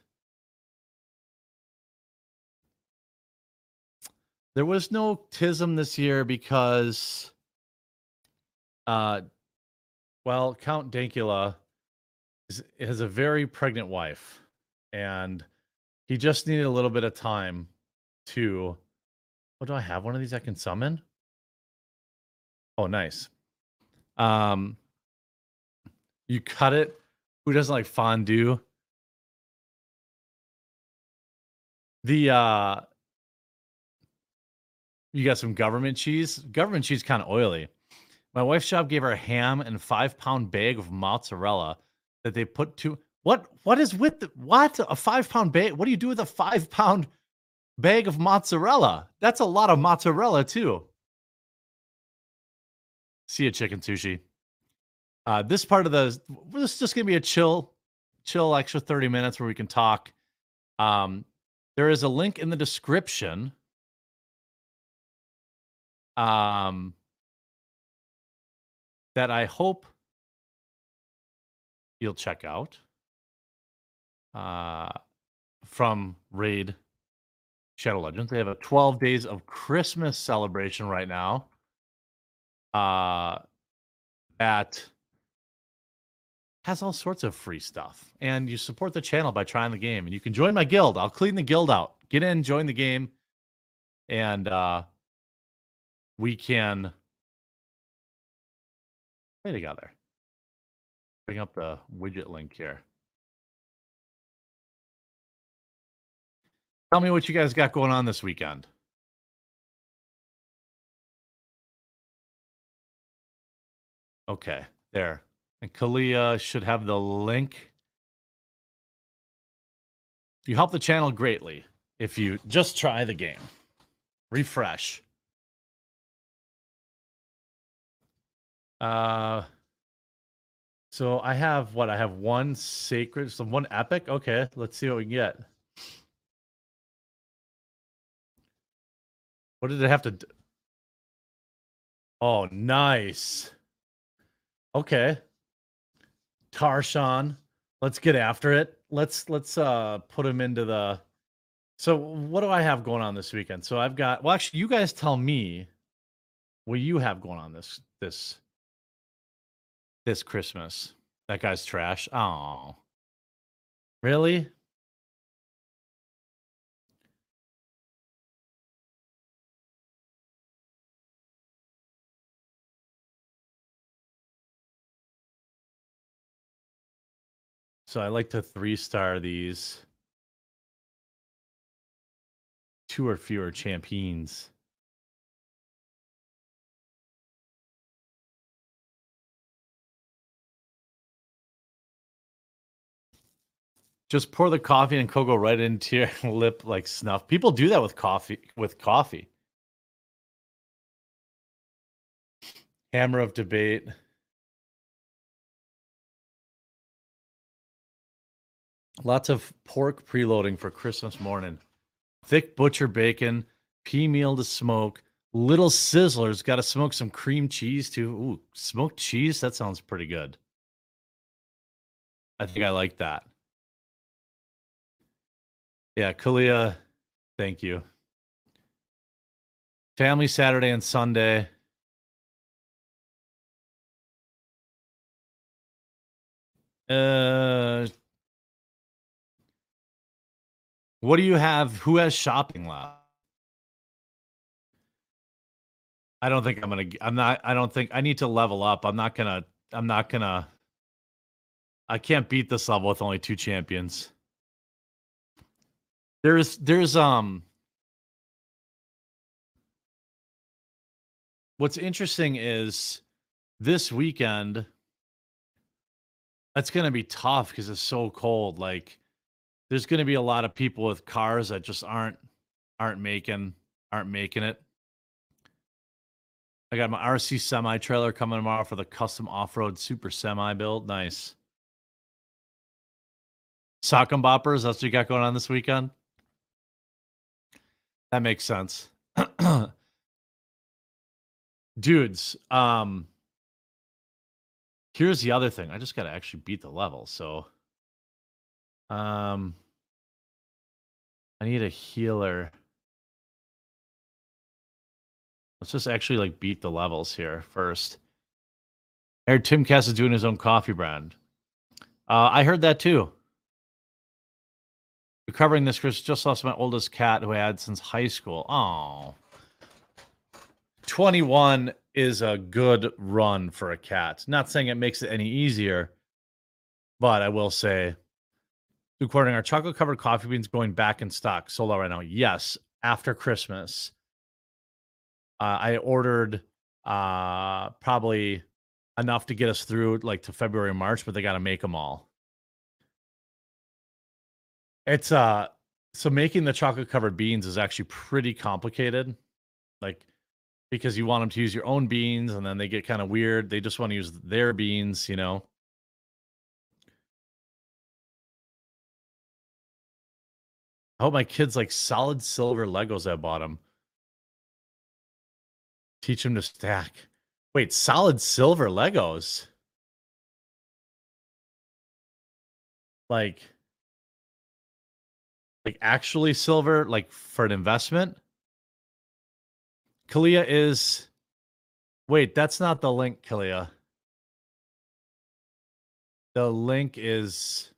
There was no TISM this year because, uh, well, Count Dankula is, has a very pregnant wife, and he just needed a little bit of time to. What do I have? One of these I can summon. Oh, nice. Um, you cut it. Who doesn't like fondue? The uh you got some government cheese. Government cheese kind of oily. My wife's shop gave her a ham and five pound bag of mozzarella that they put to what what is with the what a five pound bag? What do you do with a five pound bag of mozzarella? That's a lot of mozzarella too. See you, chicken sushi. Uh, this part of the this is just gonna be a chill, chill extra 30 minutes where we can talk. Um, there is a link in the description um, that I hope you'll check out uh, from Raid Shadow Legends. They have a 12 days of Christmas celebration right now. Uh, that has all sorts of free stuff. And you support the channel by trying the game. And you can join my guild. I'll clean the guild out. Get in, join the game. And uh we can play together. Bring up the widget link here. Tell me what you guys got going on this weekend. Okay, there. And Kalia should have the link. You help the channel greatly if you just try the game. Refresh. Uh so I have what? I have one sacred, so one epic. Okay, let's see what we can get. What did it have to do? Oh, nice. Okay. Tarshan. Let's get after it. Let's let's uh put him into the So what do I have going on this weekend? So I've got well actually you guys tell me what you have going on this this this Christmas. That guy's trash. Oh. Really? So I like to three star these. Two or fewer champions. Just pour the coffee and cocoa right into your [laughs] lip like snuff. People do that with coffee with coffee. Hammer of debate. Lots of pork preloading for Christmas morning. Thick butcher bacon, pea meal to smoke, little sizzlers. Got to smoke some cream cheese too. Ooh, smoked cheese? That sounds pretty good. I think I like that. Yeah, Kalia, thank you. Family Saturday and Sunday. Uh, what do you have? Who has shopping left? I don't think I'm gonna. I'm not. I don't think I need to level up. I'm not gonna. I'm not gonna. I can't beat this level with only two champions. There's there's um What's interesting is this weekend that's to be tough cuz it's so cold like there's going to be a lot of people with cars that just aren't aren't making aren't making it. I got my RC semi trailer coming tomorrow for the custom off-road super semi build. Nice. Sock and boppers, that's what you got going on this weekend? That makes sense. [clears throat] Dudes, um here's the other thing. I just got to actually beat the level. So um I need a healer. Let's just actually like beat the levels here first. I heard Timcast is doing his own coffee brand. Uh, I heard that too. Recovering this, Chris just lost my oldest cat who I had since high school. Oh. 21 is a good run for a cat. Not saying it makes it any easier, but I will say, according our chocolate covered coffee beans going back in stock, sold out right now. Yes, after Christmas. Uh, I ordered uh, probably enough to get us through like to February, March, but they got to make them all. It's uh so making the chocolate covered beans is actually pretty complicated. Like because you want them to use your own beans and then they get kind of weird. They just want to use their beans, you know. I hope my kids like solid silver Legos I bought them. Teach them to stack. Wait, solid silver Legos? Like like actually silver, like for an investment. Kalia is. Wait, that's not the link, Kalia. The link is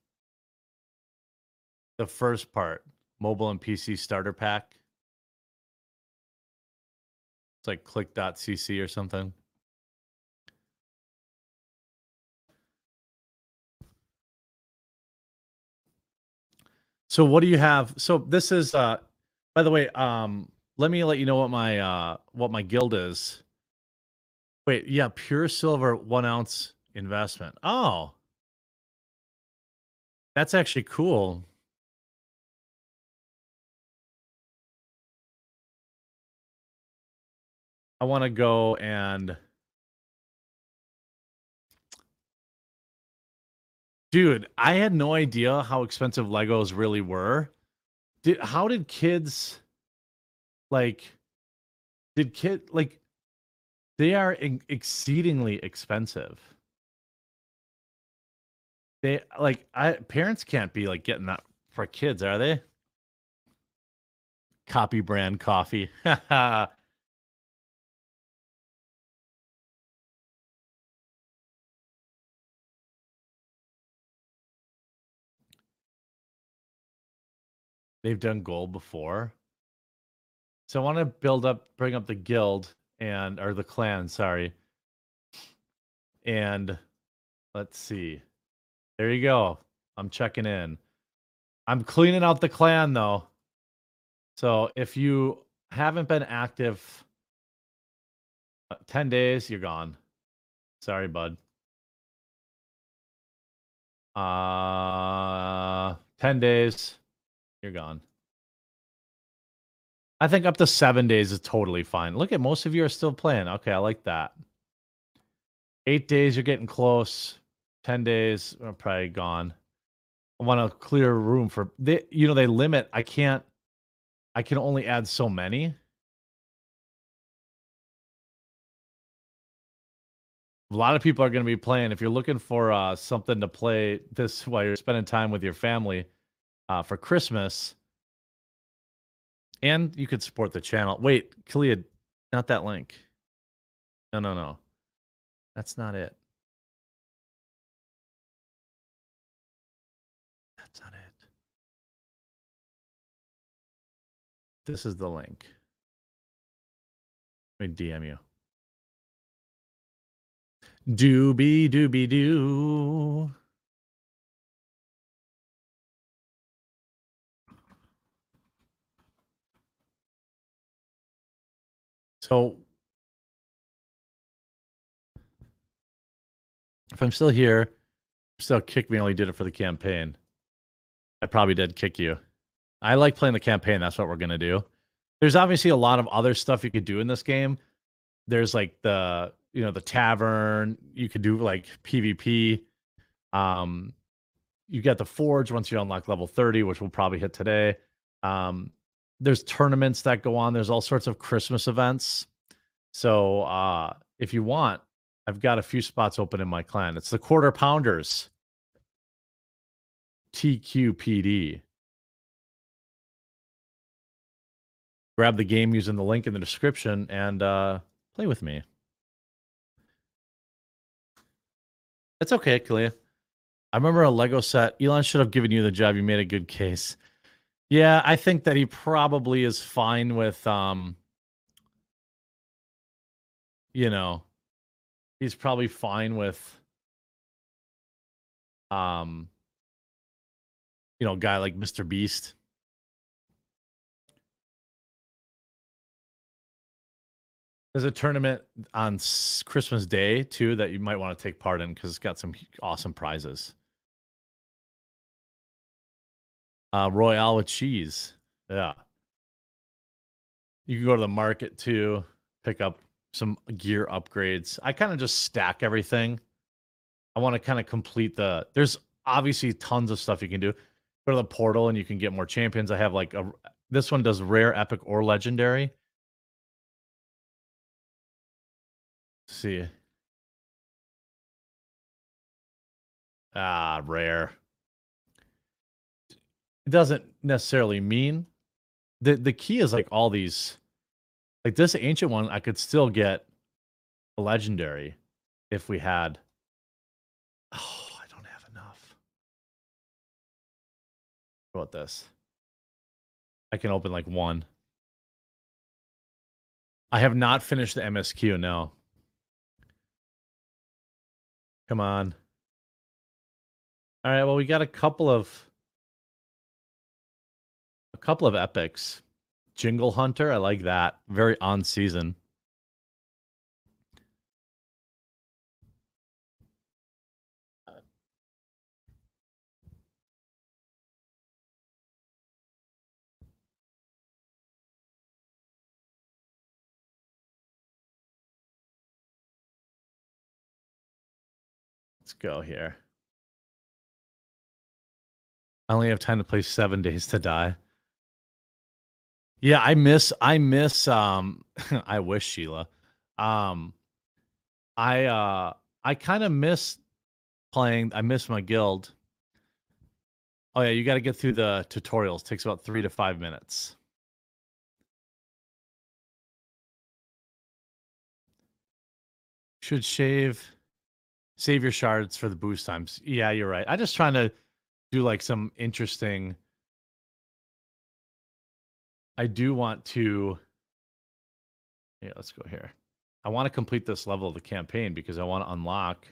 the first part mobile and PC starter pack. It's like click.cc or something. So what do you have? So this is uh by the way, um let me let you know what my uh what my guild is. Wait, yeah, pure silver one ounce investment. Oh. That's actually cool. I want to go and Dude, I had no idea how expensive Legos really were. Did how did kids like did kid like they are in- exceedingly expensive. They like I parents can't be like getting that for kids, are they? Copy brand coffee. [laughs] they've done gold before. So I want to build up, bring up the guild and or the clan, sorry. And let's see. There you go. I'm checking in. I'm cleaning out the clan though. So if you haven't been active uh, 10 days, you're gone. Sorry, bud. Uh 10 days, you're gone. I think up to 7 days is totally fine. Look at most of you are still playing. Okay, I like that. 8 days you're getting close. 10 days are probably gone. I want to clear room for they you know they limit I can't I can only add so many. A lot of people are going to be playing. If you're looking for uh, something to play this while you're spending time with your family uh, for Christmas, and you could support the channel. Wait, Kalia, not that link. No, no, no. That's not it. That's not it. This is the link. Let me DM you. Doobie doobie doo. So if I'm still here, still kick me only did it for the campaign. I probably did kick you. I like playing the campaign. That's what we're gonna do. There's obviously a lot of other stuff you could do in this game. There's like the you know the tavern. You could do like PvP. Um, you get the forge once you unlock level 30, which we'll probably hit today. Um, there's tournaments that go on. There's all sorts of Christmas events. So uh, if you want, I've got a few spots open in my clan. It's the quarter pounders. TQPD. Grab the game using the link in the description and uh, play with me. It's okay, Kalia. I remember a Lego set. Elon should have given you the job. You made a good case. Yeah, I think that he probably is fine with um you know, he's probably fine with um you know, guy like Mr. Beast. There's a tournament on Christmas Day too that you might want to take part in because it's got some awesome prizes. Uh, Royale with cheese. Yeah. You can go to the market too, pick up some gear upgrades. I kind of just stack everything. I want to kind of complete the. There's obviously tons of stuff you can do. Go to the portal and you can get more champions. I have like a. This one does rare, epic, or legendary. Let's see. Ah, rare. Doesn't necessarily mean the the key is like all these like this ancient one I could still get a legendary if we had Oh, I don't have enough. What about this? I can open like one. I have not finished the MSQ, no. Come on. All right, well we got a couple of couple of epics. Jingle Hunter, I like that. Very on season. Let's go here. I only have time to play seven days to die. Yeah, I miss I miss um [laughs] I wish Sheila. Um I uh I kind of miss playing I miss my guild. Oh yeah, you got to get through the tutorials. takes about 3 to 5 minutes. Should shave save your shards for the boost times. Yeah, you're right. I just trying to do like some interesting I do want to. Yeah, let's go here. I want to complete this level of the campaign because I want to unlock.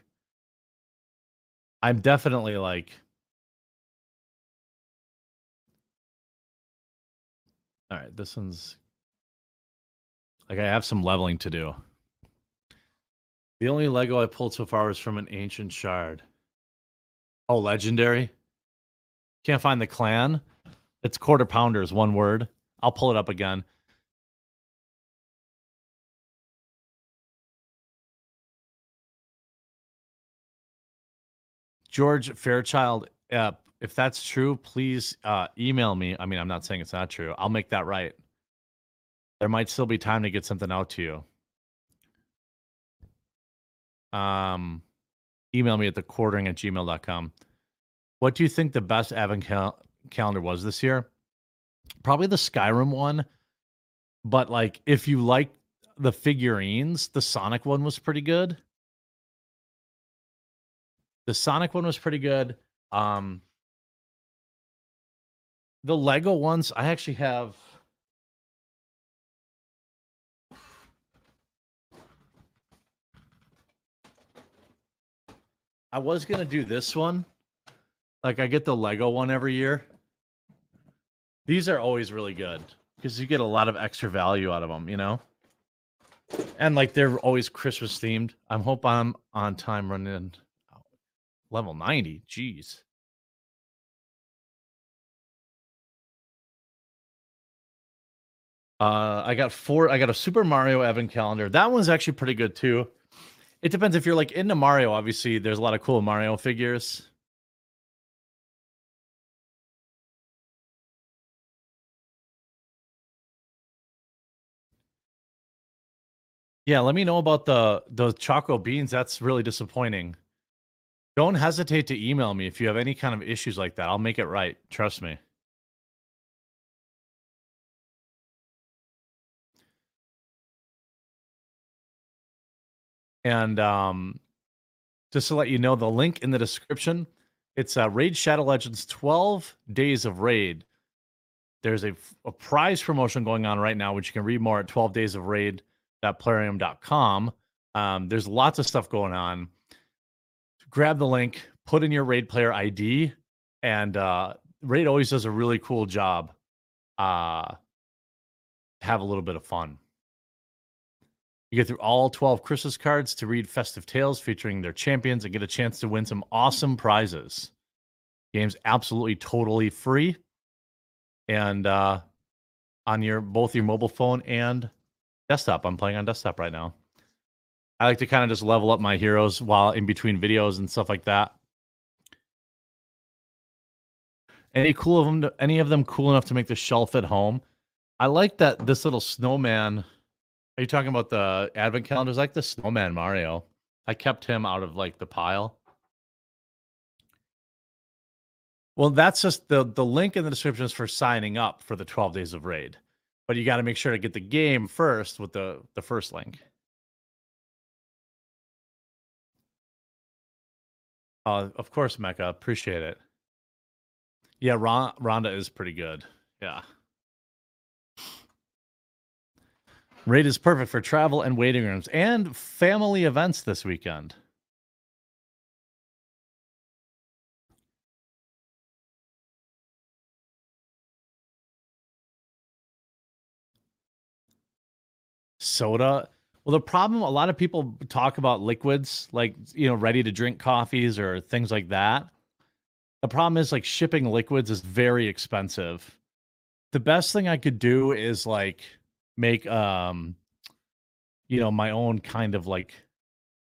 I'm definitely like. All right, this one's. Like, I have some leveling to do. The only Lego I pulled so far was from an ancient shard. Oh, legendary? Can't find the clan? It's quarter pounders, one word. I'll pull it up again. George Fairchild, uh, if that's true, please uh, email me. I mean, I'm not saying it's not true. I'll make that right. There might still be time to get something out to you. Um, email me at the quartering at gmail.com. What do you think the best advent cal- calendar was this year? Probably the Skyrim one. But like if you like the figurines, the Sonic one was pretty good. The Sonic one was pretty good. Um the Lego ones, I actually have I was gonna do this one. Like I get the Lego one every year. These are always really good because you get a lot of extra value out of them, you know. And like they're always Christmas themed. I'm hope I'm on time running level 90. Jeez. Uh, I got four. I got a Super Mario advent calendar. That one's actually pretty good too. It depends if you're like into Mario. Obviously, there's a lot of cool Mario figures. Yeah, let me know about the the choco beans. That's really disappointing. Don't hesitate to email me if you have any kind of issues like that. I'll make it right. Trust me. And um, just to let you know, the link in the description, it's uh, Raid Shadow Legends 12 Days of Raid. There's a, a prize promotion going on right now, which you can read more at 12 Days of Um, there's lots of stuff going on. Grab the link, put in your Raid player ID, and uh, Raid always does a really cool job. Uh, have a little bit of fun. You get through all 12 Christmas cards to read festive tales featuring their champions and get a chance to win some awesome prizes. Game's absolutely totally free. And uh, on your both your mobile phone and desktop. I'm playing on desktop right now. I like to kind of just level up my heroes while in between videos and stuff like that. Any cool of them? Any of them cool enough to make the shelf at home? I like that this little snowman are you talking about the advent calendars like the snowman Mario? I kept him out of like the pile. Well, that's just the the link in the description is for signing up for the 12 days of raid. But you got to make sure to get the game first with the the first link. Uh, of course, Mecca. Appreciate it. Yeah, Ron- Rhonda is pretty good. Yeah. Raid is perfect for travel and waiting rooms and family events this weekend. Soda. Well, the problem a lot of people talk about liquids like, you know, ready to drink coffees or things like that. The problem is like shipping liquids is very expensive. The best thing I could do is like make um you know my own kind of like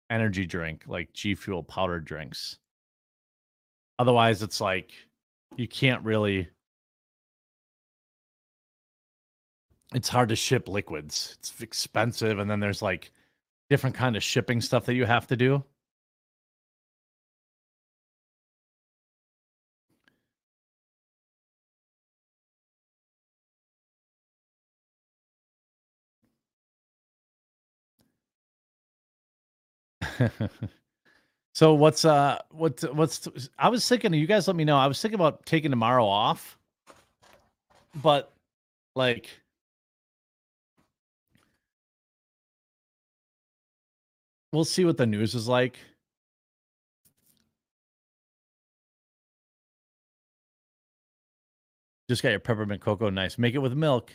energy drink like g fuel powder drinks otherwise it's like you can't really it's hard to ship liquids it's expensive and then there's like different kind of shipping stuff that you have to do [laughs] so what's uh what what's I was thinking you guys let me know. I was thinking about taking tomorrow off. But like we'll see what the news is like. Just got your peppermint cocoa. Nice. Make it with milk.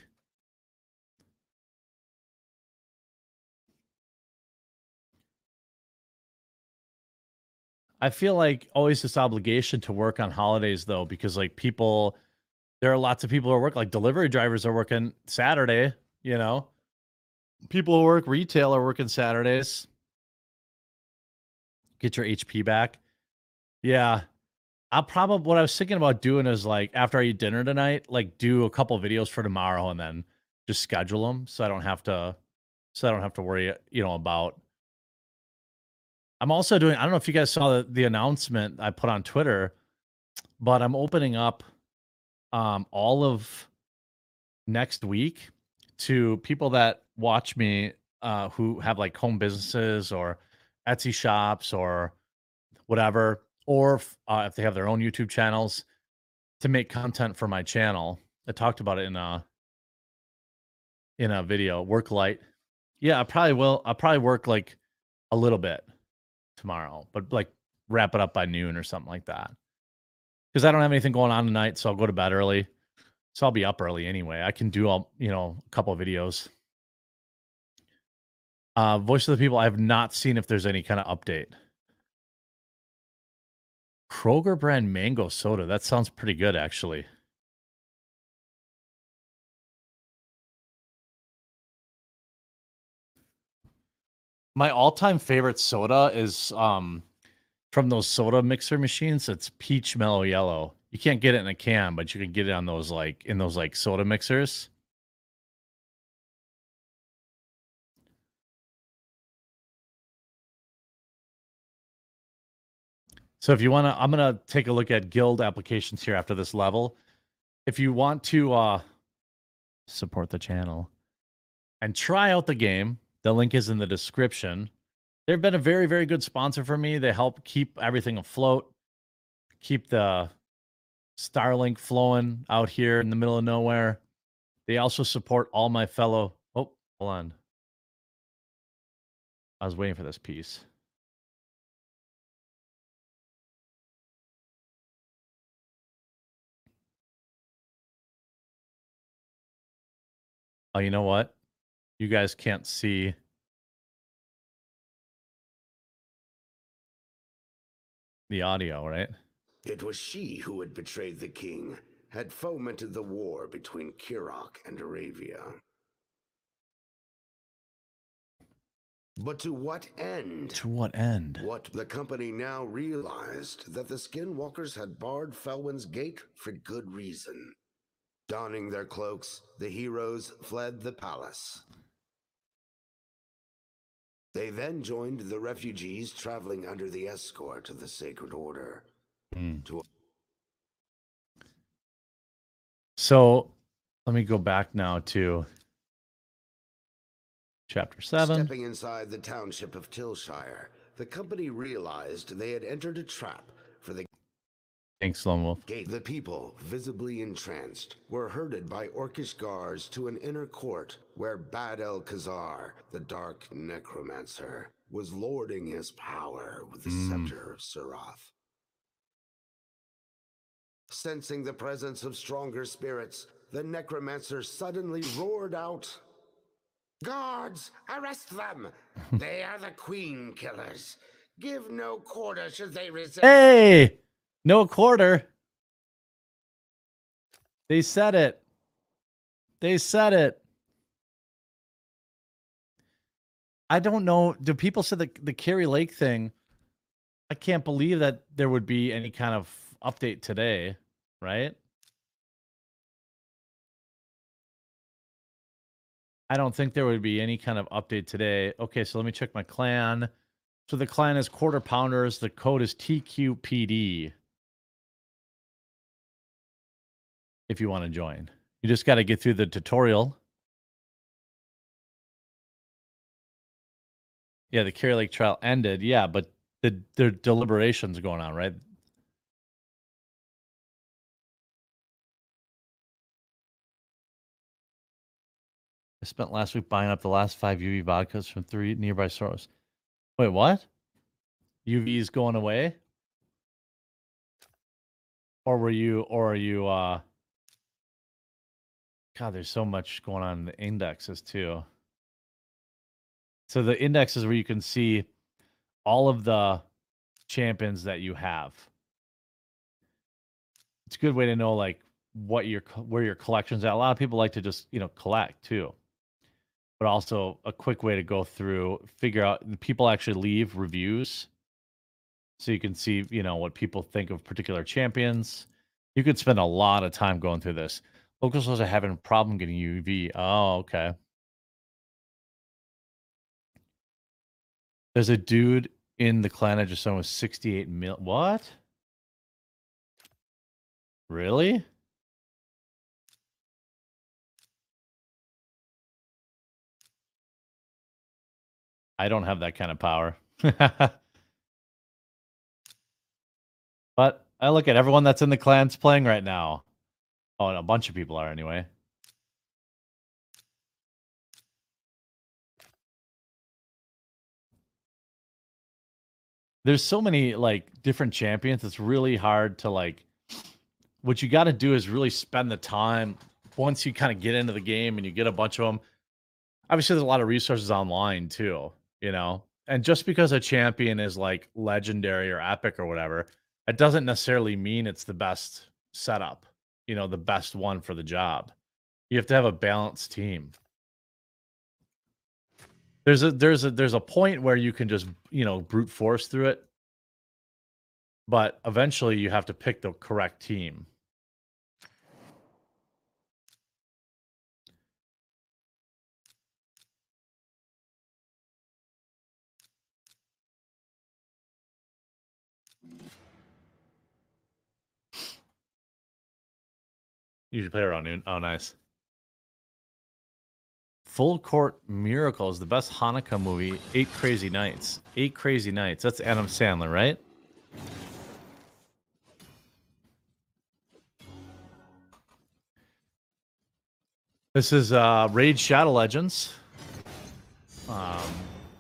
I feel like always this obligation to work on holidays though, because like people, there are lots of people who work like delivery drivers are working Saturday, you know, people who work retail are working Saturdays. Get your HP back. Yeah. I'll probably, what I was thinking about doing is like after I eat dinner tonight, like do a couple videos for tomorrow and then just schedule them so I don't have to, so I don't have to worry, you know, about I'm also doing. I don't know if you guys saw the, the announcement I put on Twitter, but I'm opening up um, all of next week to people that watch me uh, who have like home businesses or Etsy shops or whatever, or if, uh, if they have their own YouTube channels to make content for my channel. I talked about it in a in a video. Work light. Yeah, I probably will. I'll probably work like a little bit tomorrow, but like wrap it up by noon or something like that. Because I don't have anything going on tonight, so I'll go to bed early. So I'll be up early anyway. I can do all you know a couple videos. Uh, Voice of the People. I have not seen if there's any kind of update. Kroger brand mango soda. That sounds pretty good, actually. My all-time favorite soda is um from those soda mixer machines. It's peach mellow yellow. You can't get it in a can, but you can get it on those like in those like soda mixers. So if you want to, I'm gonna take a look at guild applications here after this level. If you want to uh support the channel and try out the game, the link is in the description. They've been a very, very good sponsor for me. They help keep everything afloat, keep the Starlink flowing out here in the middle of nowhere. They also support all my fellow. Oh, hold on. I was waiting for this piece. Oh, you know what? You guys can't see. The audio, right? It was she who had betrayed the king, had fomented the war between Kirok and Arabia. But to what end? To what end? What the company now realized that the skinwalkers had barred Felwyn's gate for good reason. Donning their cloaks, the heroes fled the palace. They then joined the refugees traveling under the escort of the Sacred Order. Mm. To So let me go back now to chapter seven. Stepping inside the township of Tillshire, the company realized they had entered a trap for the Thanks, Lone Wolf. gate. The people, visibly entranced, were herded by orcish guards to an inner court where Bad El Khazar, the dark necromancer, was lording his power with the Mm. scepter of Surath. Sensing the presence of stronger spirits, the necromancer suddenly roared out, Guards, arrest them! [laughs] they are the queen killers. Give no quarter should they resist. Hey, no quarter. They said it. They said it. I don't know. Do people say the the Kari Lake thing? I can't believe that there would be any kind of update today, right? I don't think there would be any kind of update today. Okay, so let me check my clan. So the clan is quarter pounders. The code is TQPD. If you want to join, you just got to get through the tutorial. Yeah, the Kari Lake trial ended. Yeah, but the the deliberations going on, right? I spent last week buying up the last five UV vodkas from three nearby stores. Wait, what? UV's going away? Or were you or are you uh God, there's so much going on in the indexes too. So the index is where you can see all of the champions that you have. It's a good way to know like what your where your collection's at. A lot of people like to just, you know, collect too. But also a quick way to go through, figure out people actually leave reviews. So you can see, you know, what people think of particular champions. You could spend a lot of time going through this. Locals are having a problem getting UV. Oh, okay. There's a dude in the clan I just saw with 68 mil. What? Really? I don't have that kind of power. [laughs] but I look at everyone that's in the clans playing right now. Oh, and a bunch of people are anyway. There's so many like different champions. It's really hard to like. What you got to do is really spend the time once you kind of get into the game and you get a bunch of them. Obviously, there's a lot of resources online too, you know. And just because a champion is like legendary or epic or whatever, it doesn't necessarily mean it's the best setup you know the best one for the job. You have to have a balanced team. There's a there's a there's a point where you can just you know brute force through it, but eventually you have to pick the correct team. Should play around noon. Oh, nice. Full Court Miracle is the best Hanukkah movie. Eight Crazy Nights. Eight Crazy Nights. That's Adam Sandler, right? This is uh, Raid Shadow Legends. Um,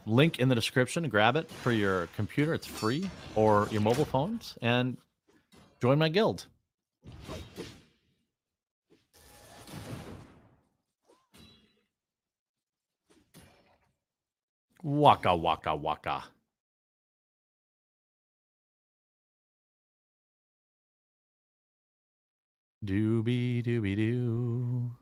link in the description. Grab it for your computer. It's free or your mobile phones, and join my guild. Waka waka waka. Dooby dooby doo.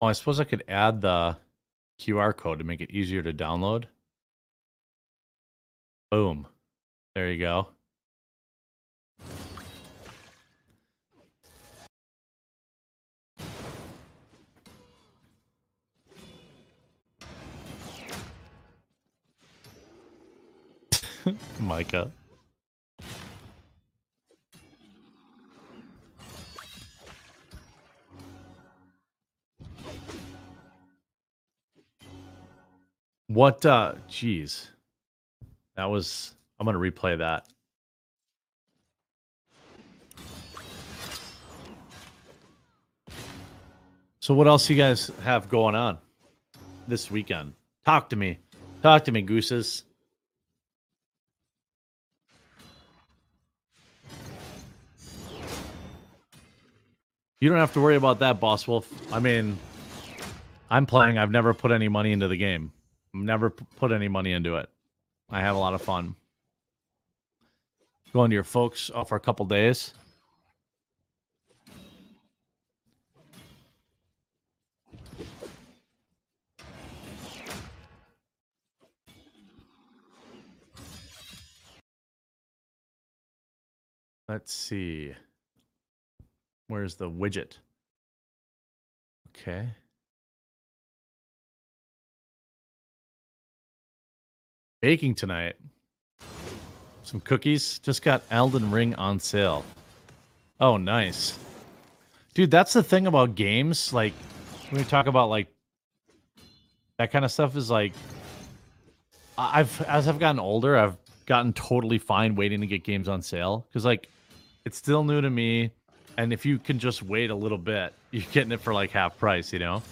Oh, I suppose I could add the QR code to make it easier to download. Boom. There you go. [laughs] Micah. What uh jeez. That was I'm gonna replay that. So what else you guys have going on this weekend? Talk to me. Talk to me, gooses. You don't have to worry about that, Boss Wolf. I mean, I'm playing. I've never put any money into the game. Never put any money into it. I have a lot of fun. Going to your folks oh, for a couple days. Let's see. Where's the widget? Okay. Baking tonight. Some cookies. Just got Elden Ring on sale. Oh, nice. Dude, that's the thing about games. Like, when we talk about, like, that kind of stuff is like, I've, as I've gotten older, I've gotten totally fine waiting to get games on sale. Because, like, it's still new to me And if you can just wait a little bit, you're getting it for like half price, you know?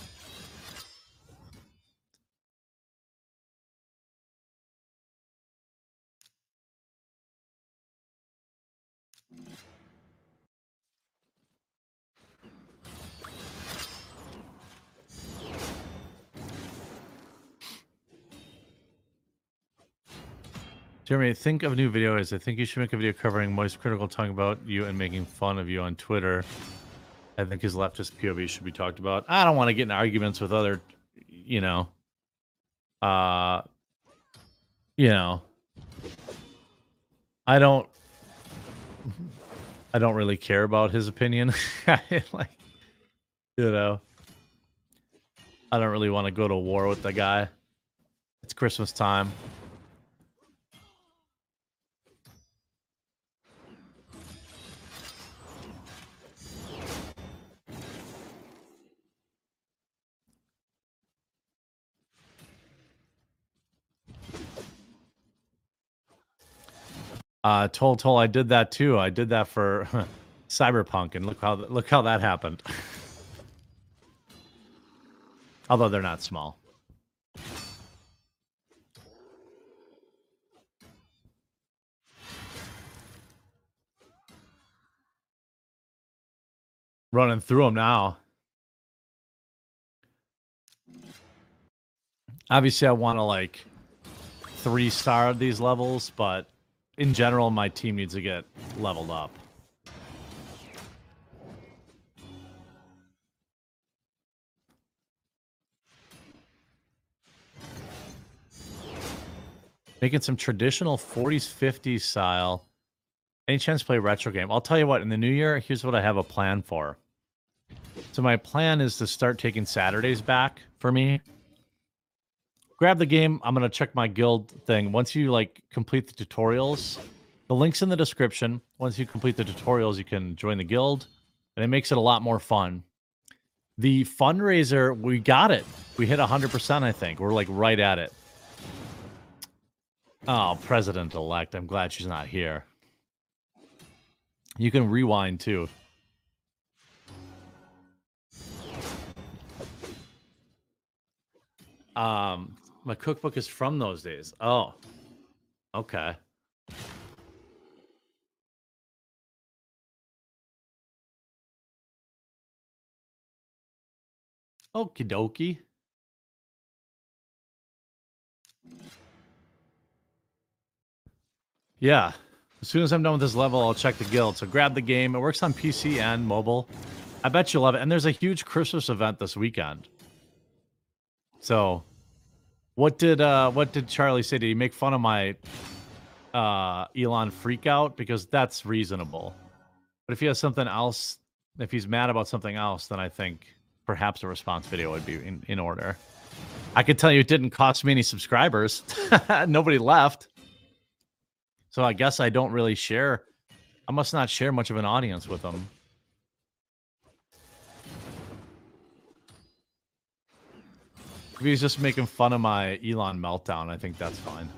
Jeremy, think of a new video I think you should make a video covering Moist Critical talking about you and making fun of you on Twitter. I think his leftist POV should be talked about. I don't want to get in arguments with other, you know, uh, you know, I don't, I don't really care about his opinion. [laughs] like, you know, I don't really want to go to war with the guy. It's Christmas time. Uh, told told I did that too. I did that for [laughs] Cyberpunk, and look how look how that happened. [laughs] Although they're not small. Running through them now. Obviously, I want to like three star these levels, but in general, my team needs to get leveled up. Making some traditional 40s, 50s style. Any chance to play retro game? I'll tell you what, in the new year, here's what I have a plan for. So my plan is to start taking Saturdays back for me grab the game. I'm gonna check my guild thing. Once you like complete the tutorials, the links in the description. Once you complete the tutorials, you can join the guild, and it makes it a lot more fun. The fundraiser, we got it. We hit 100%, I think. We're like right at it. Oh, president elect. I'm glad she's not here. You can rewind too. Um, my cookbook is from those days. Oh. Okay. Okie dokie. Yeah. As soon as I'm done with this level, I'll check the guild. So grab the game. It works on PC and mobile. I bet you'll love it. And there's a huge Christmas event this weekend. So what did uh what did Charlie say? Did he make fun of my uh Elon freak out? Because that's reasonable. But if he has something else, if he's mad about something else, then I think perhaps a response video would be in, in order. I could tell you it didn't cost me any subscribers. [laughs] Nobody left. So I guess I don't really share. I must not share much of an audience with them. He's just making fun of my Elon meltdown, I think that's fine.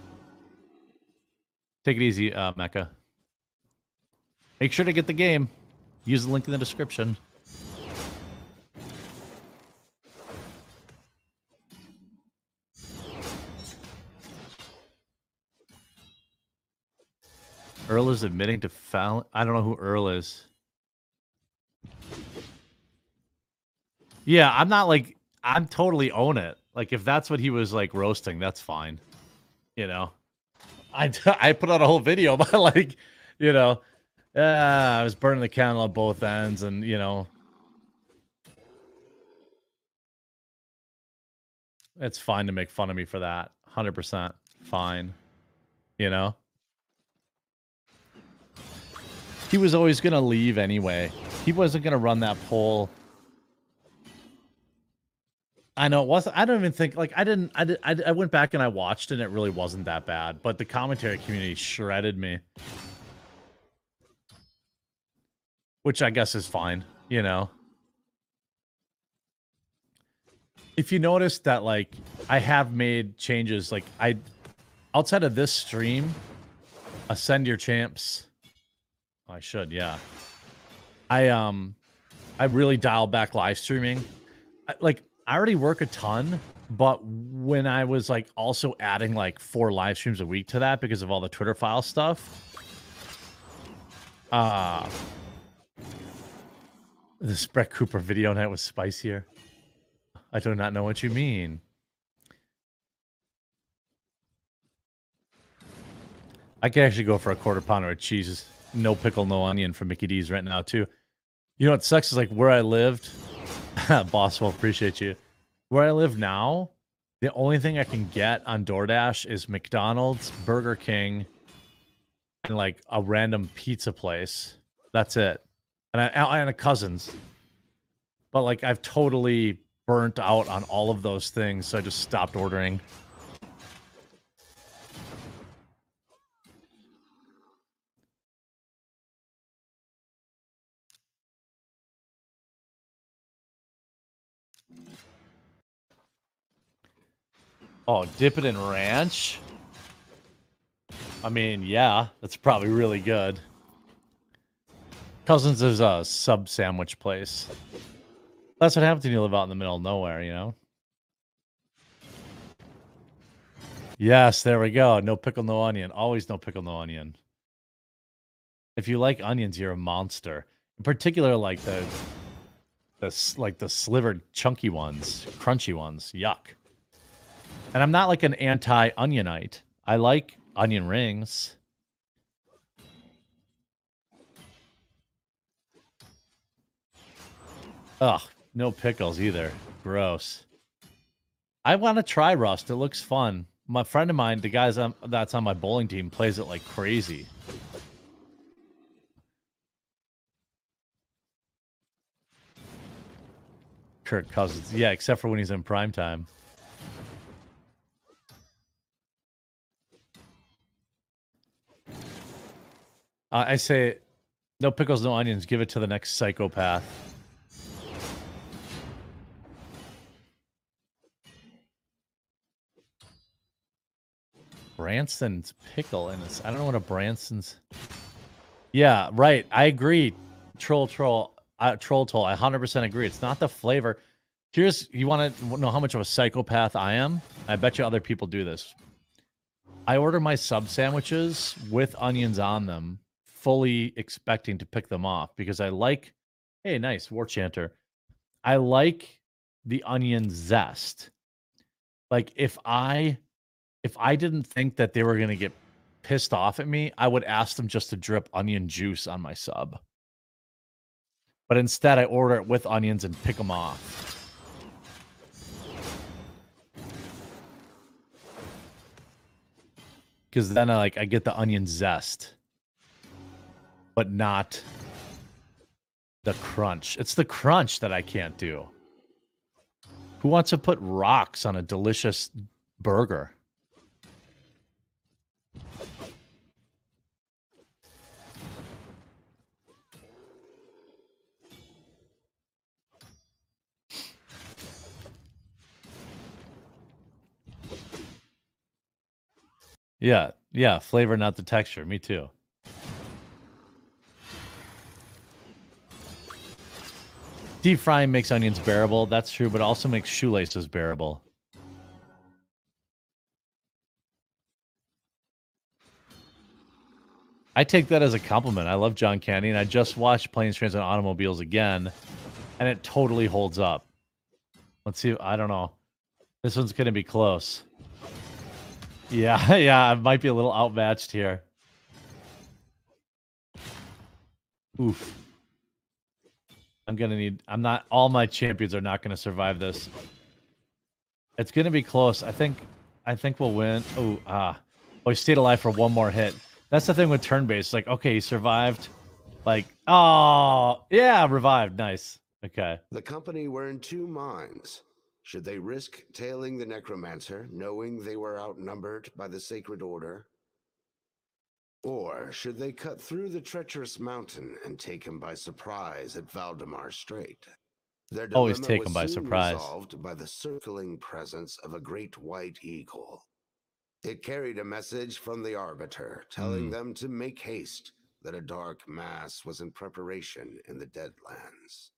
Take it easy, uh, Mecca. Make sure to get the game. Use the link in the description. Earl is admitting to foul. I don't know who Earl is. Yeah, I'm not like I'm totally own it. Like if that's what he was like roasting, that's fine. You know, I [laughs] [laughs] I put out a whole video about [laughs] like, you know, uh, I was burning the candle at both ends, and you know, it's fine to make fun of me for that. Hundred percent fine. You know. He was always gonna leave anyway. He wasn't gonna run that poll I know it wasn't. I don't even think like I didn't. I did. I, I went back and I watched and it really wasn't that bad. But the commentary community shredded me, which I guess is fine. You know, if you notice that like I have made changes, like I outside of this stream, ascend your champs. I should, yeah. I um I really dialed back live streaming. I, like I already work a ton, but when I was like also adding like four live streams a week to that because of all the Twitter file stuff, uh the Brett Cooper video night was spicier. I do not know what you mean. I could actually go for a quarter pounder of cheese, no pickle, no onion from Mickey D's right now too. You know what sucks is like where I lived. [laughs] Boss will appreciate you. Where I live now, the only thing I can get on DoorDash is McDonald's, Burger King, and like a random pizza place. That's it. And I and a cousins. But like I've totally burnt out on all of those things, so I just stopped ordering. Oh, dip it in ranch? I mean, yeah, that's probably really good. Cousins is a sub sandwich place. That's what happens when you live out in the middle of nowhere, you know? Yes, there we go. No pickle, no onion. Always no pickle, no onion. If you like onions, you're a monster. In particular, like the, the like the slivered, chunky ones, crunchy ones. Yuck. And I'm not like an anti-onionite. I like onion rings. Ugh, no pickles either. Gross. I want to try Rust. It looks fun. My friend of mine, the guys that's on my bowling team, plays it like crazy. Kirk Cousins. Yeah, except for when he's in prime time. Uh, I say, no pickles, no onions. Give it to the next psychopath. Branston's pickle in this. I don't know what a Branston's. Yeah, right. I agree. Troll, troll, uh, troll, troll. I 100% agree. It's not the flavor. Here's you want to know how much of a psychopath I am? I bet you other people do this. I order my sub sandwiches with onions on them, fully expecting to pick them off because I like. Hey, nice war chanter. I like the onion zest. Like if I if I didn't think that they were to get pissed off at me, I would ask them just to drip onion juice on my sub. But instead, I order it with onions and pick them off. Because then I like I get the onion zest, but not the crunch. It's the crunch that I can't do. Who wants to put rocks on a delicious burger? Yeah, yeah, flavor, not the texture. Me too. Deep frying makes onions bearable. That's true, but also makes shoelaces bearable. I take that as a compliment. I love John Candy, and I just watched Planes, Trains, and Automobiles again, and it totally holds up. Let's see. I don't know. This one's going to be close. Yeah, [laughs] yeah, I might be a little outmatched here. Oof. I'm gonna need. I'm not. All my champions are not gonna survive this. It's gonna be close. I think. I think we'll win. Oh, ah. Oh, he stayed alive for one more hit. That's the thing with turn-based. Like, okay, he survived. Like, oh, yeah, revived. Nice. Okay. The company were in two minds. Should they risk tailing the necromancer, knowing they were outnumbered by the Sacred Order? Or should they cut through the treacherous mountain and take him by surprise at Valdemar Strait? Their Always take him by surprise. Resolved by the circling presence of a great white eagle. It carried a message from the Arbiter, telling mm. them to make haste. that a dark mass was in preparation in the Deadlands.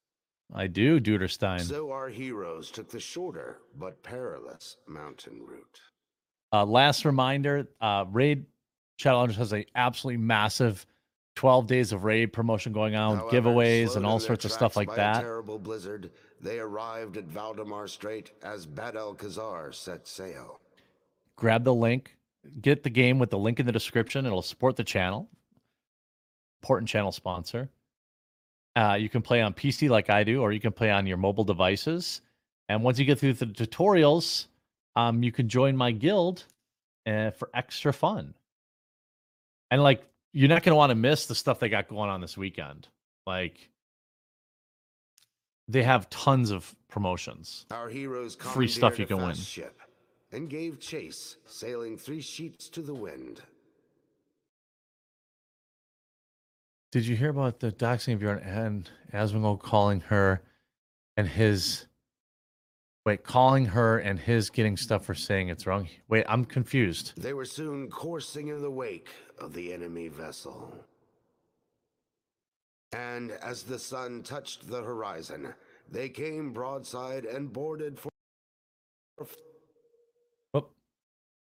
I do, Duderstein. So our heroes took the shorter but perilous mountain route. Uh, last reminder: uh, Raid Shadow Legends has a absolutely massive 12 days of raid promotion going on However, giveaways and all sorts of stuff like that. terrible blizzard, they arrived at Valdemar Strait as Bad-el-Kazar set sail. Grab the link, get the game with the link in the description. It'll support the channel. Important channel sponsor. Uh, you can play on PC like I do, or you can play on your mobile devices. And once you get through the tutorials, um, you can join my guild uh, for extra fun. And like, you're not going to want to miss the stuff they got going on this weekend. Like, they have tons of promotions. Our heroes Free stuff you can win. ship and gave chase, sailing three sheets to the wind. Did you hear about the doxing of Bjorn and Asmongold calling her and his wait, calling her and his getting stuff for saying it's wrong? Wait, I'm confused. They were soon coursing in the wake of the enemy vessel. And as the sun touched the horizon, they came broadside and boarded for. Oh,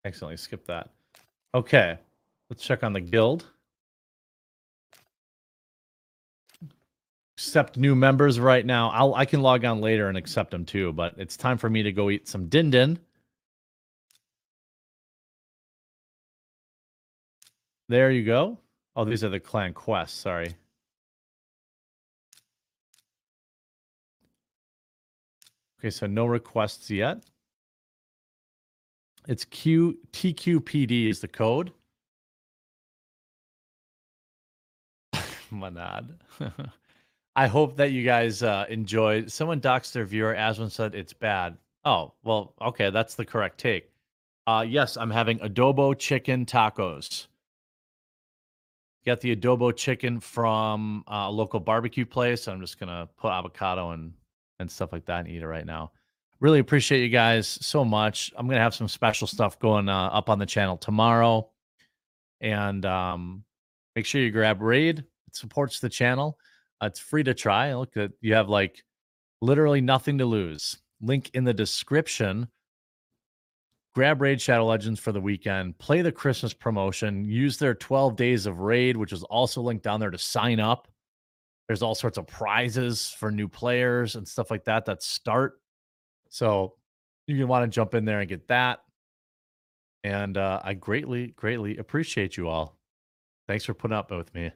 accidentally skipped that. Okay, let's check on the guild. Accept new members right now. I'll I can log on later and accept them too, but it's time for me to go eat some din din. There you go. Oh, these are the clan quests. Sorry. Okay, so no requests yet. It's Q TQPD is the code. [laughs] Manad. [laughs] I hope that you guys uh, enjoyed. Someone doxed their viewer. Asmon said it's bad. Oh, well, okay, that's the correct take. Uh, yes, I'm having adobo chicken tacos. Got the adobo chicken from uh, a local barbecue place. I'm just gonna put avocado and and stuff like that and eat it right now. Really appreciate you guys so much. I'm gonna have some special stuff going uh, up on the channel tomorrow, and um, make sure you grab Raid. It supports the channel. Uh, it's free to try. Look at you have like literally nothing to lose. Link in the description. Grab Raid Shadow Legends for the weekend. Play the Christmas promotion. Use their 12 days of Raid, which is also linked down there to sign up. There's all sorts of prizes for new players and stuff like that that start. So you can want to jump in there and get that. And uh, I greatly, greatly appreciate you all. Thanks for putting up with me.